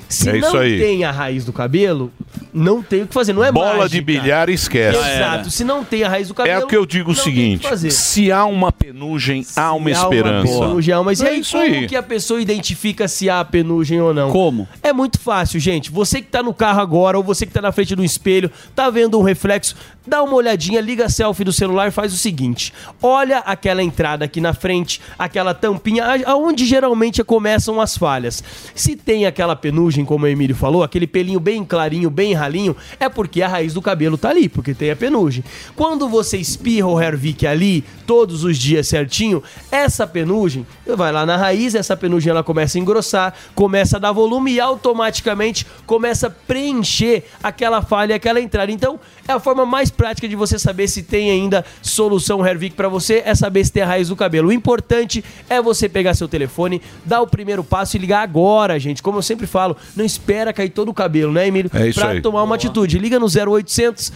Se É não aí. tem a raiz do cabelo, não tem o que fazer. Não é Bola mágica. de bilhar, esquece. Exato. Se não tem a raiz do cabelo. É o que eu digo o seguinte: se há uma penugem, há uma Se há esperança. penugem, há uma- Mas e É aí, isso como aí. que a pessoa identifica se há penugem ou não? Como? É muito fácil, gente. Você que tá no carro agora, ou você que tá na frente do espelho, tá vendo um reflexo, dá uma olhadinha, liga a selfie do celular e faz o seguinte: olha aquela entrada aqui na frente, aquela tampinha, aonde geralmente começam as falhas. Se tem aquela penugem, como o Emílio falou, aquele pelinho bem clarinho, bem ralinho, é porque a raiz do cabelo tá ali, porque tem a penugem. Quando você espirra o Hervik ali, todos os dias certinho, essa penugem vai lá na raiz, essa penugem ela começa a engrossar, começa a dar volume e automaticamente começa a preencher aquela falha, aquela entrada. Então, é a forma mais prática de você saber se tem ainda solução Hervik pra você, é saber se tem a raiz do cabelo. O importante é você pegar seu telefone, dar o primeiro passo e ligar agora, gente. Como eu sempre falo, não espera cair todo o cabelo, né, Emílio? É isso pra aí. tomar uma atitude. Liga no 0800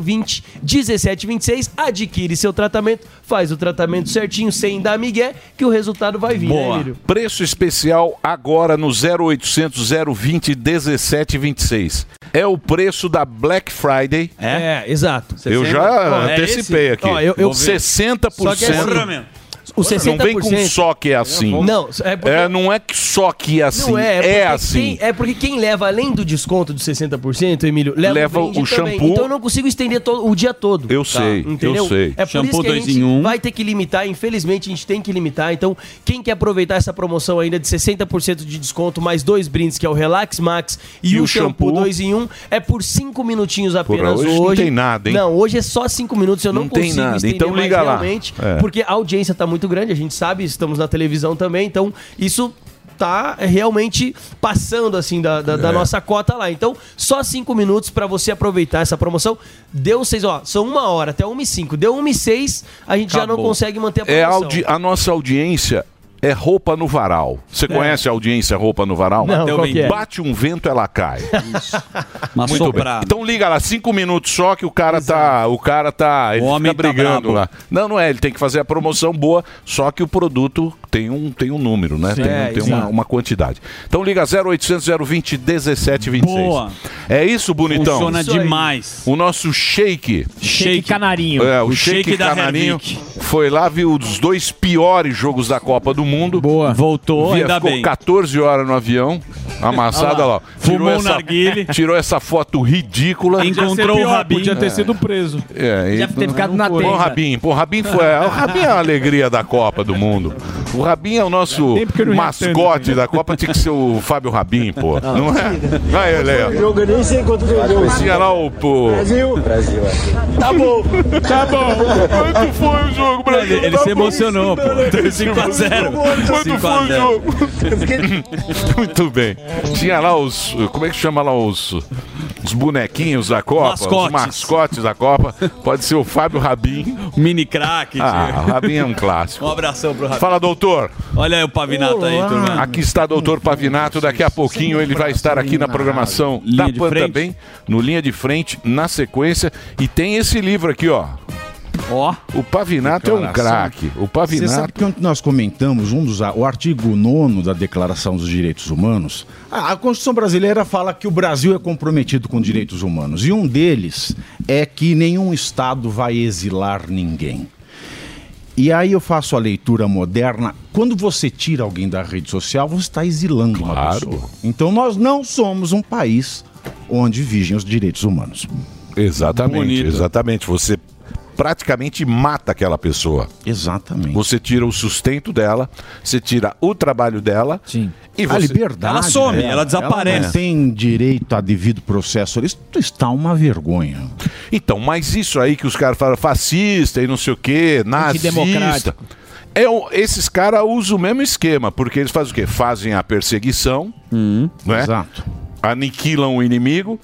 020 1726, adquire seu tratamento, faz o tratamento certinho, sem dar migué, que o resultado vai vir, né, Emílio? Preço especial agora no 0800 020 1726. É o preço da Black Friday. É, exato. Eu já é antecipei esse. aqui. Ó, eu- eu- 60%. Só que é assim, o Não vem com 60%. só que é assim. Não, é porque- É, não é que só que é assim. Não é, é, porque assim. Quem, é porque quem leva além do desconto de 60%, Emílio, leva, Leva o, o também. shampoo. Então eu não consigo estender todo, o dia todo. Eu sei, eu sei. É por Shampoo isso que a dois gente em um. vai ter que limitar, infelizmente a gente tem que limitar. Então, quem quer aproveitar essa promoção ainda de 60% de desconto, mais dois brindes, que é o Relax Max e, E o, o shampoo shampoo. 2 em 1, é por 5 minutinhos apenas hoje não tem nada, hein? Não, hoje é só 5 minutos, eu não, Não tem consigo nada. estender Então mais liga lá. realmente, É. porque a audiência tá muito grande, a gente sabe, estamos na televisão também, então isso tá realmente passando assim da, da, da É. nossa cota lá. Então, só cinco minutos pra você aproveitar essa promoção. Deu seis, ó, são uma hora até uma e cinco. Deu uma e seis, a gente já não Acabou. consegue manter a É promoção. audi- a nossa audiência é roupa no varal. Você conhece a audiência roupa no varal? Não, qual que é? Bate um vento, ela cai. Uma Muito bem. Então liga lá, cinco minutos só que o cara tá, o cara tá, ele homem fica tá brigando brabo. lá. Não, não é, ele tem que fazer a promoção boa, só que o produto tem um, tem um número, né? Sim. tem É, tem uma, uma quantidade. Então liga 0800 020 1726. Boa. É isso, bonitão? Funciona Isso demais. O nosso shake. Shake Canarinho. É, o, O shake, shake da Canarinho foi lá, viu os dois piores jogos da Copa do Mundo. Boa. Voltou, Via, ainda ficou bem. 14 horas no avião, amassada lá. lá. Fumou um essa, narguile. tirou essa foto ridícula. Encontrou o Rabin. Podia ter sido preso. É, Deve ter ficado na Pô, tenda. O Rabin, pô, o Rabin foi. O Rabin é a alegria da Copa do Mundo. O Rabin é o nosso não mascote da Copa, tinha que ser o Fábio Rabin, pô. Não é? Vai, ele aí, ó. jogo, eu nem sei quanto foi o jogo. Tinha lá o. Pô... Brasil. Brasil. Tá bom. Tá bom. Quanto foi o jogo, Brasil? Ele, ele Tá se bom. emocionou, pô. 5x0. Quanto foi o jogo? Muito bem. Tinha lá os. Como é que chama lá os. Os bonequinhos da Copa? Mascotes. Os mascotes da Copa. Pode ser o Fábio Rabin. Mini craque. Ah, o Rabin é um clássico. Um abração pro Rabin. Fala, doutor. Olha aí o Pavinato aí, turma. Aqui está doutor Pavinato. Daqui a pouquinho ele vai estar aqui na programação da Linha de PAN frente. também, no Linha de Frente, na sequência. E tem esse livro aqui, ó. Ó. O Pavinato é um craque. O Você sabe Pavinato. que nós comentamos um dos, o artigo 9 da Declaração dos Direitos Humanos. A, a Constituição brasileira fala que o Brasil é comprometido com direitos humanos. E um deles é que nenhum Estado vai exilar ninguém. E aí eu faço a leitura moderna. Quando você tira alguém da rede social, você está exilando uma pessoa. Então nós não somos um país onde vigem os direitos humanos. Exatamente, Bonito. exatamente. Você praticamente mata aquela pessoa. Exatamente. Você tira o sustento dela, você tira o trabalho dela. Sim. E você... a liberdade. né? Ela não tem direito a devido processo. Isso está uma vergonha. Então, mas isso aí que os caras falam fascista e não sei o quê, nazista. É, esses caras usam o mesmo esquema, porque eles fazem o quê? Fazem a perseguição, né? Exato. aniquilam o inimigo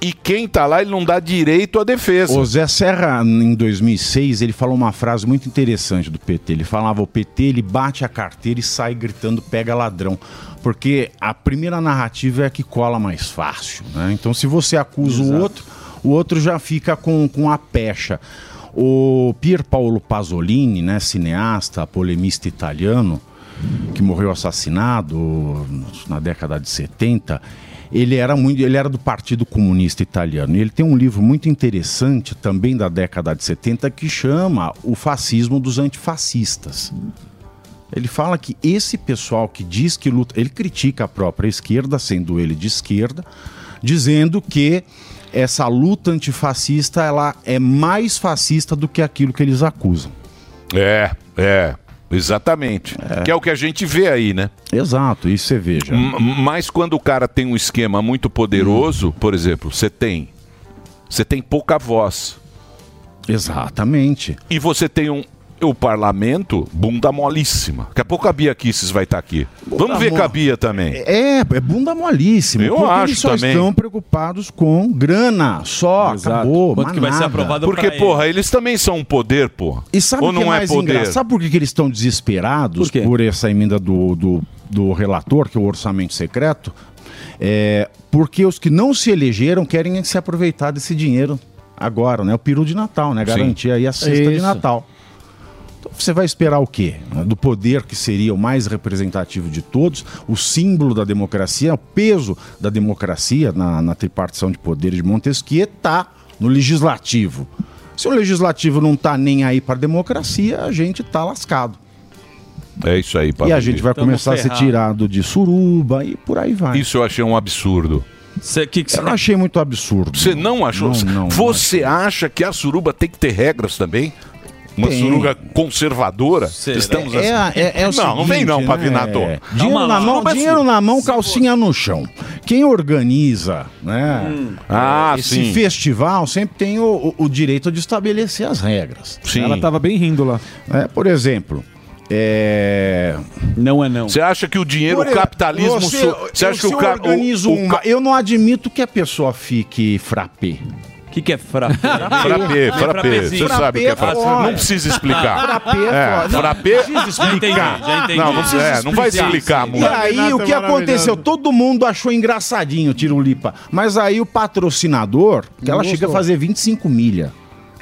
e quem tá lá ele não dá direito à defesa. O Zé Serra, em 2006, ele falou uma frase muito interessante do PT. Ele falava, o PT ele bate a carteira e sai gritando, pega ladrão. Porque a primeira narrativa é a que cola mais fácil. né? Então, se você acusa o outro, o outro já fica com, com a pecha. O Pier Paolo Pasolini, né, cineasta, polemista italiano, que morreu assassinado na década de 70, ele era muito, ele era do Partido Comunista Italiano. E ele tem um livro muito interessante também da década de 70 que chama O Fascismo dos Antifascistas. Ele fala que esse pessoal que diz que luta, ele critica a própria esquerda, sendo ele de esquerda, dizendo que essa luta antifascista ela é mais fascista do que aquilo que eles acusam. É, é. Exatamente. Que é o que a gente vê aí, né? Exato, isso você veja. Mas quando o cara tem um esquema muito poderoso, por exemplo, você tem. Você tem pouca voz. Exatamente. E você tem um. O parlamento, bunda molíssima. Daqui a pouco a Bia Kisses vai estar aqui. Vamos ver mo- com a Bia também. É, é bunda molíssima. Eu porque acho eles só também. estão preocupados com grana. Só, acabou. Quanto que vai ser aprovado Porque, pra porra, eles também são um poder, porra. E sabe Ou o que não é é mais poder? engraçado? Sabe por que, que eles estão desesperados por, essa emenda do, do, do relator, que é o orçamento secreto? É, porque os que não se elegeram querem se aproveitar desse dinheiro agora, né? O peru de Natal, né? Sim. Garantir aí a cesta de. Natal. Então você vai esperar o quê? Do poder que seria o mais representativo de todos, o símbolo da democracia, o peso da democracia na, na tripartição de poderes de Montesquieu está no legislativo. Se o legislativo não está nem aí para a democracia, a gente está lascado. É isso aí, E Pablo. a gente vai começar a ser tirado de suruba e por aí vai. Isso eu achei um absurdo. Eu não achei muito absurdo. Você não achou? Não, não, você acha que a suruba tem que ter regras também? Uma Tem. suruba conservadora? Estamos É, assim. é- é o não, não vem seguinte, não, né? Pavinato. É, Dinheiro na, mão, dinheiro na mão, calcinha no chão. Quem organiza né, Ah, esse sim. festival sempre tem o, o- o direito de estabelecer as regras. Sim. Ela tava bem rindo lá. É, por exemplo, é... Não é não. Você acha que o dinheiro, Por o capitalismo... Você, su- Você acha que o eu cara... organizo uma. Eu não admito que a pessoa fique frappé. O que, que é frappé? Frappé, frappé. Você sabe o que é frappé. Não precisa explicar. Frappé é É, frappé... Já entendi, já entendi. Não, não, precisa, é, não vai explicar E muito. aí, o que aconteceu? Todo mundo achou engraçadinho o Tirulipa. Mas aí o patrocinador, que ela Não chega a fazer 25 milha.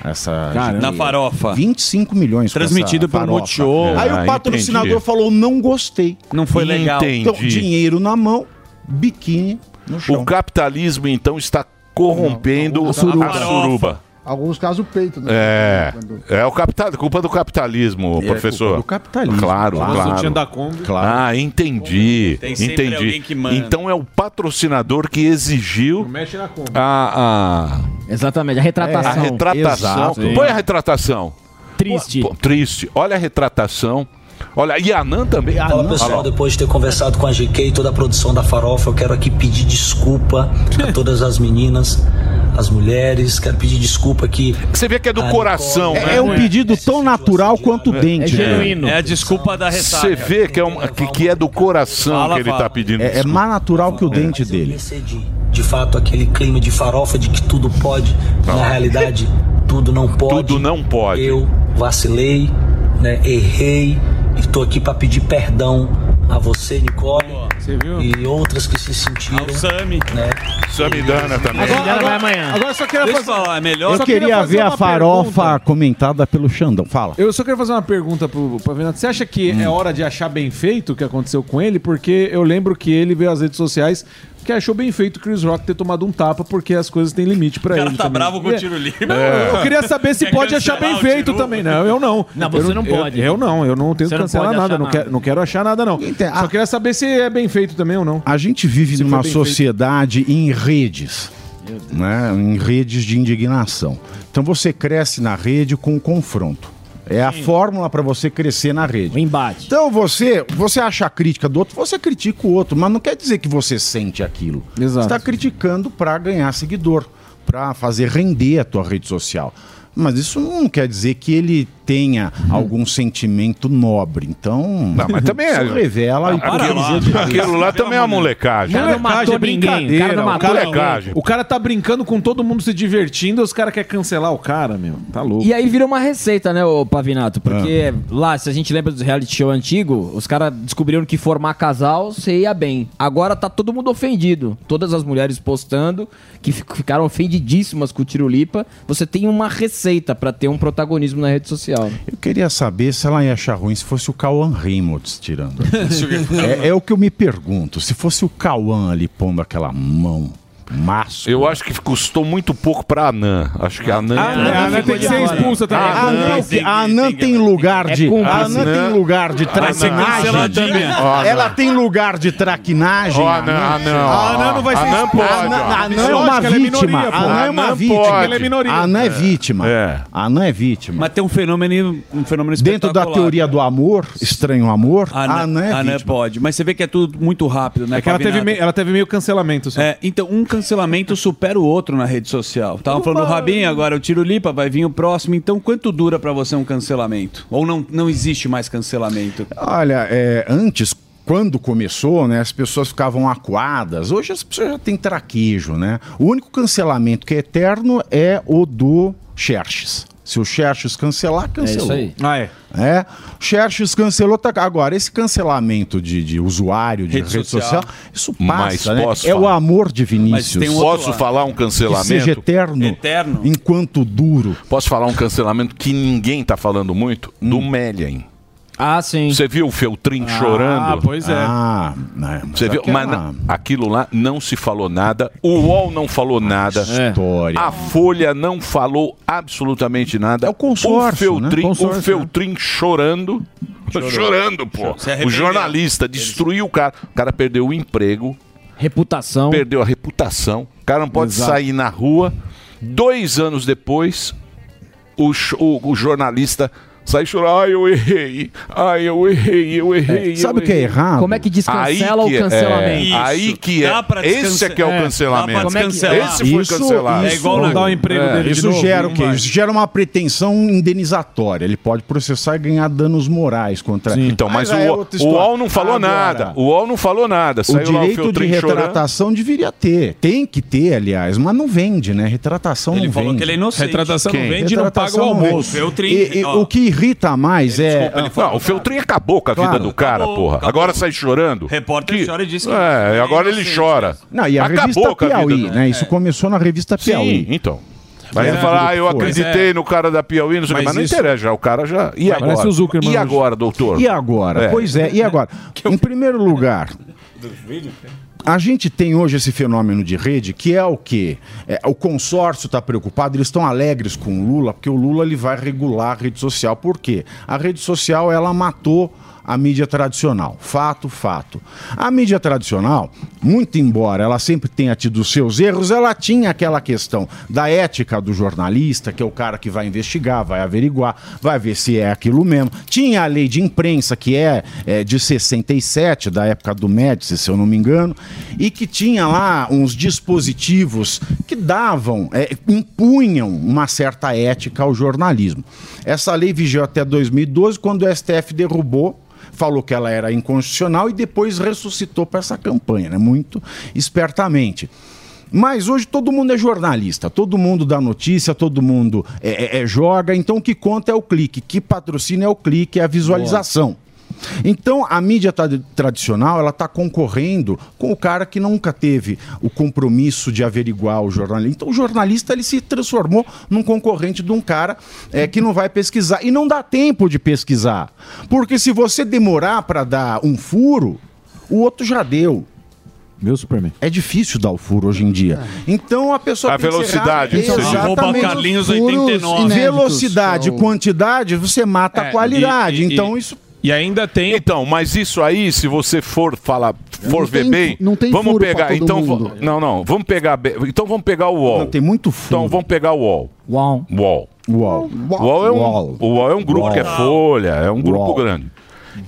Essa Cara, na farofa. 25 milhões. Transmitido farofa. Multishow. Aí Ah, o patrocinador entendi. falou: não gostei. Não foi legal. Então, Entendi. dinheiro na mão, biquíni no chão. O capitalismo, então, está corrompendo Não, a a farofa. suruba. Alguns casos o peito, né? É, é o capital, culpa do capitalismo, É, professor. culpa do capitalismo. Claro, Claro. claro. Kombi. Claro. Ah, entendi. Tem sempre entendi. alguém que manda. Então é o patrocinador que exigiu Mexe na conta. a, a, Exatamente, a retratação. a retratação. Exato. Põe a retratação. Triste. Pô, triste. Olha a retratação. Olha, e a Anan também. Fala Olha pessoal, lá. depois de ter conversado com a GK e toda a produção da Farofa, eu quero aqui pedir desculpa a todas as meninas, as mulheres, quero pedir desculpa aqui. Você vê que é do coração, né? É um pedido tão natural quanto o dente. né? É a desculpa da ressaca. Você vê que é, um, que, que é do coração Fala, que ele fala. tá pedindo É, é mais natural que o dente dele. De fato, aquele clima de farofa de que tudo pode, na realidade, tudo não pode. Tudo não pode. Eu vacilei, né, errei e tô aqui para pedir perdão a você, Nicole, e outras que se sentiram. Ao Sami. Né, Samidana também. Agora, agora, agora eu só queria fazer... falar, é melhor. Eu só queria fazer ver a farofa pergunta. comentada pelo Xandão. Fala. Eu só queria fazer uma pergunta pro Pavinato. Você acha que Hum. é hora de achar bem feito o que aconteceu com ele? Porque eu lembro que ele veio às redes sociais que achou bem feito o Chris Rock ter tomado um tapa porque as coisas têm limite pra O cara ele. tá também. bravo com o É. tiro livre. Não, Eu queria saber se Quer pode achar cancelar bem o feito também. Não, eu não. Não, você Eu não eu- pode. Eu, não, eu não tenho Você que não cancelar pode nada, achar não nada. quero, não quero achar nada, não. Só queria saber se é bem feito também ou não. A gente vive Se numa foi bem feito. sociedade em redes, né? em redes de indignação. Então você cresce na rede com o confronto. É a fórmula para você crescer na rede. O embate. Então você, você acha a crítica do outro, você critica o outro, mas não quer dizer que você sente aquilo. Exato. Você está criticando para ganhar seguidor, para fazer render a tua rede social. Mas isso não quer dizer que ele tenha algum sentimento nobre. Então, Não, mas também é- revela a hipocrisia de Aquilo lá também é uma molecagem. O cara não matou é ninguém. brincadeira, cara não o matou cara- ninguém. O cara tá brincando com todo mundo se divertindo, os caras querem cancelar o cara, meu. Tá louco. E aí vira uma receita, né, o Pavinato? Porque lá, se a gente lembra do reality show antigo, os caras descobriram que formar casal você ia bem. Agora tá todo mundo ofendido. Todas as mulheres postando que fi- ficaram ofendidíssimas com o Tirulipa. Você tem uma receita pra ter um protagonismo na rede social. Né? Eu queria saber se ela ia achar ruim se fosse o Cauã Reynolds tirando. é, é o que eu me pergunto. Se fosse o Cauã ali pondo aquela mão. Másculo. Eu acho que custou muito pouco pra Anã. Acho que a Anã. A Anã- a Anã tem que ser expulsa também. A Anã- a Anã tem lugar de- a Anã tem lugar de traquinagem. Ela tem lugar de traquinagem. A Anã não vai ser expulsa. A Anã- a Anã é uma é vítima. A Anã é uma vítima. Ela é minoria. A Anã é É. vítima. É. A Anã é vítima. Mas tem um fenômeno, um fenômeno Dentro da teoria do amor, estranho amor, A a Anã, Anã é vítima. pode. Mas você vê que é tudo muito rápido, né? É que ela teve, meio, ela teve meio cancelamento. Só. É, então um cancelamento supera o outro na rede social. Tava falando do Rabinho, agora o Tiro Lipa, vai vir o próximo. Então quanto dura pra você um cancelamento? Ou não, não existe mais cancelamento? Olha, é, antes, quando começou, né, as pessoas ficavam acuadas. Hoje as pessoas já têm traquejo, né? O único cancelamento que é eterno é o do Xerxes. Se o Xerxes cancelar, cancelou. isso aí. Ah, é. É, o Xerxes cancelou. Tá... Agora, esse cancelamento de, de usuário de rede, Rede social. social. isso Mas passa, né? posso É o falar? amor de Vinícius. Posso falar um cancelamento? Que seja eterno, Eterno. enquanto duro. Posso falar um cancelamento que ninguém tá falando muito? Do Melian. Ah, sim. Você viu o Feltrin Ah, chorando? pois é. Ah, né, Você viu? aquela- Mas na- aquilo lá não se falou nada. O UOL não falou nada. História. A Folha não falou absolutamente nada. É o consórcio, O né? Feltrin, Consórcio, o Feltrin chorando. Chorou. Chorando, pô. O jornalista destruiu o cara. O cara perdeu o emprego. Reputação. Perdeu a reputação. O cara não pode Exato. sair na rua. Dois anos depois, o, o- o jornalista sai chorando. Ai, eu errei. Ai, eu errei, eu errei. É, sabe o que é errei." errado? Como é que descancela que o é- cancelamento? é, aí que é. Dá pra Esse é que é o é, cancelamento. dá pra Como é que-. Esse foi cancelado. É igual Vamos dar o emprego É, dele de isso novo, gera não o quê? Isso gera uma pretensão indenizatória. Ele pode processar e ganhar danos morais contra Então, mas o, é o UOL não falou Agora, nada. O UOL não falou nada. O Saiu lá o direito de Feltrin chorando. retratação deveria ter. Tem que ter, aliás, mas não vende, né? Retratação Ele não falou vende. que ele é inocente. Retratação não Quem? vende e não paga o Retratação não almoço. o que irrita mais é... Não, o Feltrin acabou com a vida Claro. do cara, Acabou, porra. acabou. Agora sai chorando. Repórter chora e diz que É, é agora ele chora. Não, e a Acabou revista com a vida Piauí, do- né? Isso começou na revista Piauí. Sim, então. Vai É, falar, ah, eu que acreditei é- no cara da Piauí, não sei o quê, Mas mas não isso- interessa, já, o cara já. E agora? E agora, doutor? E agora? É. Pois é, e agora? Em primeiro lugar, a gente tem hoje esse fenômeno de rede que é o quê? É, o consórcio está preocupado, eles estão alegres com o Lula, porque o Lula ele vai regular a rede social. Por quê? A rede social ela matou a mídia tradicional. Fato, fato. A mídia tradicional, muito embora ela sempre tenha tido seus erros, ela tinha aquela questão da ética do jornalista, que é o cara que vai investigar, vai averiguar, vai ver se é aquilo mesmo. Tinha a lei de imprensa, que é, é, de 67, da época do Médici, se eu não me engano, e que tinha lá uns dispositivos que davam, é, impunham uma certa ética ao jornalismo. Essa lei vigiou até 2012, quando o STF derrubou falou que ela era inconstitucional e depois ressuscitou para essa campanha, né? muito espertamente. Mas hoje todo mundo é jornalista, todo mundo dá notícia, todo mundo é, é- é joga, então o que conta é o clique, que patrocina é o clique, é a visualização. Então a mídia tra- tradicional ela está concorrendo com o cara que nunca teve o compromisso de averiguar o jornalista. Então o jornalista ele se transformou num concorrente de um cara é, que não vai pesquisar e não dá tempo de pesquisar, porque se você demorar para dar um furo, o outro já deu. Meu Superman. É difícil dar o furo hoje em dia. Então a pessoa A tem que ser velocidade, Exatamente. Carlinhos Furos 89. inéditos. Velocidade, quantidade, você mata É, a qualidade. e- e- então e- isso E ainda tem. Então, mas isso aí, se você for falar, for Não ver tem- bem, não tem vamos furo pra pegar. todo Então, mundo. não, não, vamos pegar. Então vamos pegar o UOL. não, tem muito furo. Então vamos pegar o UOL. UOL. Uau. O UOL é um, Uol. o UOL é um grupo Uol. que é Folha, é um grupo Uol. grande.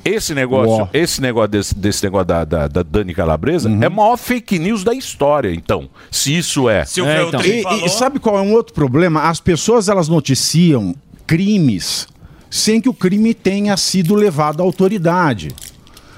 Esse negócio, Uol. esse negócio desse, desse negócio da, da, da Dani Calabresa Uhum. é a maior fake news da história, então. Se isso é. Se o É, então. E, falou... e sabe qual é um outro problema? As pessoas elas noticiam crimes sem que o crime tenha sido levado à autoridade.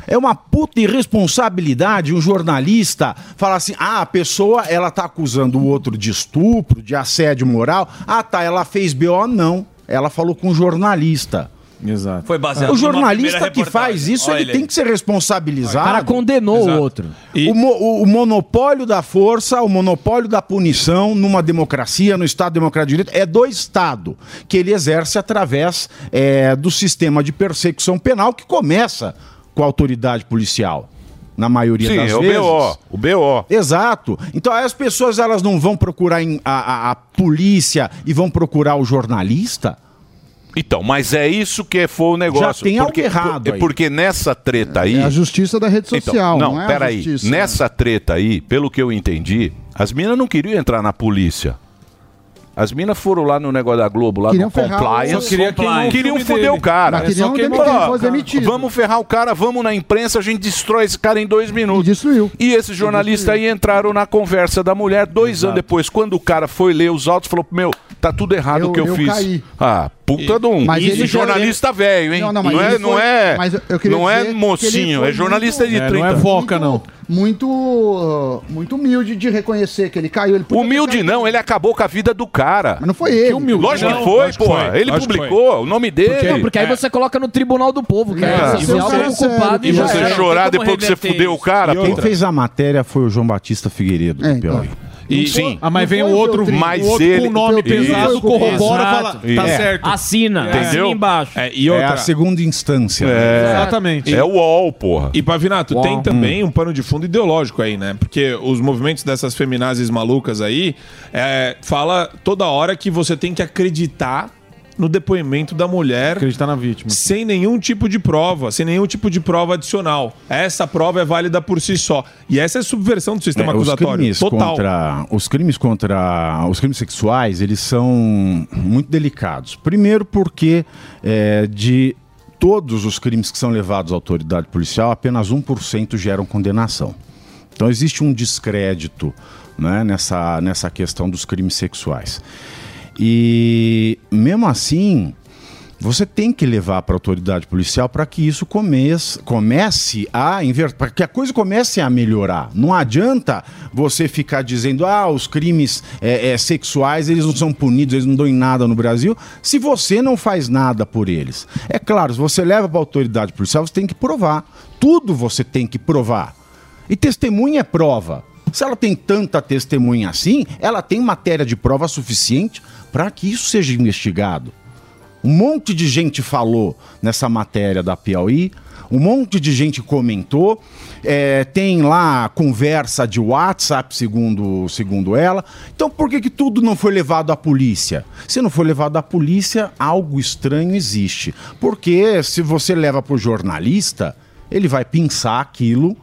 É uma puta irresponsabilidade um jornalista falar assim: ah, a pessoa ela tá acusando o outro de estupro, de assédio moral. Ah, tá, ela fez BO. Não. Ela falou com um jornalista. Exato. Foi baseado O jornalista que faz isso, Olha ele tem que ser responsabilizado. O cara condenou Exato. o outro. E- O, mo- o- o monopólio da força, o monopólio da punição numa democracia, no Estado Democrático de Direito, é do Estado, que ele exerce através é, do sistema de persecução penal que começa com a autoridade policial. na maioria Sim, das é o vezes. BO, o BO. Exato. Então aí as pessoas elas não vão procurar em- a, a- a polícia e vão procurar o jornalista? Então, mas é isso que foi o negócio. Já tem algo porque, errado por- aí. Porque nessa treta aí. É a justiça da rede social, Então, não, não, é peraí. justiça. Nessa treta aí, pelo que eu entendi, as minas não queriam entrar na polícia. As minas foram lá no negócio da Globo, lá Queriam no o- Compliance. Queria o queriam foder dele. o cara. Mas queriam Falou, demitido. Vamos ferrar o cara, vamos na imprensa, a gente destrói esse cara em dois minutos. E destruiu. E esses jornalistas aí entraram na conversa da mulher dois anos depois. Quando o cara foi ler os autos, falou: Meu, tá tudo errado o Eu- que eu, eu fiz. caí. Ah, puta de um. Mas Esse ele jornalista velho, hein? Não, Não, não, mas é, ele não foi- é, mas eu queria não é dizer que mocinho, ele foi é jornalista muito- de 30 anos. muito, Muito, uh, muito humilde de reconhecer que ele caiu. Ele Humilde não, ele acabou com a vida do cara. Mas não foi ele. Lógico Não, que foi, lógico que porra. foi, Ele lógico que publicou o nome dele. Porque, não, porque aí você coloca no tribunal do povo, que é, É. algo é o culpado E já você chorar Não depois que você fudeu o cara, Quem fez a matéria foi o João Batista Figueiredo, do Piauí. E, sim. Ah, mas vem o outro, Mas o outro ele- com nome Isso. pesado, corrobora e fala, tá É. certo. Assina, Entendeu? assina embaixo. É, e É outra, a segunda instância. É. Exatamente. É o UOL, porra. E Pavinato, Uau. tem também Hum. um pano de fundo ideológico aí, né? Porque os movimentos dessas feminazes malucas aí é, fala toda hora que você tem que acreditar no depoimento da mulher. Acreditar na vítima. Sem nenhum tipo de prova, sem nenhum tipo de prova adicional. Essa prova é válida por si só. E essa é a subversão do sistema É, os acusatório. crimes Total. contra os crimes contra os crimes sexuais eles são muito delicados. Primeiro porque é, de todos os crimes que são levados à autoridade policial apenas 1% geram condenação. Então existe um descrédito né, nessa, nessa questão dos crimes sexuais. E mesmo assim, você tem que levar para a autoridade policial para que isso comece, comece a inverter, para que a coisa comece a melhorar. Não adianta você ficar dizendo, ah, os crimes é, é, sexuais eles não são punidos, eles não dão em nada no Brasil, se você não faz nada por eles. É claro, se você leva para a autoridade policial, você tem que provar. Tudo você tem que provar. E testemunha é prova. Se ela tem tanta testemunha assim, ela tem matéria de prova suficiente para que isso seja investigado. Um monte de gente falou nessa matéria da Piauí, um monte de gente comentou, é, tem lá conversa de WhatsApp, segundo, segundo ela. Então por que, que tudo não foi levado à polícia? Se não foi levado à polícia, algo estranho existe. Porque se você leva para o jornalista, ele vai pensar aquilo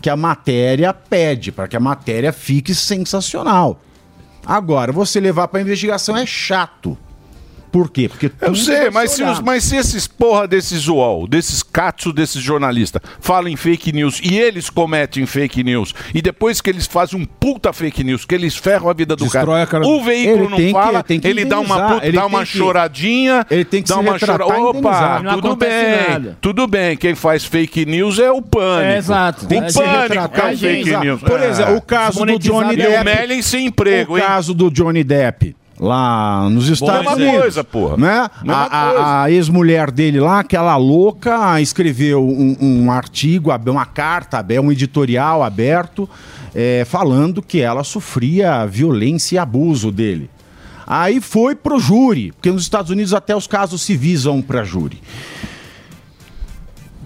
que a matéria pede, para que a matéria fique sensacional. Agora, você levar para investigação é chato. Por quê? Porque Eu sei, mas se, os- mas se esses porra desses UOL, desses catsos desses jornalistas, falam em fake news e eles cometem fake news, e depois que eles fazem um puta fake news, que eles ferram a vida do cara, cara- o veículo Ele não que- fala, que ele dá uma, puta, ele dá uma que- choradinha, ele tem que dá se uma chora... Opa, tudo bem, nada. tudo bem, quem faz fake news é o pânico. É, exato. Tem É, o pânico que é o fake news. Por É. exemplo, o caso do Johnny E o Depp. Sem emprego, o caso do Johnny Depp. Lá nos Estados Mesma Unidos. coisa, porra. Né? Mesma A, a- a ex-mulher dele lá, aquela louca, escreveu um, um artigo, uma carta, um editorial aberto, é, falando que ela sofria violência e abuso dele. Aí foi pro júri, porque nos Estados Unidos até os casos civis vão pra júri.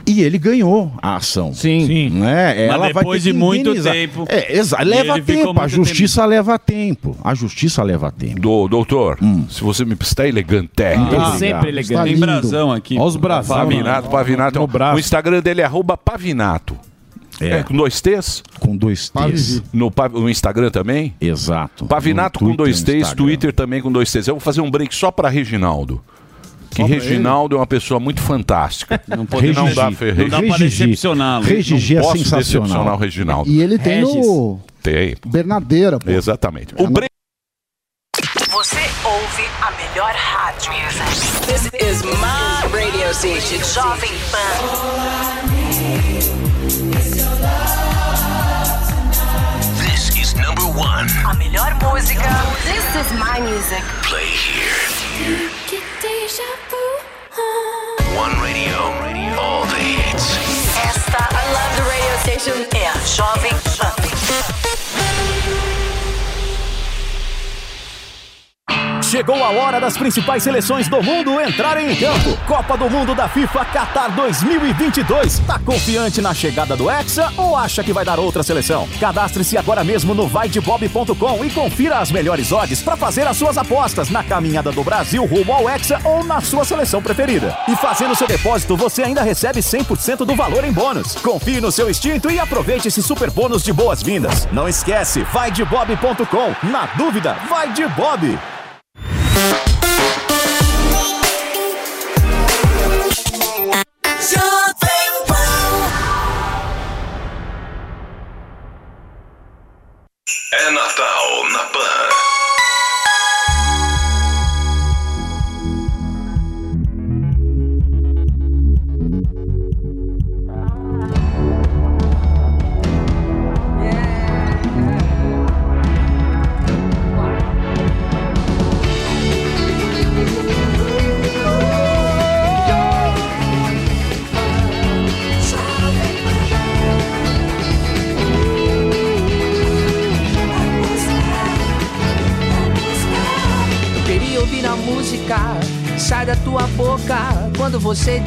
E ele ganhou a ação. Sim. Né? Ela vai depois ter de muito indenizar. tempo, É, exa- e leva tempo. A justiça leva tempo. A justiça leva tempo. Do, doutor, se você me está elegante. Ah, sempre elegante. Tem brasão aqui. Olha os braços. Pavinato, Pavinato. No braço. O Instagram dele é arroba Pavinato. É. com dois T's? Com dois T's. No, no Instagram também? Exato. Pavinato com dois T's. Twitter também com dois T's. Eu vou fazer um break só para Reginaldo. Que Reginaldo é uma pessoa muito fantástica. Não pode não Regigi. dar Ferreira. Não dá pra Regigi. decepcioná-lo. Regigi é Posso sensacional. decepcionar o Reginaldo. E ele tem Regis. no Tem. Bernadeira, pô. Exatamente. O break. Você ouve a melhor rádio. This is my radio station, Jovem Pan. This is number one. A melhor música. This is my music. Play here. One radio. All the hits. Esta, I love the radio station, é a Jovem Pan. Chegou a hora das principais seleções do mundo entrarem em campo. Copa do Mundo da FIFA Qatar 2022. Tá confiante na chegada do Hexa ou acha que vai dar outra seleção? Cadastre-se agora mesmo no vaidebob.com e confira as melhores odds para fazer as suas apostas na caminhada do Brasil rumo ao Hexa ou na sua seleção preferida. E fazendo seu depósito, você ainda recebe 100% do valor em bônus. Confie no seu instinto e aproveite esse super bônus de boas-vindas. Não esquece, vaidebob.com. Na dúvida, vai de Bob. Você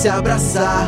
se abraçar.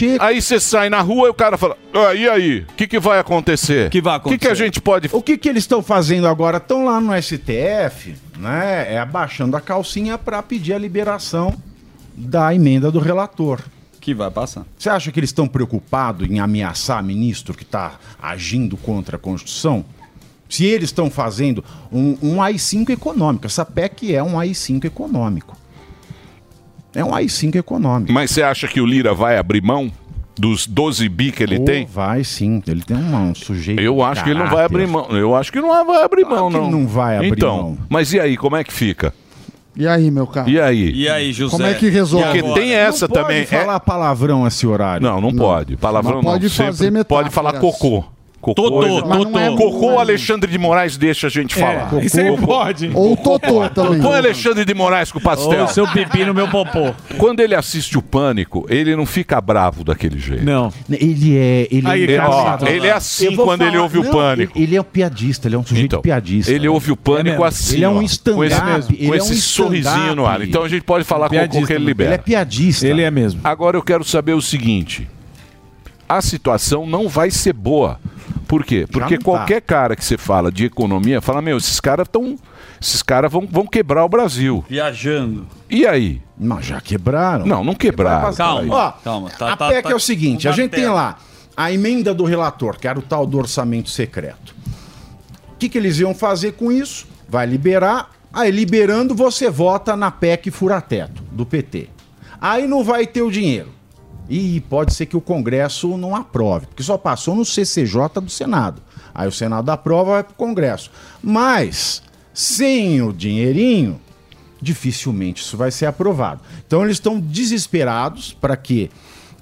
Capacheco. Aí você sai na rua e o cara fala: ah, e aí? O que, que vai acontecer? que vai O que, que a gente pode. O que, que eles estão fazendo agora? Estão lá no STF, né? É abaixando a calcinha para pedir a liberação da emenda do relator. Que vai passar. Você acha que eles estão preocupados em ameaçar ministro que está agindo contra a Constituição? Se eles estão fazendo um, um AI-5 econômico, essa PEC é um AI-5 econômico. É um AI-5 econômico. Mas você acha que o Lira vai abrir mão dos 12 bi que ele Oh, tem? Vai sim, ele tem um, um sujeito. Eu acho que ele não vai abrir mão. Eu acho que não vai abrir mão, que ele não. não vai abrir então, mão. Mas e aí, como é que fica? E aí, meu cara? E aí? E aí, José? Como é que resolve? Porque tem essa Não pode também. é- falar palavrão esse horário. Não, não, pode. Palavrão Mas pode não. fazer Sempre metáforas. pode falar cocô. Cocô, Totô, Mas não é- Totô. Cocô Alexandre de Moraes deixa a gente falar. isso aí Cocô. pode. Ou Totô também. Põe Alexandre de Moraes com o pastel. Ou seu pipi no meu popô. Quando ele assiste o Pânico, ele não fica bravo daquele jeito. Não. Ele é. Ele, Aí, é, ó, ele é assim vou quando ele ouve o não, Pânico. Ele, ele é um piadista, ele é um sujeito piadista. Ele ouve o pânico assim. Ele é um ó, stand-up. Com esse, ele com é esse um sorrisinho no ar. Então a gente pode falar com o Piadista, que ele ele libera. é piadista. Ele é mesmo. Agora eu quero saber o seguinte: a situação não vai ser boa. Por quê? Porque tá. qualquer cara que você fala de economia fala: meu, esses caras estão. Esses caras vão, vão quebrar o Brasil. Viajando. E aí? Não, já quebraram. Não, não quebraram. Calma, Ó, calma. Tá, a tá, PEC tá é o seguinte: a gente tem lá a emenda do relator, que era o tal do orçamento secreto. O que, que eles iam fazer com isso? Vai liberar. Aí, liberando, você vota na PEC fura-teto do PT. Aí não vai ter o dinheiro. E pode ser que o Congresso não aprove, porque só passou no CCJ do Senado. Aí o Senado aprova, vai para o Congresso. Mas, sem o dinheirinho, dificilmente isso vai ser aprovado. Então eles estão desesperados para que,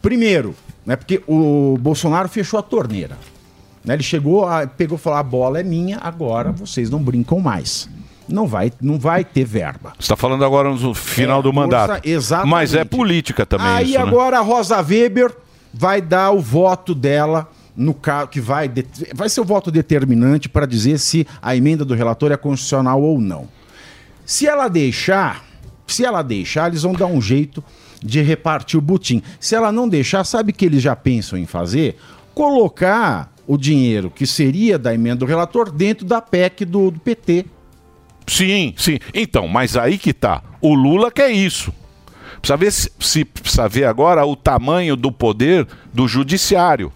primeiro, né, porque o Bolsonaro fechou a torneira. Né, ele chegou, a, pegou e falou: a bola é minha, agora vocês não brincam mais. Não vai, não vai ter verba. Você está falando agora no final É, do mandato. força- exatamente. Mas é política também Aí isso, né? agora a Rosa Weber vai dar o voto dela no caso que vai vai ser o voto determinante para dizer se a emenda do relator é constitucional ou não. Se ela deixar, se ela deixar, eles vão dar um jeito de repartir o butim. Se ela não deixar, sabe o que eles já pensam em fazer? Colocar o dinheiro que seria da emenda do relator dentro da PEC do, do PT. Sim, sim. Então, mas aí que tá. O Lula quer isso. Precisa ver, se, se- precisa ver agora o tamanho do poder do judiciário.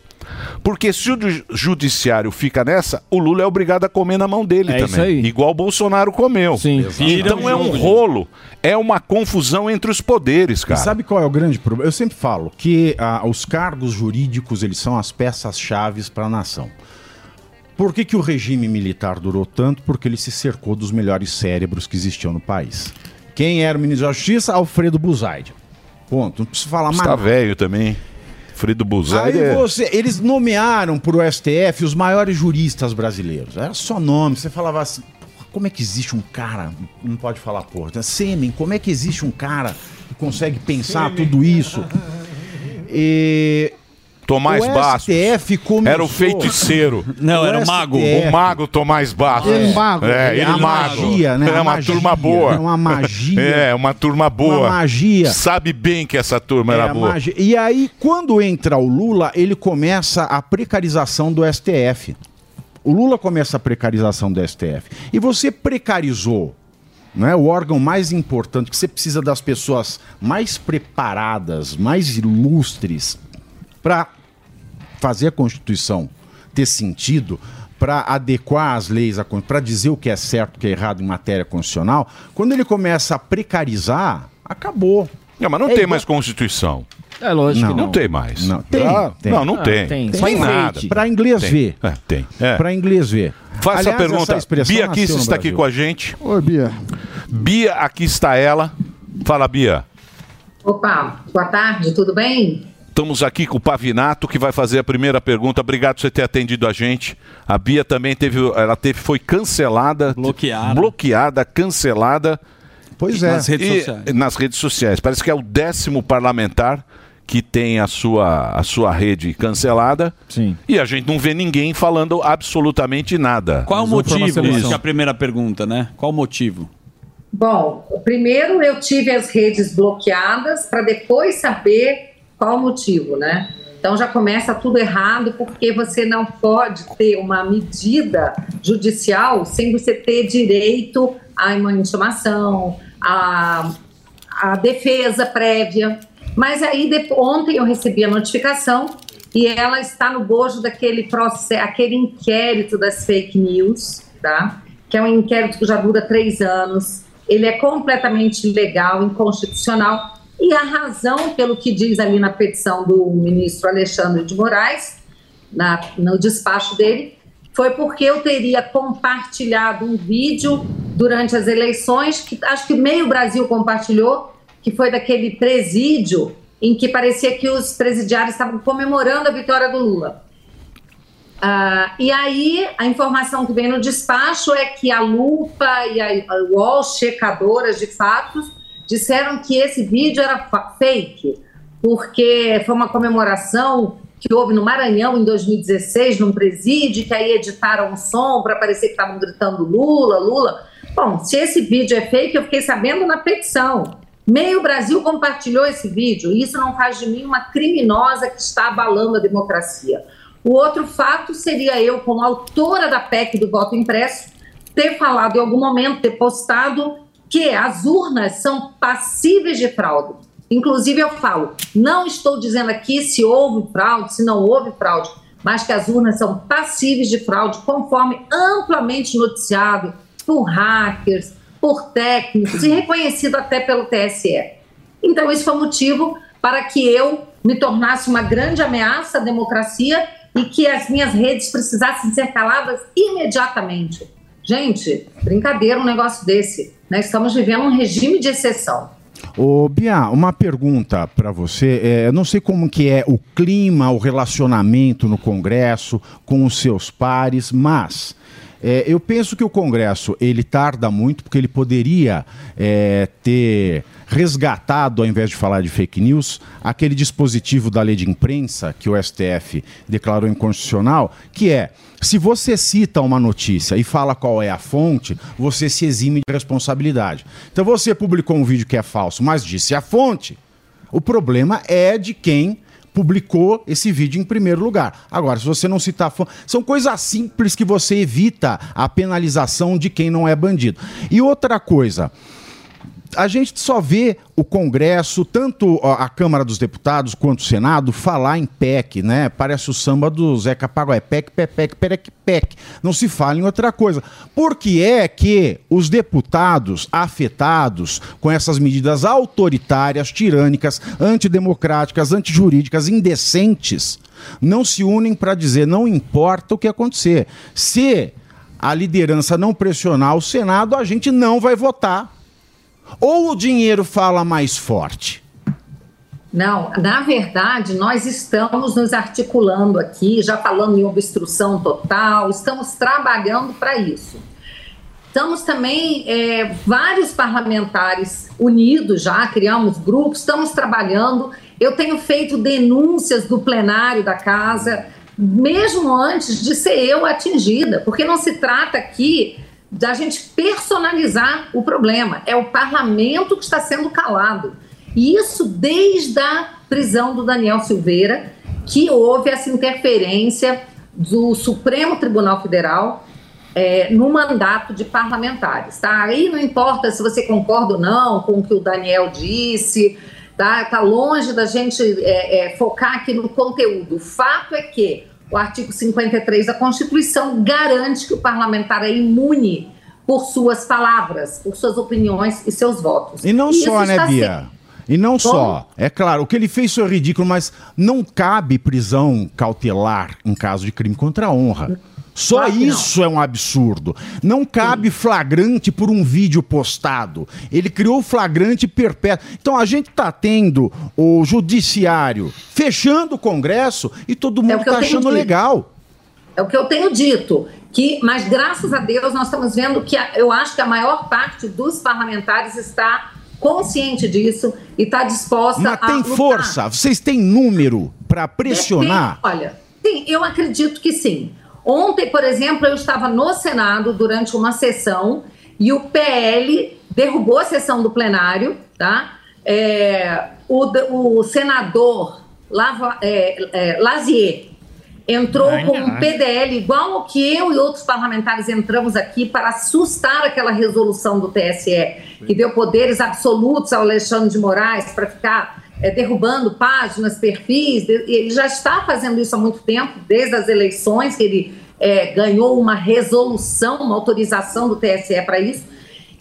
Porque se o ju- judiciário fica nessa, o Lula é obrigado a comer na mão dele É também. isso aí. Igual o Bolsonaro comeu. Vira Então é um rolo, é uma confusão entre os poderes, E cara. sabe qual é o grande problema? Eu sempre falo que ah, os cargos jurídicos eles são as peças chaves para a nação. Por que, que o regime militar durou tanto? Porque ele se cercou dos melhores cérebros que existiam no país. Quem era o ministro da Justiça? Alfredo Buzaide. Ponto. Não preciso falar mais. Está velho também. Fredo Buzai. Aí é- você, eles nomearam para o STF os maiores juristas brasileiros. Era só nome. Você falava assim, "Porra, como é que existe um cara, não pode falar porra, né? Sêmen, como é que existe um cara que consegue pensar tudo isso? E... Tomás o Bastos. STF começou... Era o feiticeiro. Não, era o STF mago. O mago Tomás Bastos. É, mago. É, É ele a mago. magia, né? É uma magia, turma boa. é uma magia. É, uma turma boa. Uma magia. Sabe bem que essa turma É, era a boa. magia. E aí, quando entra o Lula, ele começa a precarização do STF. O Lula começa a precarização do STF. E você precarizou né, o órgão mais importante, que você precisa das pessoas mais preparadas, mais ilustres, para fazer a Constituição ter sentido, para adequar as leis, para dizer o que é certo e o que é errado em matéria constitucional, quando ele começa a precarizar, acabou. Não, mas não É tem igual- mais Constituição. É lógico não, que não. tem mais. Não, tem, Ah, tem. Não, não Ah, tem. tem. Tem, nada. Pra inglês Tem. ver. É, tem. É. Para inglês ver. Faça Aliás, a pergunta. Bia no está aqui com a gente. Oi, Bia. Bia, aqui está ela. Fala, Bia. Opa, boa tarde, tudo bem? Estamos aqui com o Pavinato, que vai fazer a primeira pergunta. Obrigado por você ter atendido a gente. A Bia também teve, ela teve, foi cancelada, bloqueada, bloqueada, cancelada. Pois é. Nas redes E- sociais. Nas redes sociais. Parece que é o décimo parlamentar que tem a sua, a sua rede cancelada. Sim. E a gente não vê ninguém falando absolutamente nada. Qual o motivo? Que é a primeira pergunta, né? Qual o motivo? Bom, primeiro eu tive as redes bloqueadas para depois saber qual o motivo, né? Então já começa tudo errado porque você não pode ter uma medida judicial sem você ter direito a uma intimação, a, defesa prévia. Mas aí ontem eu recebi a notificação e ela está no bojo daquele processo, aquele inquérito das fake news, tá? Que é um inquérito que já dura três anos. Ele é completamente ilegal, inconstitucional. E a razão, pelo que diz ali na petição do ministro Alexandre de Moraes, na- no despacho dele, foi porque eu teria compartilhado um vídeo durante as eleições, que acho que meio Brasil compartilhou, que foi daquele presídio em que parecia que os presidiários estavam comemorando a vitória do Lula. Ah, e aí, a informação que vem no despacho é que a Lupa e a UOL, checadoras de fatos, disseram que esse vídeo era fa- fake, porque foi uma comemoração que houve no Maranhão em 2016, num presídio, que aí editaram um som para parecer que estavam gritando Lula, Lula. Bom, se esse vídeo é fake, eu fiquei sabendo na petição. Meio Brasil compartilhou esse vídeo, e isso não faz de mim uma criminosa que está abalando a democracia. O outro fato seria eu, como autora da PEC do voto impresso, ter falado em algum momento, ter postado que as urnas são passíveis de fraude. Inclusive, eu falo, não estou dizendo aqui se houve fraude, se não houve fraude, mas que as urnas são passíveis de fraude, conforme amplamente noticiado por hackers, por técnicos e reconhecido até pelo TSE. Então, esse foi motivo para que eu me tornasse uma grande ameaça à democracia e que as minhas redes precisassem ser caladas imediatamente. Gente, brincadeira um negócio desse. Nós estamos vivendo um regime de exceção. Ô, Bia, uma pergunta para você. É, não sei como que é o clima, o relacionamento no Congresso com os seus pares, mas é, eu penso que o Congresso ele tarda muito porque ele poderia é, ter resgatado, ao invés de falar de fake news, aquele dispositivo da lei de imprensa que o STF declarou inconstitucional, que é se você cita uma notícia e fala qual é a fonte, você se exime de responsabilidade. Então você publicou um vídeo que é falso, mas disse a fonte. O problema é de quem publicou esse vídeo em primeiro lugar. Agora, se você não citar fonte, são coisas simples que você evita a penalização de quem não é bandido. E outra coisa, a gente só vê o Congresso, tanto a Câmara dos Deputados quanto o Senado, falar em PEC, né? Parece o samba do Zeca Pagodé, PEC, PEC, PEC, PEC, PEC. Não se fala em outra coisa. Por que é que os deputados afetados com essas medidas autoritárias, tirânicas, antidemocráticas, antijurídicas, indecentes, não se unem para dizer não importa o que acontecer. Se a liderança não pressionar o Senado, a gente não vai votar. Ou o dinheiro fala mais forte? Não, na verdade, nós estamos nos articulando aqui, já falando em obstrução total, estamos trabalhando para isso. Estamos também, é, vários parlamentares unidos já, criamos grupos, estamos trabalhando. Eu tenho feito denúncias do plenário da casa, mesmo antes de ser eu atingida, porque não se trata aqui da gente personalizar o problema. É o parlamento que está sendo calado. E isso desde a prisão do Daniel Silveira, que houve essa interferência do Supremo Tribunal Federal é, no mandato de parlamentares. Tá? Aí não importa se você concorda ou não com o que o Daniel disse, tá, tá longe da gente é, é, focar aqui no conteúdo. O fato é que o artigo 53 da Constituição garante que o parlamentar é imune por suas palavras, por suas opiniões e seus votos. E não Isso só, né, Bia? sendo- E não Como? só. É claro, o que ele fez foi ridículo, mas não cabe prisão cautelar em caso de crime contra a honra. Só Claro não. isso é um absurdo. Não cabe flagrante por um vídeo postado. Ele criou flagrante perpétuo. Então a gente está tendo o judiciário fechando o Congresso e todo mundo É eu está tenho achando legal. É o que eu tenho dito. Que, mas graças a Deus nós estamos vendo que a- eu acho que a maior parte dos parlamentares está consciente disso e está disposta Mas a tem lutar. força, vocês têm número para pressionar. Depende, olha, sim, eu acredito que sim. Ontem, por exemplo, eu estava no Senado durante uma sessão e o PL derrubou a sessão do plenário, tá? É, o, o senador Lava, é, é, Lazier entrou Ai, com um ai. PDL igual ao que eu e outros parlamentares entramos aqui para assustar aquela resolução do TSE, que deu poderes absolutos ao Alexandre de Moraes para ficar é, derrubando páginas, perfis. Ele já está fazendo isso há muito tempo, desde as eleições, que ele é, ganhou uma resolução, uma autorização do TSE para isso.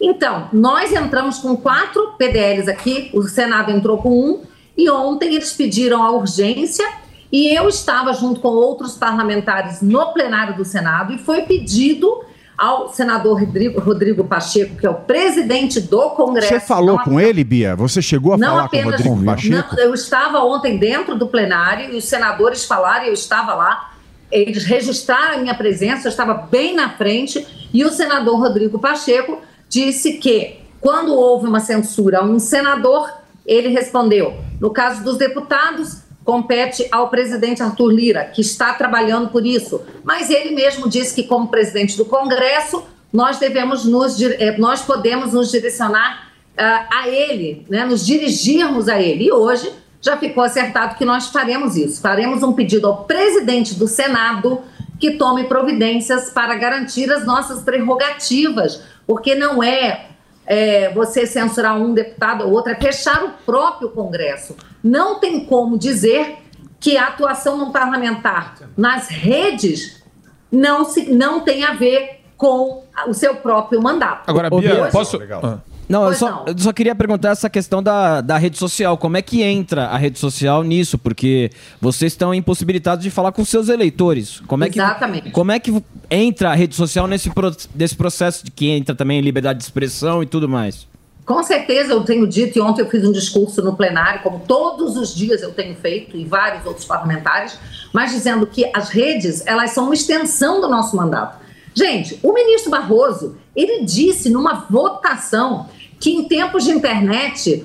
Então, nós entramos com quatro PDLs aqui, o Senado entrou com um, e ontem eles pediram a urgência, e eu estava junto com outros parlamentares no plenário do Senado, e foi pedido ao senador Rodrigo, Rodrigo Pacheco, que é o presidente do Congresso. Você falou com ele, Bia? Você chegou a não falar com o apenas. Rodrigo Pacheco? Não, eu estava ontem dentro do plenário e os senadores falaram, eu estava lá. eles registraram a minha presença, eu estava bem na frente, e o senador Rodrigo Pacheco disse que, quando houve uma censura a um senador, ele respondeu: no caso dos deputados, compete ao presidente Arthur Lira, que está trabalhando por isso. Mas ele mesmo disse que, como presidente do Congresso, nós devemos nos, eh, nós podemos nos direcionar ah, a ele, né, nos dirigirmos a ele. E hoje já ficou acertado que nós faremos isso. Faremos um pedido ao presidente do Senado que tome providências para garantir as nossas prerrogativas, porque não é, é, você censurar um deputado ou outro, é fechar o próprio Congresso. Não tem como dizer que a atuação um parlamentar nas redes não, se, não tem a ver com o seu próprio mandato. Agora, Bia, Bia, posso. Ah. Não, eu só, eu só queria perguntar essa questão da, da rede social. Como é que entra a rede social nisso? Porque vocês estão impossibilitados de falar com seus eleitores. Como é que, Exatamente. Como é que entra a rede social nesse pro, desse processo de que entra também liberdade de expressão e tudo mais? Com certeza, eu tenho dito, e ontem eu fiz um discurso no plenário, como todos os dias eu tenho feito, e vários outros parlamentares, mas dizendo que as redes, elas são uma extensão do nosso mandato. Gente, o ministro Barroso, ele disse numa votação que em tempos de internet,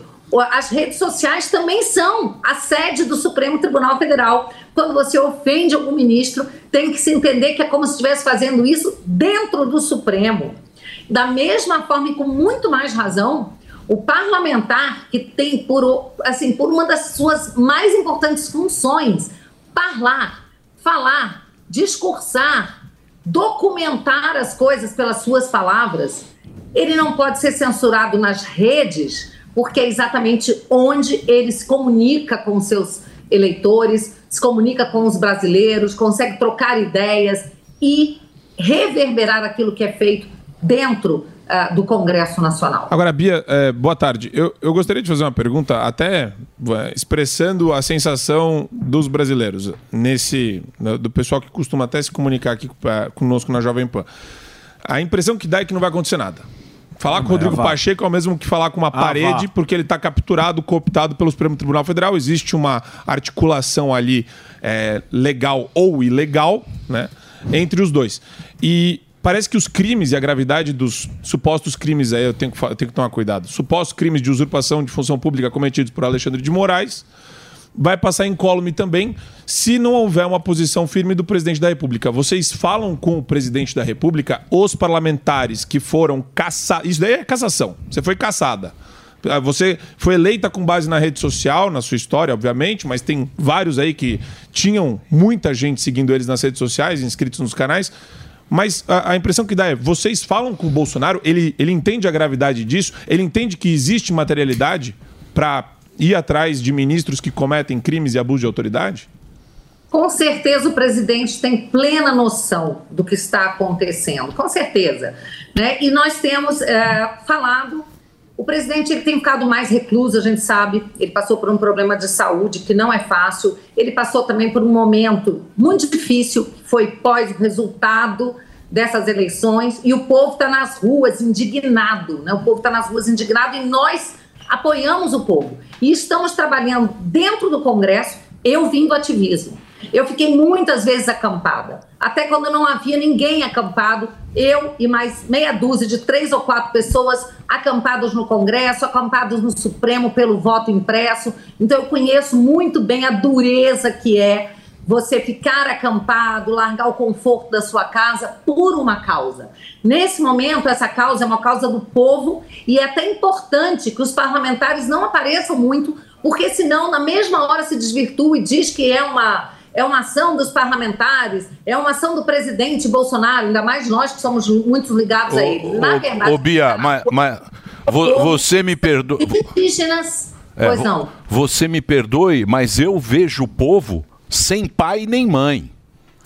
as redes sociais também são a sede do Supremo Tribunal Federal. Quando você ofende algum ministro, tem que se entender que é como se estivesse fazendo isso dentro do Supremo. Da mesma forma e com muito mais razão, o parlamentar que tem por, assim, por uma das suas mais importantes funções, falar, falar, discursar, documentar as coisas pelas suas palavras, ele não pode ser censurado nas redes, porque é exatamente onde ele se comunica com seus eleitores, se comunica com os brasileiros, consegue trocar ideias e reverberar aquilo que é feito dentro ah, do Congresso Nacional. Agora, Bia, é, boa tarde. Eu, eu gostaria de fazer uma pergunta, até é, expressando a sensação dos brasileiros, nesse do pessoal que costuma até se comunicar aqui é, conosco na Jovem Pan. A impressão que dá é que não vai acontecer nada. Falar com o Rodrigo. Pacheco é o mesmo que falar com uma Ah, parede, porque ele está capturado, cooptado pelo Supremo Tribunal Federal. Existe uma articulação ali é, legal ou ilegal, né? Entre os dois. E parece que os crimes e a gravidade dos supostos crimes aí, eu tenho que, eu tenho que tomar cuidado. Supostos crimes de usurpação de função pública cometidos por Alexandre de Moraes vai passar incólume também se não houver uma posição firme do presidente da República. Vocês falam com o presidente da República, os parlamentares que foram caçados. Isso daí é cassação. Você foi caçada. Ah, Você foi eleita com base na rede social, na sua história, obviamente, mas tem vários aí que tinham muita gente seguindo eles nas redes sociais, inscritos nos canais. Mas a, a impressão que dá é: vocês falam com o Bolsonaro, ele, ele entende a gravidade disso, ele entende que existe materialidade para ir atrás de ministros que cometem crimes e abuso de autoridade? Com certeza o presidente tem plena noção do que está acontecendo, com certeza. Né? E nós temos eh, falado, o presidente ele tem ficado mais recluso, a gente sabe, ele passou por um problema de saúde que não é fácil, ele passou também por um momento muito difícil, que foi pós o resultado dessas eleições, e o povo está nas ruas indignado, né? o povo está nas ruas indignado e nós apoiamos o povo. E estamos trabalhando dentro do Congresso, eu vim do ativismo. Eu fiquei muitas vezes acampada. Até quando não havia ninguém acampado, eu e mais meia dúzia de três ou quatro pessoas acampadas no Congresso, acampadas no Supremo pelo voto impresso. Então eu conheço muito bem a dureza que é você ficar acampado, largar o conforto da sua casa por uma causa. Nesse momento, essa causa é uma causa do povo e é até importante que os parlamentares não apareçam muito, porque senão, na mesma hora, se desvirtua e diz que é uma, é uma ação dos parlamentares, é uma ação do presidente Bolsonaro, ainda mais nós que somos muito ligados a ele. Na verdade, Ô, Bia, mas, mas vo- você me perdoa. indígenas. É, pois não. Você me perdoe, mas eu vejo o povo sem pai nem mãe.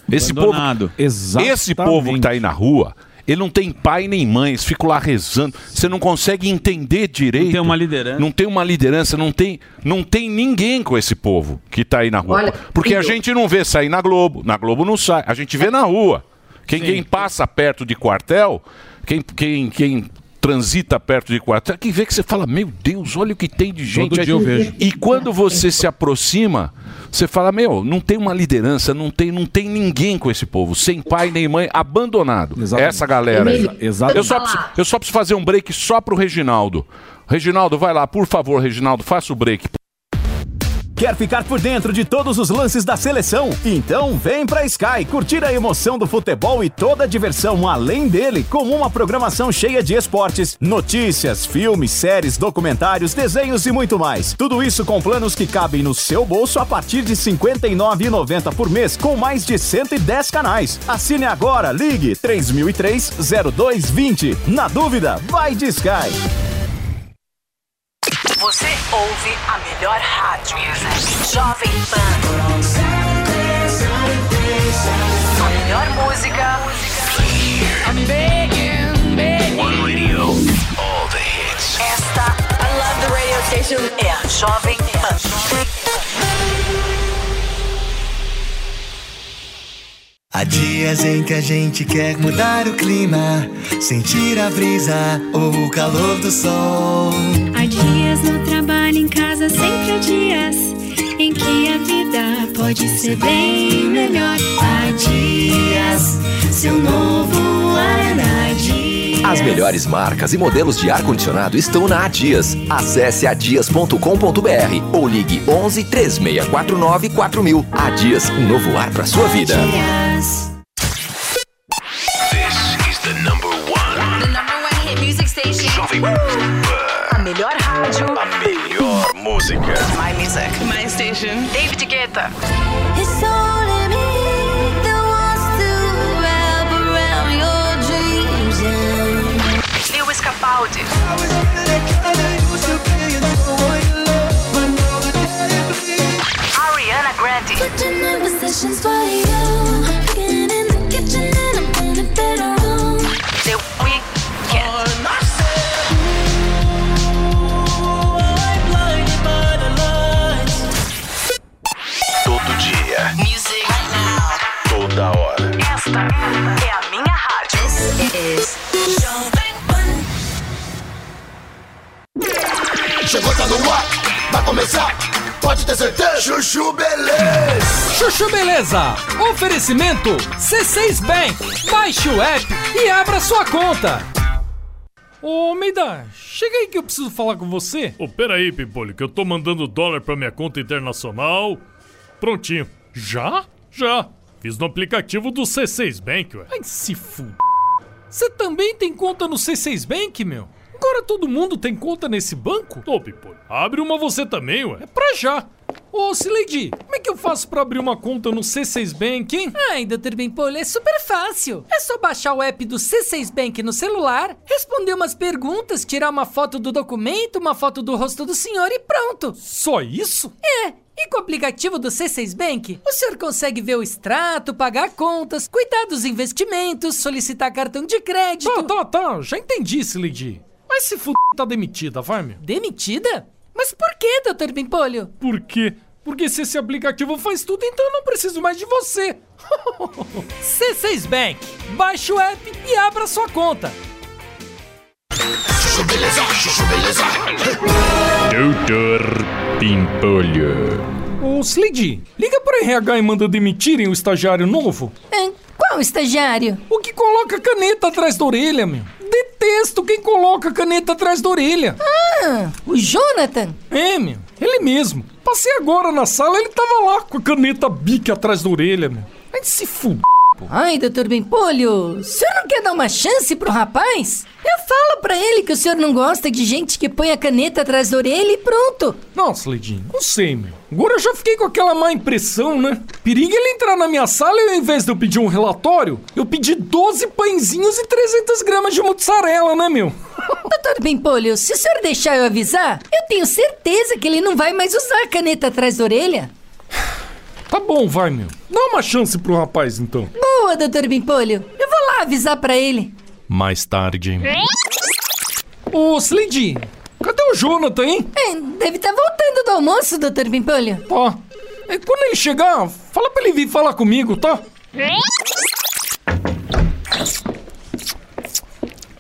Esse Abandonado. povo, esse povo que tá aí na rua, ele não tem pai nem mãe, eles ficam lá rezando. Você não consegue entender direito. Não tem uma liderança. Não tem uma liderança, não tem, não tem ninguém com esse povo que tá aí na rua. Olha, Porque a gente não vê sair na Globo, na Globo não sai, a gente vê na rua. Quem, quem passa perto de quartel, quem, quem, quem transita perto de quarto, que vê que você fala, meu Deus, olha o que tem de gente. dia aí. eu vejo. E quando você se aproxima, você fala, meu, não tem uma liderança, não tem, não tem ninguém com esse povo, sem pai nem mãe, abandonado. Essa galera aí. Exatamente. Eu só, preciso, eu só preciso fazer um break só pro Reginaldo. Reginaldo, vai lá, por favor, Reginaldo, faça o break. Quer ficar por dentro de todos os lances da seleção? Então vem pra Sky curtir a emoção do futebol e toda a diversão além dele, com uma programação cheia de esportes, notícias, filmes, séries, documentários, desenhos e muito mais. Tudo isso com planos que cabem no seu bolso a partir de R$ 59,90 por mês, com mais de 110 canais. Assine agora, ligue 3003-0220. Na dúvida, vai de Sky. Você ouve a melhor rádio. Jovem Pan. A melhor música. I'm begging, begging. One radio, all the hits. Esta, I love the radio station. É a Jovem Pan. Há dias em que a gente quer mudar o clima, sentir a brisa ou o calor do sol. Há dias no trabalho, em casa, sempre há dias em que a vida pode ser bem melhor. Há dias, seu novo ar Dias. As melhores marcas e modelos de ar-condicionado estão na Adias. Acesse adias.com.br ou ligue 11 3649 4000. Adias, um novo ar para sua vida. This is the number one. The number one hit music station. Jovem A melhor rádio. A melhor música. My music. My station. David Guetta. It's only a better room. The Weeknd. Todo dia. Music. Toda hora. Esta é a minha rádio. This is Jovem Chegou, tá no ar, vai começar, pode ter certeza. Chuchu Beleza. Chuchu Beleza. Oferecimento C6 Bank. Baixe o app e abra sua conta. Ô, Meida, chega aí que eu preciso falar com você. Ô, peraí, Pimpolho, que eu tô mandando dólar pra minha conta internacional. Prontinho. Já? Já. Fiz no aplicativo do C6 Bank, ué. Ai, se f... Você também tem conta no C6 Bank, meu? Agora todo mundo tem conta nesse banco? Ô, Pimpolho, abre uma você também, ué. É pra já. Ô, Sileidi, como é que eu faço pra abrir uma conta no C6 Bank, hein? Ai, Dr. Bimpolho, é super fácil. É só baixar o app do C6 Bank no celular, responder umas perguntas, tirar uma foto do documento, uma foto do rosto do senhor e pronto. Só isso? É. E com o aplicativo do C6 Bank, o senhor consegue ver o extrato, pagar contas, cuidar dos investimentos, solicitar cartão de crédito. Tá, tá, tá. Já entendi, Sileidi. Mas se f... tá demitida, vai, meu. Demitida? Mas por que, Dr. Bimpolho? Por quê? Porque se esse aplicativo faz tudo, então eu não preciso mais de você. C6 Bank. Baixe o app e abra sua conta. Doutor Pimpolho. Ô, Slade, liga pro RH e manda demitirem o estagiário novo. Qual estagiário? O que coloca caneta atrás da orelha, meu. Detesto quem coloca caneta atrás da orelha. Ah, o Jonathan? É, meu. Ele mesmo. Passei agora na sala, ele tava lá com a caneta bique atrás da orelha, meu. Aí se fuder. Ai, doutor Bimpolho, o senhor não quer dar uma chance pro rapaz? Eu falo pra ele que o senhor não gosta de gente que põe a caneta atrás da orelha e pronto. Nossa, Lidinho, não sei, meu. Agora eu já fiquei com aquela má impressão, né? Periga ele entrar na minha sala e ao invés de eu pedir um relatório, eu pedi 12 pãezinhos e 300 gramas de mussarela, né, meu? Doutor Bimpolho, se o senhor deixar eu avisar, eu tenho certeza que ele não vai mais usar a caneta atrás da orelha. Tá bom, vai, meu. Dá uma chance pro rapaz, então. Boa, doutor Bimpolho. Eu vou lá avisar pra ele. Mais tarde. Ô, Slade, cadê o Jonathan, hein? É, deve estar voltando do almoço, doutor Bimpolho. Tá. É, quando ele chegar, fala pra ele vir falar comigo, tá?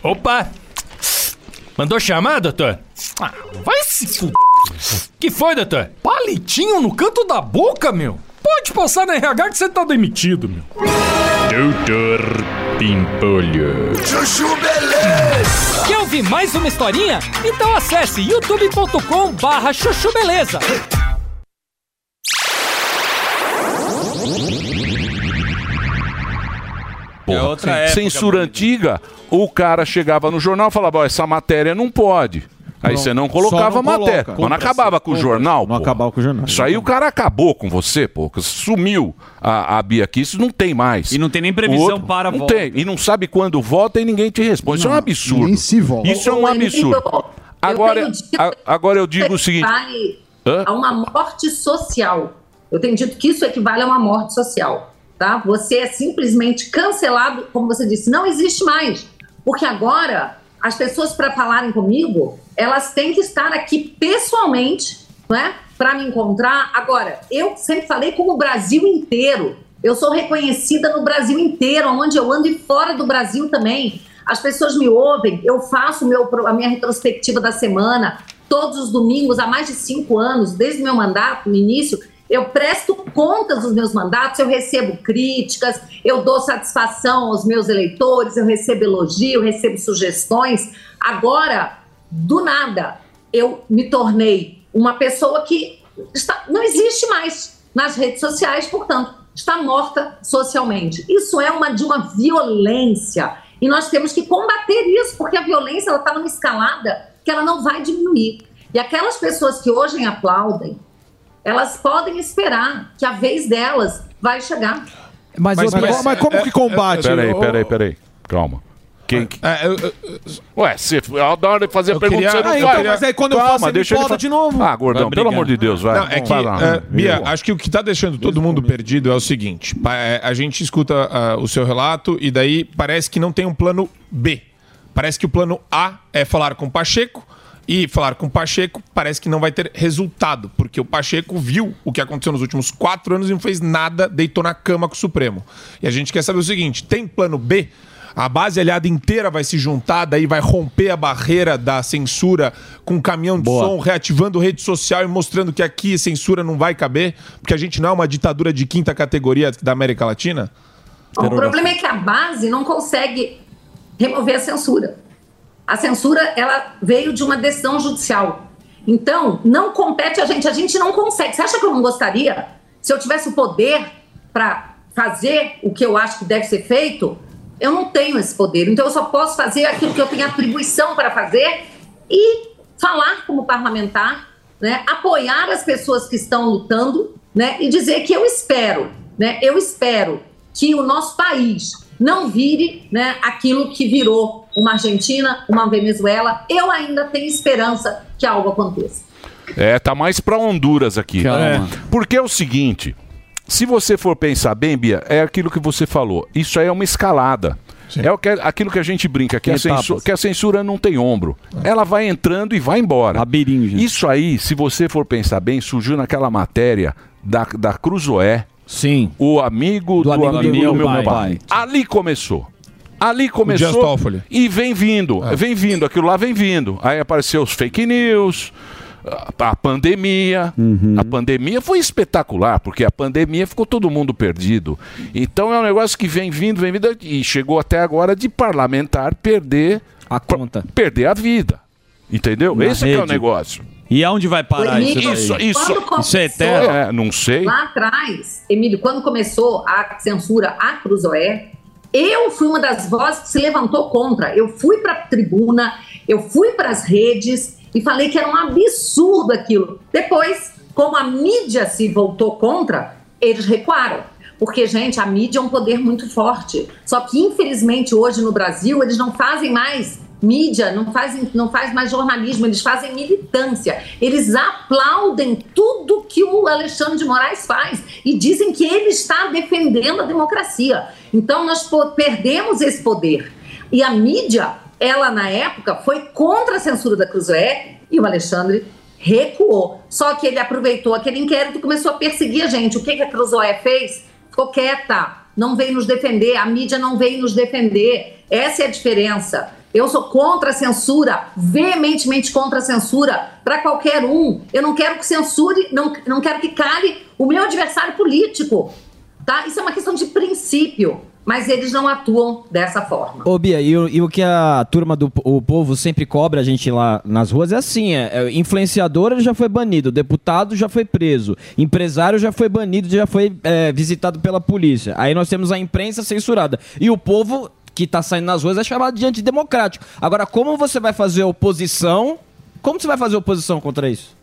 Opa! Mandou chamar, doutor? Ah, vai se fuder. Que foi, doutor? Palitinho no canto da boca, meu? Pode passar na RH que você tá demitido, meu. Doutor Pimpolho. Chuchu Beleza. Quer ouvir mais uma historinha? Então acesse youtube.com barra chuchu beleza. Porra, outra época, censura antiga, o cara chegava no jornal e falava, ó, essa matéria não pode. Aí Não, você não colocava não a matéria. coloca. Mas não acabava com o jornal, Não pô. acabava com o jornal. Isso aí o cara acabou com você, pô. Sumiu a, a Bia Kicis, não tem mais. E não tem nem previsão para a não volta. Tem. E não sabe quando volta e ninguém te responde. Isso é um absurdo. nem se volta. Isso é um absurdo. Agora, eu agora eu digo o que seguinte. equivale Hã? a uma morte social. Eu tenho dito que isso equivale a uma morte social. Tá? Você é simplesmente cancelado, como você disse, não existe mais. Porque agora, as pessoas para falarem comigo, elas têm que estar aqui pessoalmente, né? Para me encontrar. Agora, eu sempre falei com o Brasil inteiro. Eu sou reconhecida no Brasil inteiro, onde eu ando e fora do Brasil também. As pessoas me ouvem, eu faço meu, a minha retrospectiva da semana todos os domingos há mais de cinco anos, desde o meu mandato, no início. Eu presto contas dos meus mandatos, eu recebo críticas, eu dou satisfação aos meus eleitores, eu recebo elogio, eu recebo sugestões. Agora, do nada, eu me tornei uma pessoa que está- não existe mais nas redes sociais, portanto, está morta socialmente. Isso é uma de uma violência e nós temos que combater isso, porque a violência está numa escalada que ela não vai diminuir. E aquelas pessoas que hoje aplaudem, elas podem esperar que a vez delas vai chegar. Mas, mas, mas- mas como que combate? Peraí, peraí, peraí. Calma. Quem que... É, Ué, você adora fazer Eu pergunta, queria- você não Ah, então, mas aí quando eu Calma, faço, ele deixa ele fa- de novo. Ah, gordão, pelo amor de Deus, vai. Não, é que, Vai lá. é, Bia, acho que o que tá deixando todo mundo perdido é o seguinte: é, a gente escuta ah, o seu relato e daí parece que não tem um plano B. Parece que o plano A é falar com o Pacheco. E falar com o Pacheco parece que não vai ter resultado, porque o Pacheco viu o que aconteceu nos últimos quatro anos e não fez nada, deitou na cama com o Supremo. E a gente quer saber o seguinte: tem plano B? A base aliada inteira vai se juntar, daí vai romper a barreira da censura com um caminhão de som, reativando rede social e mostrando que aqui censura não vai caber, porque a gente não é uma ditadura de quinta categoria da América Latina? O problema é que a base não consegue remover a censura. A censura ela veio de uma decisão judicial. Então, não compete a gente. A gente não consegue. Você acha que eu não gostaria? Se eu tivesse o poder para fazer o que eu acho que deve ser feito, eu não tenho esse poder. Então, eu só posso fazer aquilo que eu tenho atribuição para fazer e falar como parlamentar, né? apoiar as pessoas que estão lutando né? e dizer que eu espero, né? eu espero que o nosso país não vire né, aquilo que virou uma Argentina, uma Venezuela. Eu ainda tenho esperança que algo aconteça. É, tá mais pra Honduras aqui. Calma. Porque é o seguinte, se você for pensar bem, Bia, é aquilo que você falou. Isso aí é uma escalada. É o que, aquilo que a gente brinca, que a, censura, que a censura não tem ombro. Ela vai entrando e vai embora. Isso aí, se você for pensar bem, surgiu naquela matéria da, da Cruzoé. Sim. O amigo do, amigo amigo, do do meu pai. pai. Ali começou. Ali começou e vem vindo, vem vindo, aquilo lá vem vindo. Aí apareceu os fake news, a, pandemia. A pandemia foi espetacular, porque a pandemia ficou todo mundo perdido. Então é um negócio que vem vindo, vem vindo, e chegou até agora de parlamentar perder a conta. Perder a vida. Entendeu? Na Esse é o negócio. E aonde vai parar Emílio, isso daí? Isso, Quando isso é começou- eterno. É, não sei. Lá atrás, Emílio, quando começou a censura à Cruzoé, eu fui uma das vozes que se levantou contra. Eu fui para a tribuna, eu fui para as redes e falei que era um absurdo aquilo. Depois, como a mídia se voltou contra, eles recuaram. Porque, gente, a mídia é um poder muito forte. Só que, infelizmente, hoje no Brasil, eles não fazem mais mídia, não fazem, não faz mais jornalismo, eles fazem militância. Eles aplaudem tudo que o Alexandre de Moraes faz e dizem que ele está defendendo a democracia. Então, nós perdemos esse poder. E a mídia, ela na época, foi contra a censura da Cruzoé e o Alexandre recuou. Só que ele aproveitou aquele inquérito e começou a perseguir a gente. O que, que a Cruzoé fez? Ficou quieta, não veio nos defender, a mídia não veio nos defender. Essa é a diferença. Eu sou contra a censura, veementemente contra a censura para qualquer um. Eu não quero que censure, não, não quero que cale o meu adversário político. Tá? Isso é uma questão de princípio, mas eles não atuam dessa forma. Ô Bia, e, o- e o que a turma do o povo sempre cobra a gente lá nas ruas é assim: é, é, influenciador já foi banido, deputado já foi preso, empresário já foi banido, já foi é, visitado pela polícia. Aí nós temos a imprensa censurada. E o povo que tá saindo nas ruas é chamado de antidemocrático. Agora, como você vai fazer oposição? Como você vai fazer oposição contra isso?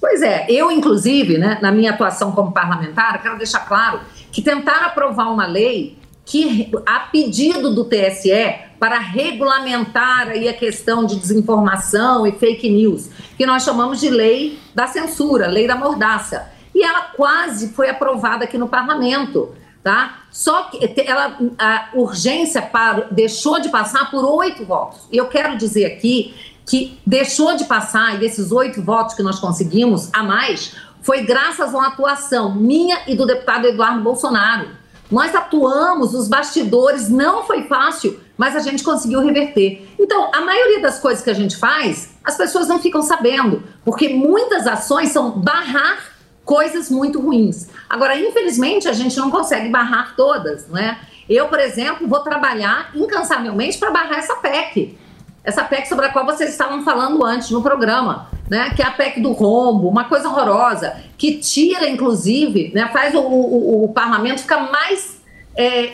Pois é, eu, inclusive, né, na minha atuação como parlamentar, quero deixar claro que tentar aprovar uma lei que, a pedido do TSE, para regulamentar aí a questão de desinformação e fake news, que nós chamamos de lei da censura, lei da mordaça. E ela quase foi aprovada aqui no parlamento. Tá? Só que ela, a urgência para, deixou de passar por oito votos. E eu quero dizer aqui que deixou de passar, e desses oito votos que nós conseguimos a mais, foi graças a uma atuação minha e do deputado Eduardo Bolsonaro. Nós atuamos nos bastidores, não foi fácil, mas a gente conseguiu reverter. Então, a maioria das coisas que a gente faz, as pessoas não ficam sabendo, porque muitas ações são barrar coisas muito ruins. Agora, infelizmente, a gente não consegue barrar todas, não é? Eu, por exemplo, vou trabalhar incansavelmente para barrar essa PEC. Essa PEC sobre a qual vocês estavam falando antes no programa, né? Que é a PEC do rombo, uma coisa horrorosa, que tira, inclusive, né? faz o, o- o parlamento ficar mais, é,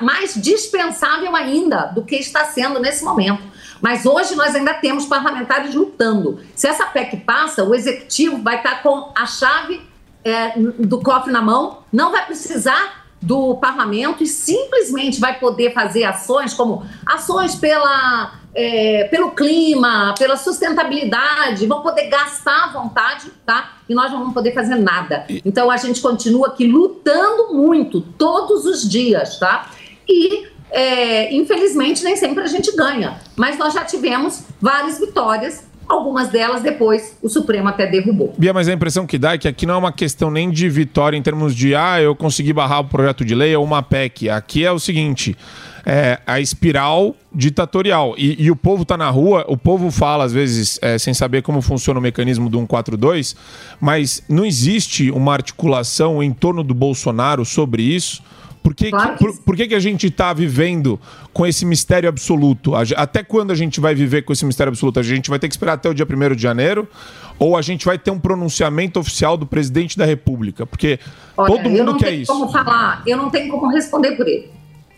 mais dispensável ainda do que está sendo nesse momento. Mas hoje nós ainda temos parlamentares lutando. Se essa PEC passa, o executivo vai estar com a chave é, do cofre na mão, não vai precisar do parlamento e simplesmente vai poder fazer ações como ações pela, é, pelo clima, pela sustentabilidade, vão poder gastar à vontade, tá? E nós não vamos poder fazer nada. Então a gente continua aqui lutando muito, todos os dias, tá? E é, infelizmente nem sempre a gente ganha, mas nós já tivemos várias vitórias, algumas delas depois o Supremo até derrubou. Bia, mas a impressão que dá é que aqui não é uma questão nem de vitória em termos de, ah, eu consegui barrar o projeto de lei ou uma PEC. Aqui é o seguinte. É a espiral ditatorial. E, e o povo tá na rua, o povo fala, às vezes, é, sem saber como funciona o mecanismo do 142, mas não existe uma articulação em torno do Bolsonaro sobre isso. Por que, que- por, por que, que a gente está vivendo com esse mistério absoluto? Até quando a gente vai viver com esse mistério absoluto? A gente vai ter que esperar até o dia 1 de janeiro? Ou a gente vai ter um pronunciamento oficial do presidente da República? Porque Olha, todo eu mundo não quer tenho isso. como falar, eu não tenho como responder por ele.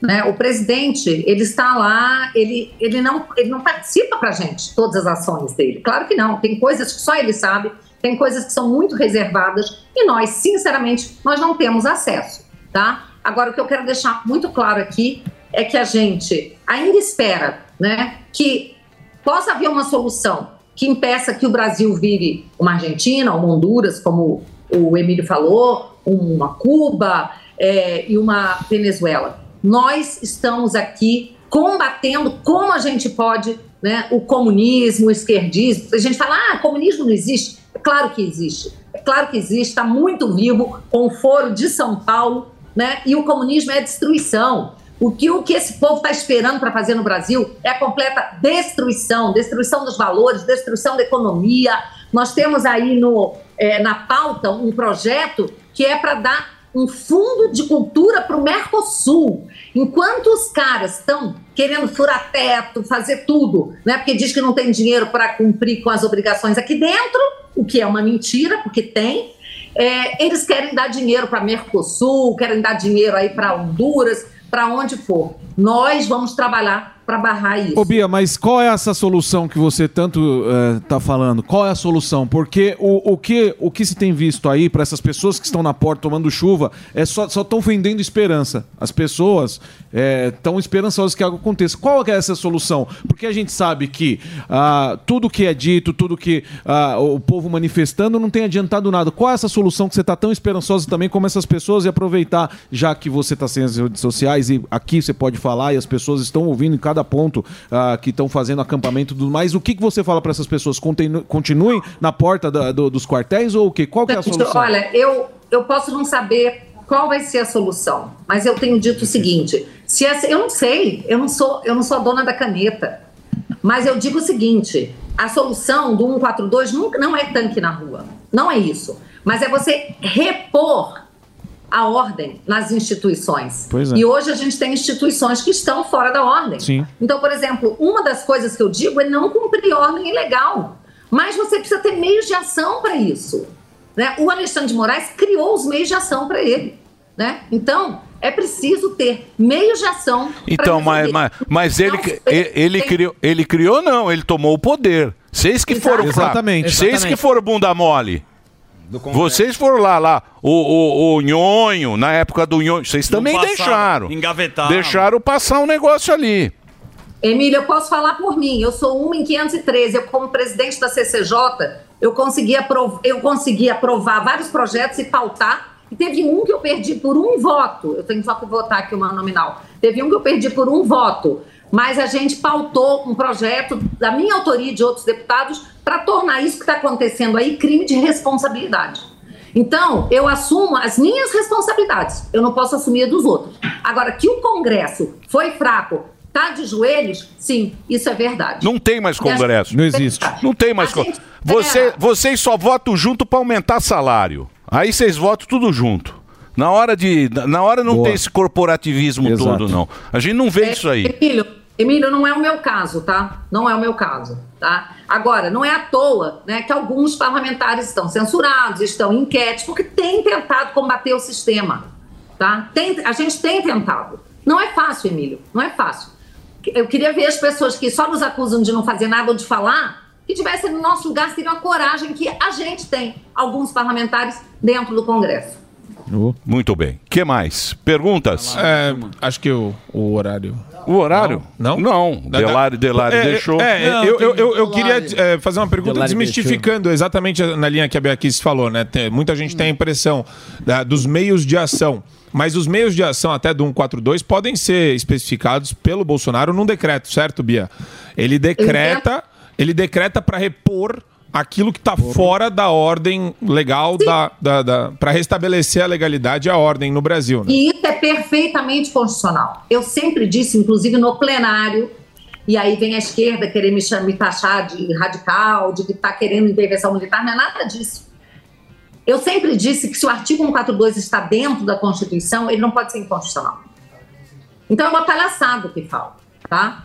Né? O presidente, ele está lá, ele, ele, não, ele não participa para a gente, todas as ações dele. Claro que não, tem coisas que só ele sabe, tem coisas que são muito reservadas e nós, sinceramente, nós não temos acesso, tá? Agora, o que eu quero deixar muito claro aqui é que a gente ainda espera né, que possa haver uma solução que impeça que o Brasil vire uma Argentina, uma Honduras, como o Emílio falou, uma Cuba é, e uma Venezuela. Nós estamos aqui combatendo como a gente pode né, o comunismo, o esquerdismo. A gente fala, ah, comunismo não existe. É claro que existe. É claro que existe, está muito vivo com o foro de São Paulo, né? E o comunismo é destruição. O que, o que esse povo está esperando para fazer no Brasil é a completa destruição, destruição dos valores, destruição da economia. Nós temos aí no, eh, na pauta um projeto que é para dar um fundo de cultura para o Mercosul. Enquanto os caras estão querendo furar teto, fazer tudo, né? Porque diz que não tem dinheiro para cumprir com as obrigações aqui dentro, o que é uma mentira, porque tem. É, eles querem dar dinheiro para Mercosul, querem dar dinheiro aí para Honduras, para onde for. Nós vamos trabalhar para barrar isso. Ô Bia, mas qual é essa solução que você tanto está falando? Qual é a solução? Porque o, o, que, o que se tem visto aí para essas pessoas que estão na porta tomando chuva é só estão vendendo esperança. As pessoas estão esperançosas que algo aconteça. Qual é essa solução? Porque a gente sabe que ah, tudo que é dito, tudo que ah, o povo manifestando não tem adiantado nada. Qual é essa solução que você está tão esperançosa também como essas pessoas e aproveitar, já que você está sem as redes sociais e aqui você pode falar e as pessoas estão ouvindo em cada ponto ah, que estão fazendo acampamento e tudo mais. O que, que você fala para essas pessoas? Continu- continuem na porta da- do- dos quartéis ou o quê? Qual que é a Gente, solução? Olha, eu, eu posso não saber qual vai ser a solução. Mas eu tenho dito o seguinte: se essa, eu não sei, eu não sou, eu não sou a dona da caneta. Mas eu digo o seguinte: a solução do 142 nunca não é tanque na rua. Não é isso. Mas é você repor a ordem nas instituições. Pois é. E hoje a gente tem instituições que estão fora da ordem. Sim. Então, por exemplo, uma das coisas que eu digo é não cumprir ordem ilegal. Mas você precisa ter meios de ação para isso. Né? O Alexandre de Moraes criou os meios de ação para ele. Né? Então, é preciso ter meios de ação. Então, mas, mas, mas ele, ele, ele criou, ele criou, não, ele tomou o poder. Vocês que foram fracos. Exatamente. Vocês que foram bunda mole. Vocês foram lá, lá, o, o, o Nhonho, na época do Nhonho, vocês também passaram, deixaram. engavetaram. Deixaram passar um negócio ali. Emília, eu posso falar por mim. Eu sou uma em 513. Eu, como presidente da CCJ, eu consegui, aprov eu consegui aprovar vários projetos e pautar. E teve um que eu perdi por um voto. Eu tenho só que votar aqui uma nominal. Teve um que eu perdi por um voto. Mas a gente pautou um projeto da minha autoria e de outros deputados para tornar isso que está acontecendo aí crime de responsabilidade. Então, eu assumo as minhas responsabilidades. Eu não posso assumir a dos outros. Agora, que o Congresso foi fraco, tá de joelhos, sim, isso é verdade. Não tem mais Congresso. gente- Não existe. Não tem mais Congresso. gente- Você. Vocês só votam junto para aumentar salário. Aí vocês votam tudo junto. Na hora de. Na hora não tem esse corporativismo Exato. todo, não. A gente não vê isso aí. Emílio, Emílio, não é o meu caso, tá? Não é o meu caso, tá? Agora, não é à toa né, que alguns parlamentares estão censurados, estão em enquete, porque têm tentado combater o sistema, tá? Tem, a gente tem tentado. Não é fácil, Emílio, não é fácil. Eu queria ver as pessoas que só nos acusam de não fazer nada ou de falar, que tivessem no nosso lugar, teriam a coragem que a gente tem, alguns parlamentares dentro do Congresso. Muito bem. que mais? Perguntas? É, acho que o, o horário. O horário? Não? Não. Delari, Delari É, deixou. É, Não, eu, eu, eu, eu queria é, fazer uma pergunta Delari desmistificando exatamente na linha que a Beatriz falou, né? Tem- muita gente tem a impressão da- dos meios de ação. Mas os meios de ação até do 142 podem ser especificados pelo Bolsonaro num decreto, certo, Bia? Ele decreta, ele decreta para repor aquilo que está fora da ordem legal da, da, da para restabelecer a legalidade e a ordem no Brasil. Né? E isso é perfeitamente constitucional. Eu sempre disse, inclusive no plenário, e aí vem a esquerda querer me, me taxar de radical, de que está querendo intervenção militar, não é nada disso. Eu sempre disse que se o artigo 142 está dentro da Constituição, ele não pode ser inconstitucional. Então é uma palhaçada o que fala, tá?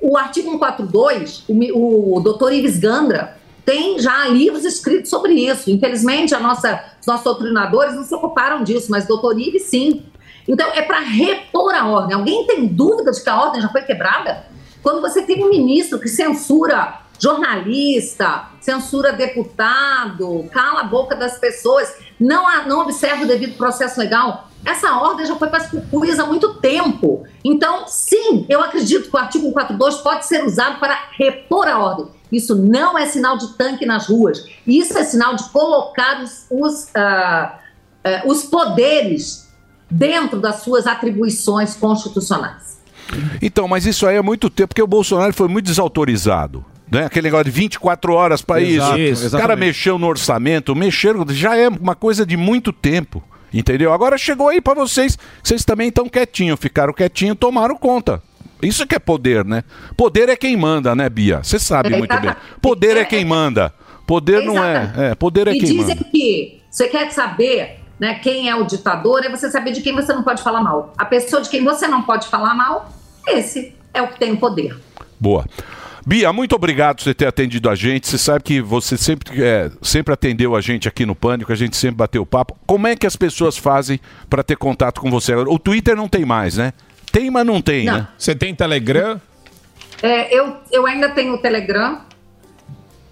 O artigo 142, o, o doutor Ives Gandra tem já livros escritos sobre isso. Infelizmente, a nossa, os nossos doutrinadores não se ocuparam disso, mas doutor Ives sim. Então, é para repor a ordem. Alguém tem dúvida de que a ordem já foi quebrada? Quando você tem um ministro que censura jornalista, censura deputado, cala a boca das pessoas, não, há- não observa o devido processo legal, essa ordem já foi para as cucuias há muito tempo. Então, sim, eu acredito que o artigo 142 pode ser usado para repor a ordem. Isso não é sinal de tanque nas ruas. Isso é sinal de colocar os, os, ah, ah, os poderes dentro das suas atribuições constitucionais. Então, mas isso aí é muito tempo, porque o Bolsonaro foi muito desautorizado. Né? Aquele negócio de 24 horas para isso. isso, O cara mexeu no orçamento, mexeram, já é uma coisa de muito tempo. Entendeu? Agora chegou aí para vocês, vocês também estão quietinhos, ficaram quietinhos, tomaram conta. Isso que é poder, né? Poder é quem manda, né, Bia? Você sabe É, muito bem. Poder é quem manda. Poder não é. É poder é e quem dizem manda. que você quer saber né, quem é o ditador, é você saber de quem você não pode falar mal. A pessoa de quem você não pode falar mal, esse é o que tem o poder. Boa. Bia, muito obrigado por você ter atendido a gente. Você sabe que você sempre, é, sempre atendeu a gente aqui no Pânico, a gente sempre bateu papo. Como é que as pessoas fazem para ter contato com você? O Twitter não tem mais, né? Tem, mas não tem, Não. né? Você tem Telegram? É, eu, eu ainda tenho o Telegram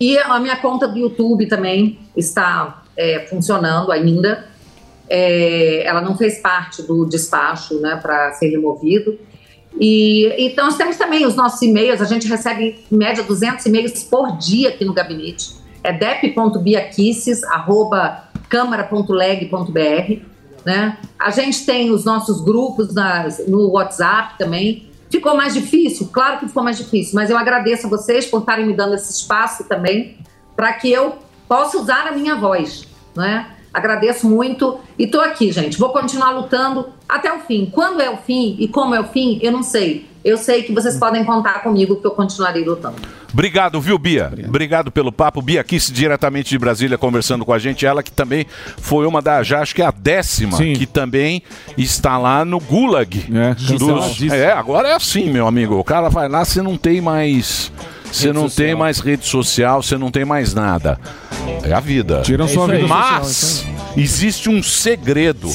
e a minha conta do YouTube também está é, funcionando ainda. É, ela não fez parte do despacho né, para ser removido. E então nós temos também os nossos e-mails, a gente recebe em média 200 e-mails por dia aqui no gabinete. É dep.biaquices@câmara.leg.br, né? A gente tem os nossos grupos nas- no WhatsApp também. Ficou mais difícil? Claro que ficou mais difícil, mas eu agradeço a vocês por estarem me dando esse espaço também para que eu possa usar a minha voz, né? Agradeço muito e tô aqui, gente. Vou continuar lutando até o fim. Quando é o fim e como é o fim, eu não sei. Eu sei que vocês podem contar comigo que eu continuarei lutando. Obrigado, viu, Bia? Obrigado. pelo papo. Bia aqui diretamente de Brasília conversando com a gente. Ela que também foi uma da, já acho que é a décima, Sim. que também está lá no Gulag. É, canceladíssimo. é, agora é assim, meu amigo. O cara vai lá, você não tem mais. Você não social. tem mais rede social, você não tem mais nada. É a vida. Tiram sua vida Mas social, existe um segredo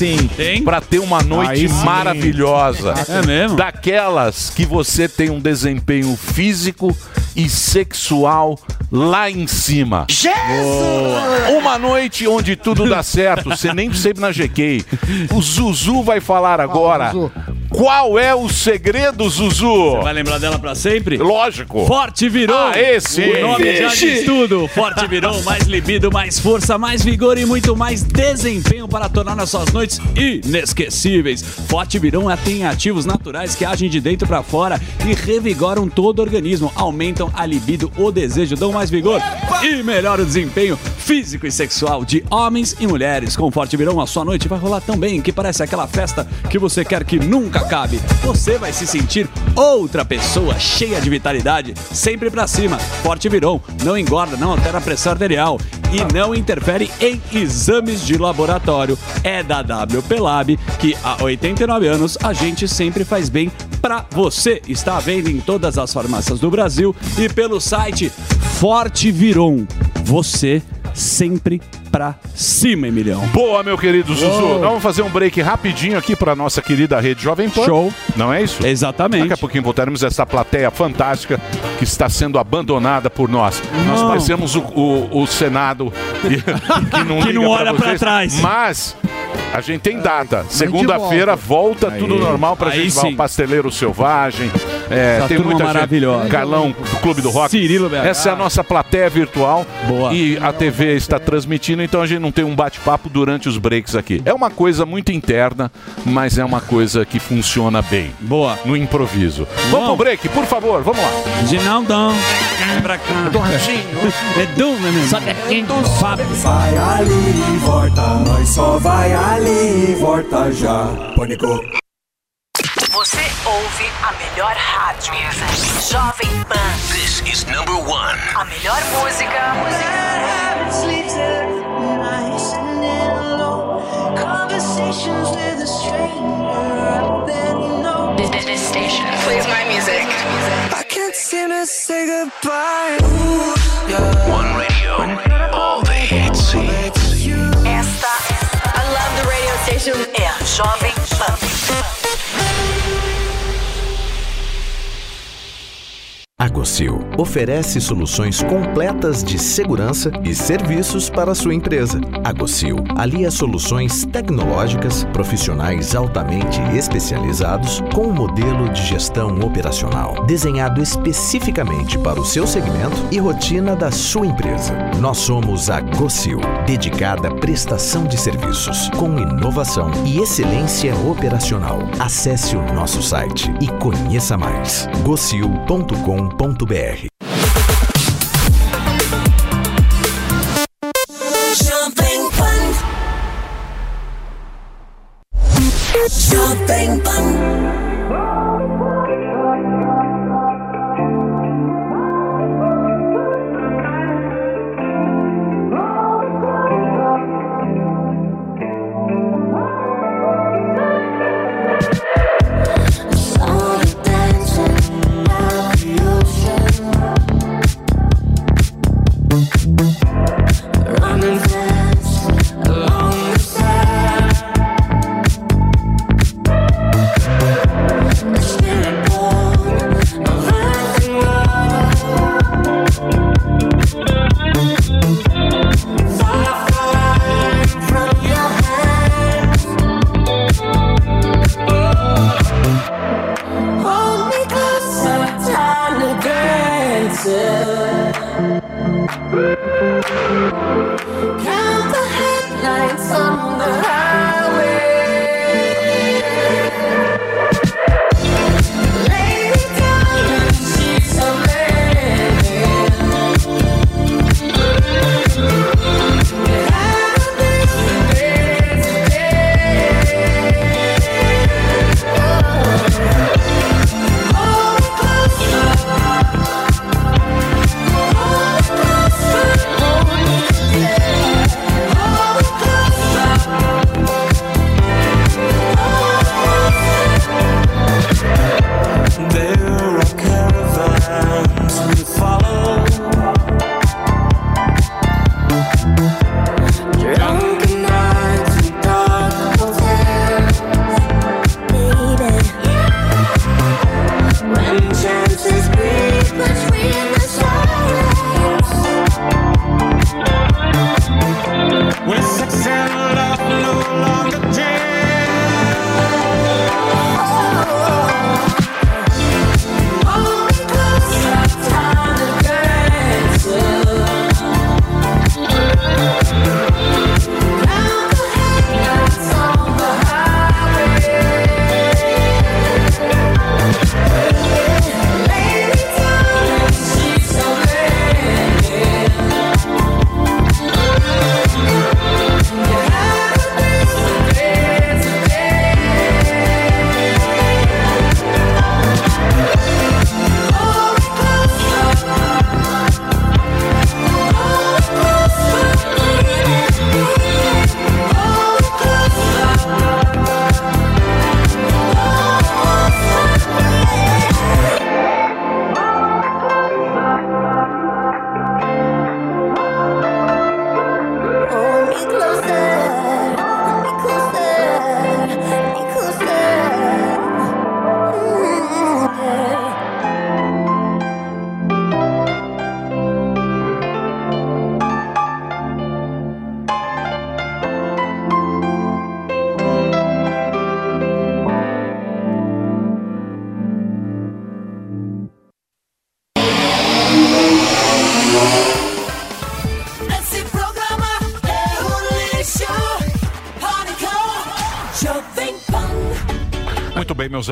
para ter uma noite Aí maravilhosa. É mesmo? Daquelas que você tem um desempenho físico e sexual lá em cima. Boa. Uma noite onde tudo dá certo, você nem ir na GK. O Zuzu vai falar agora. Qual é o segredo, Zuzu? Vai lembrar dela pra sempre? Lógico. Forte virou. Ah, esse. O nome já Vixe. diz tudo. Forte virou, mais libido, mais força, mais vigor e muito mais desempenho para tornar as suas noites inesquecíveis. Forte virou tem ativos naturais que agem de dentro para fora e revigoram todo o organismo, aumentam a libido, o desejo, dão mais vigor e melhoram o desempenho físico e sexual de homens e mulheres. Com Forte Virão, a sua noite vai rolar tão bem que parece aquela festa que você quer que nunca acabe. Você vai se sentir outra pessoa cheia de vitalidade, sempre pra cima. Forte Virão não engorda, não altera a pressão arterial e não interfere em exames de laboratório. É da WP Lab que há 89 anos a gente sempre faz bem pra você. Está à venda em todas as farmácias do Brasil e pelo site Forte Viron. Você sempre pra cima, Emilhão. Boa, meu querido Zuzu. Uou. Nós vamos fazer um break rapidinho aqui para nossa querida rede Jovem Pan. Show. Não é isso? Exatamente. Daqui a pouquinho voltaremos a essa plateia fantástica que está sendo abandonada por nós. Nós Não. parecemos o, o- o Senado que, que não, Que liga não olha pra vocês. trás. Mas a gente tem data. Segunda-feira volta Aí. tudo normal pra Aí gente. Sim. o Pasteleiro Selvagem. É, Essa tem muita maravilhosa. gente. Carlão do Clube do Rock. Cirilo BH. Essa é a nossa plateia virtual. Boa. E a TV está transmitindo, então a gente não tem um bate-papo durante os breaks aqui. É uma coisa muito interna, mas é uma coisa que funciona bem. Boa. No improviso. Vamos pro break, por favor, vamos lá. Ginaldão, vem pra cá. Edu, meu amigo. Sobe aqui. Fábio. Vai ali e volta, nós só vai ali e volta já. Pânico. Você ouve a melhor rádio. Jovem Pan. This is number one. A melhor música. Esta I can't seem to say goodbye. One radio, all the hits. I love the radio station. É a Jovem Pan. A Gocil oferece soluções completas de segurança e serviços para sua empresa. A Gocil alia soluções tecnológicas, profissionais altamente especializados com um modelo de gestão operacional desenhado especificamente para o seu segmento e rotina da sua empresa. Nós somos a Gocil, dedicada à prestação de serviços com inovação e excelência operacional. Acesse o nosso site e conheça mais. gocil.com.br Jovem Pan. Jovem Pan.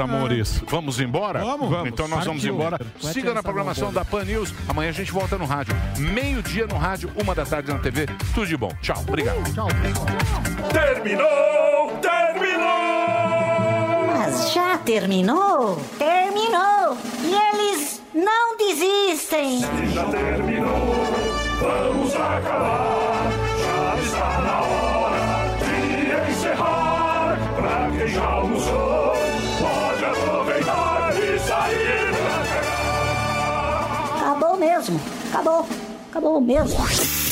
Amores. Vamos embora? Vamos, vamos. Então nós vamos embora. Vai Siga na programação da Pan News. Amanhã a gente volta no rádio. Meio-dia no rádio, uma da tarde na TV. Tudo de bom. Tchau. Obrigado. Tchau. Terminou! Terminou! Mas já terminou? Terminou! E eles não desistem! Já terminou! Vamos acabar! Já está na hora de encerrar! Pra quem já almoçou, mesmo! Acabou! Acabou mesmo!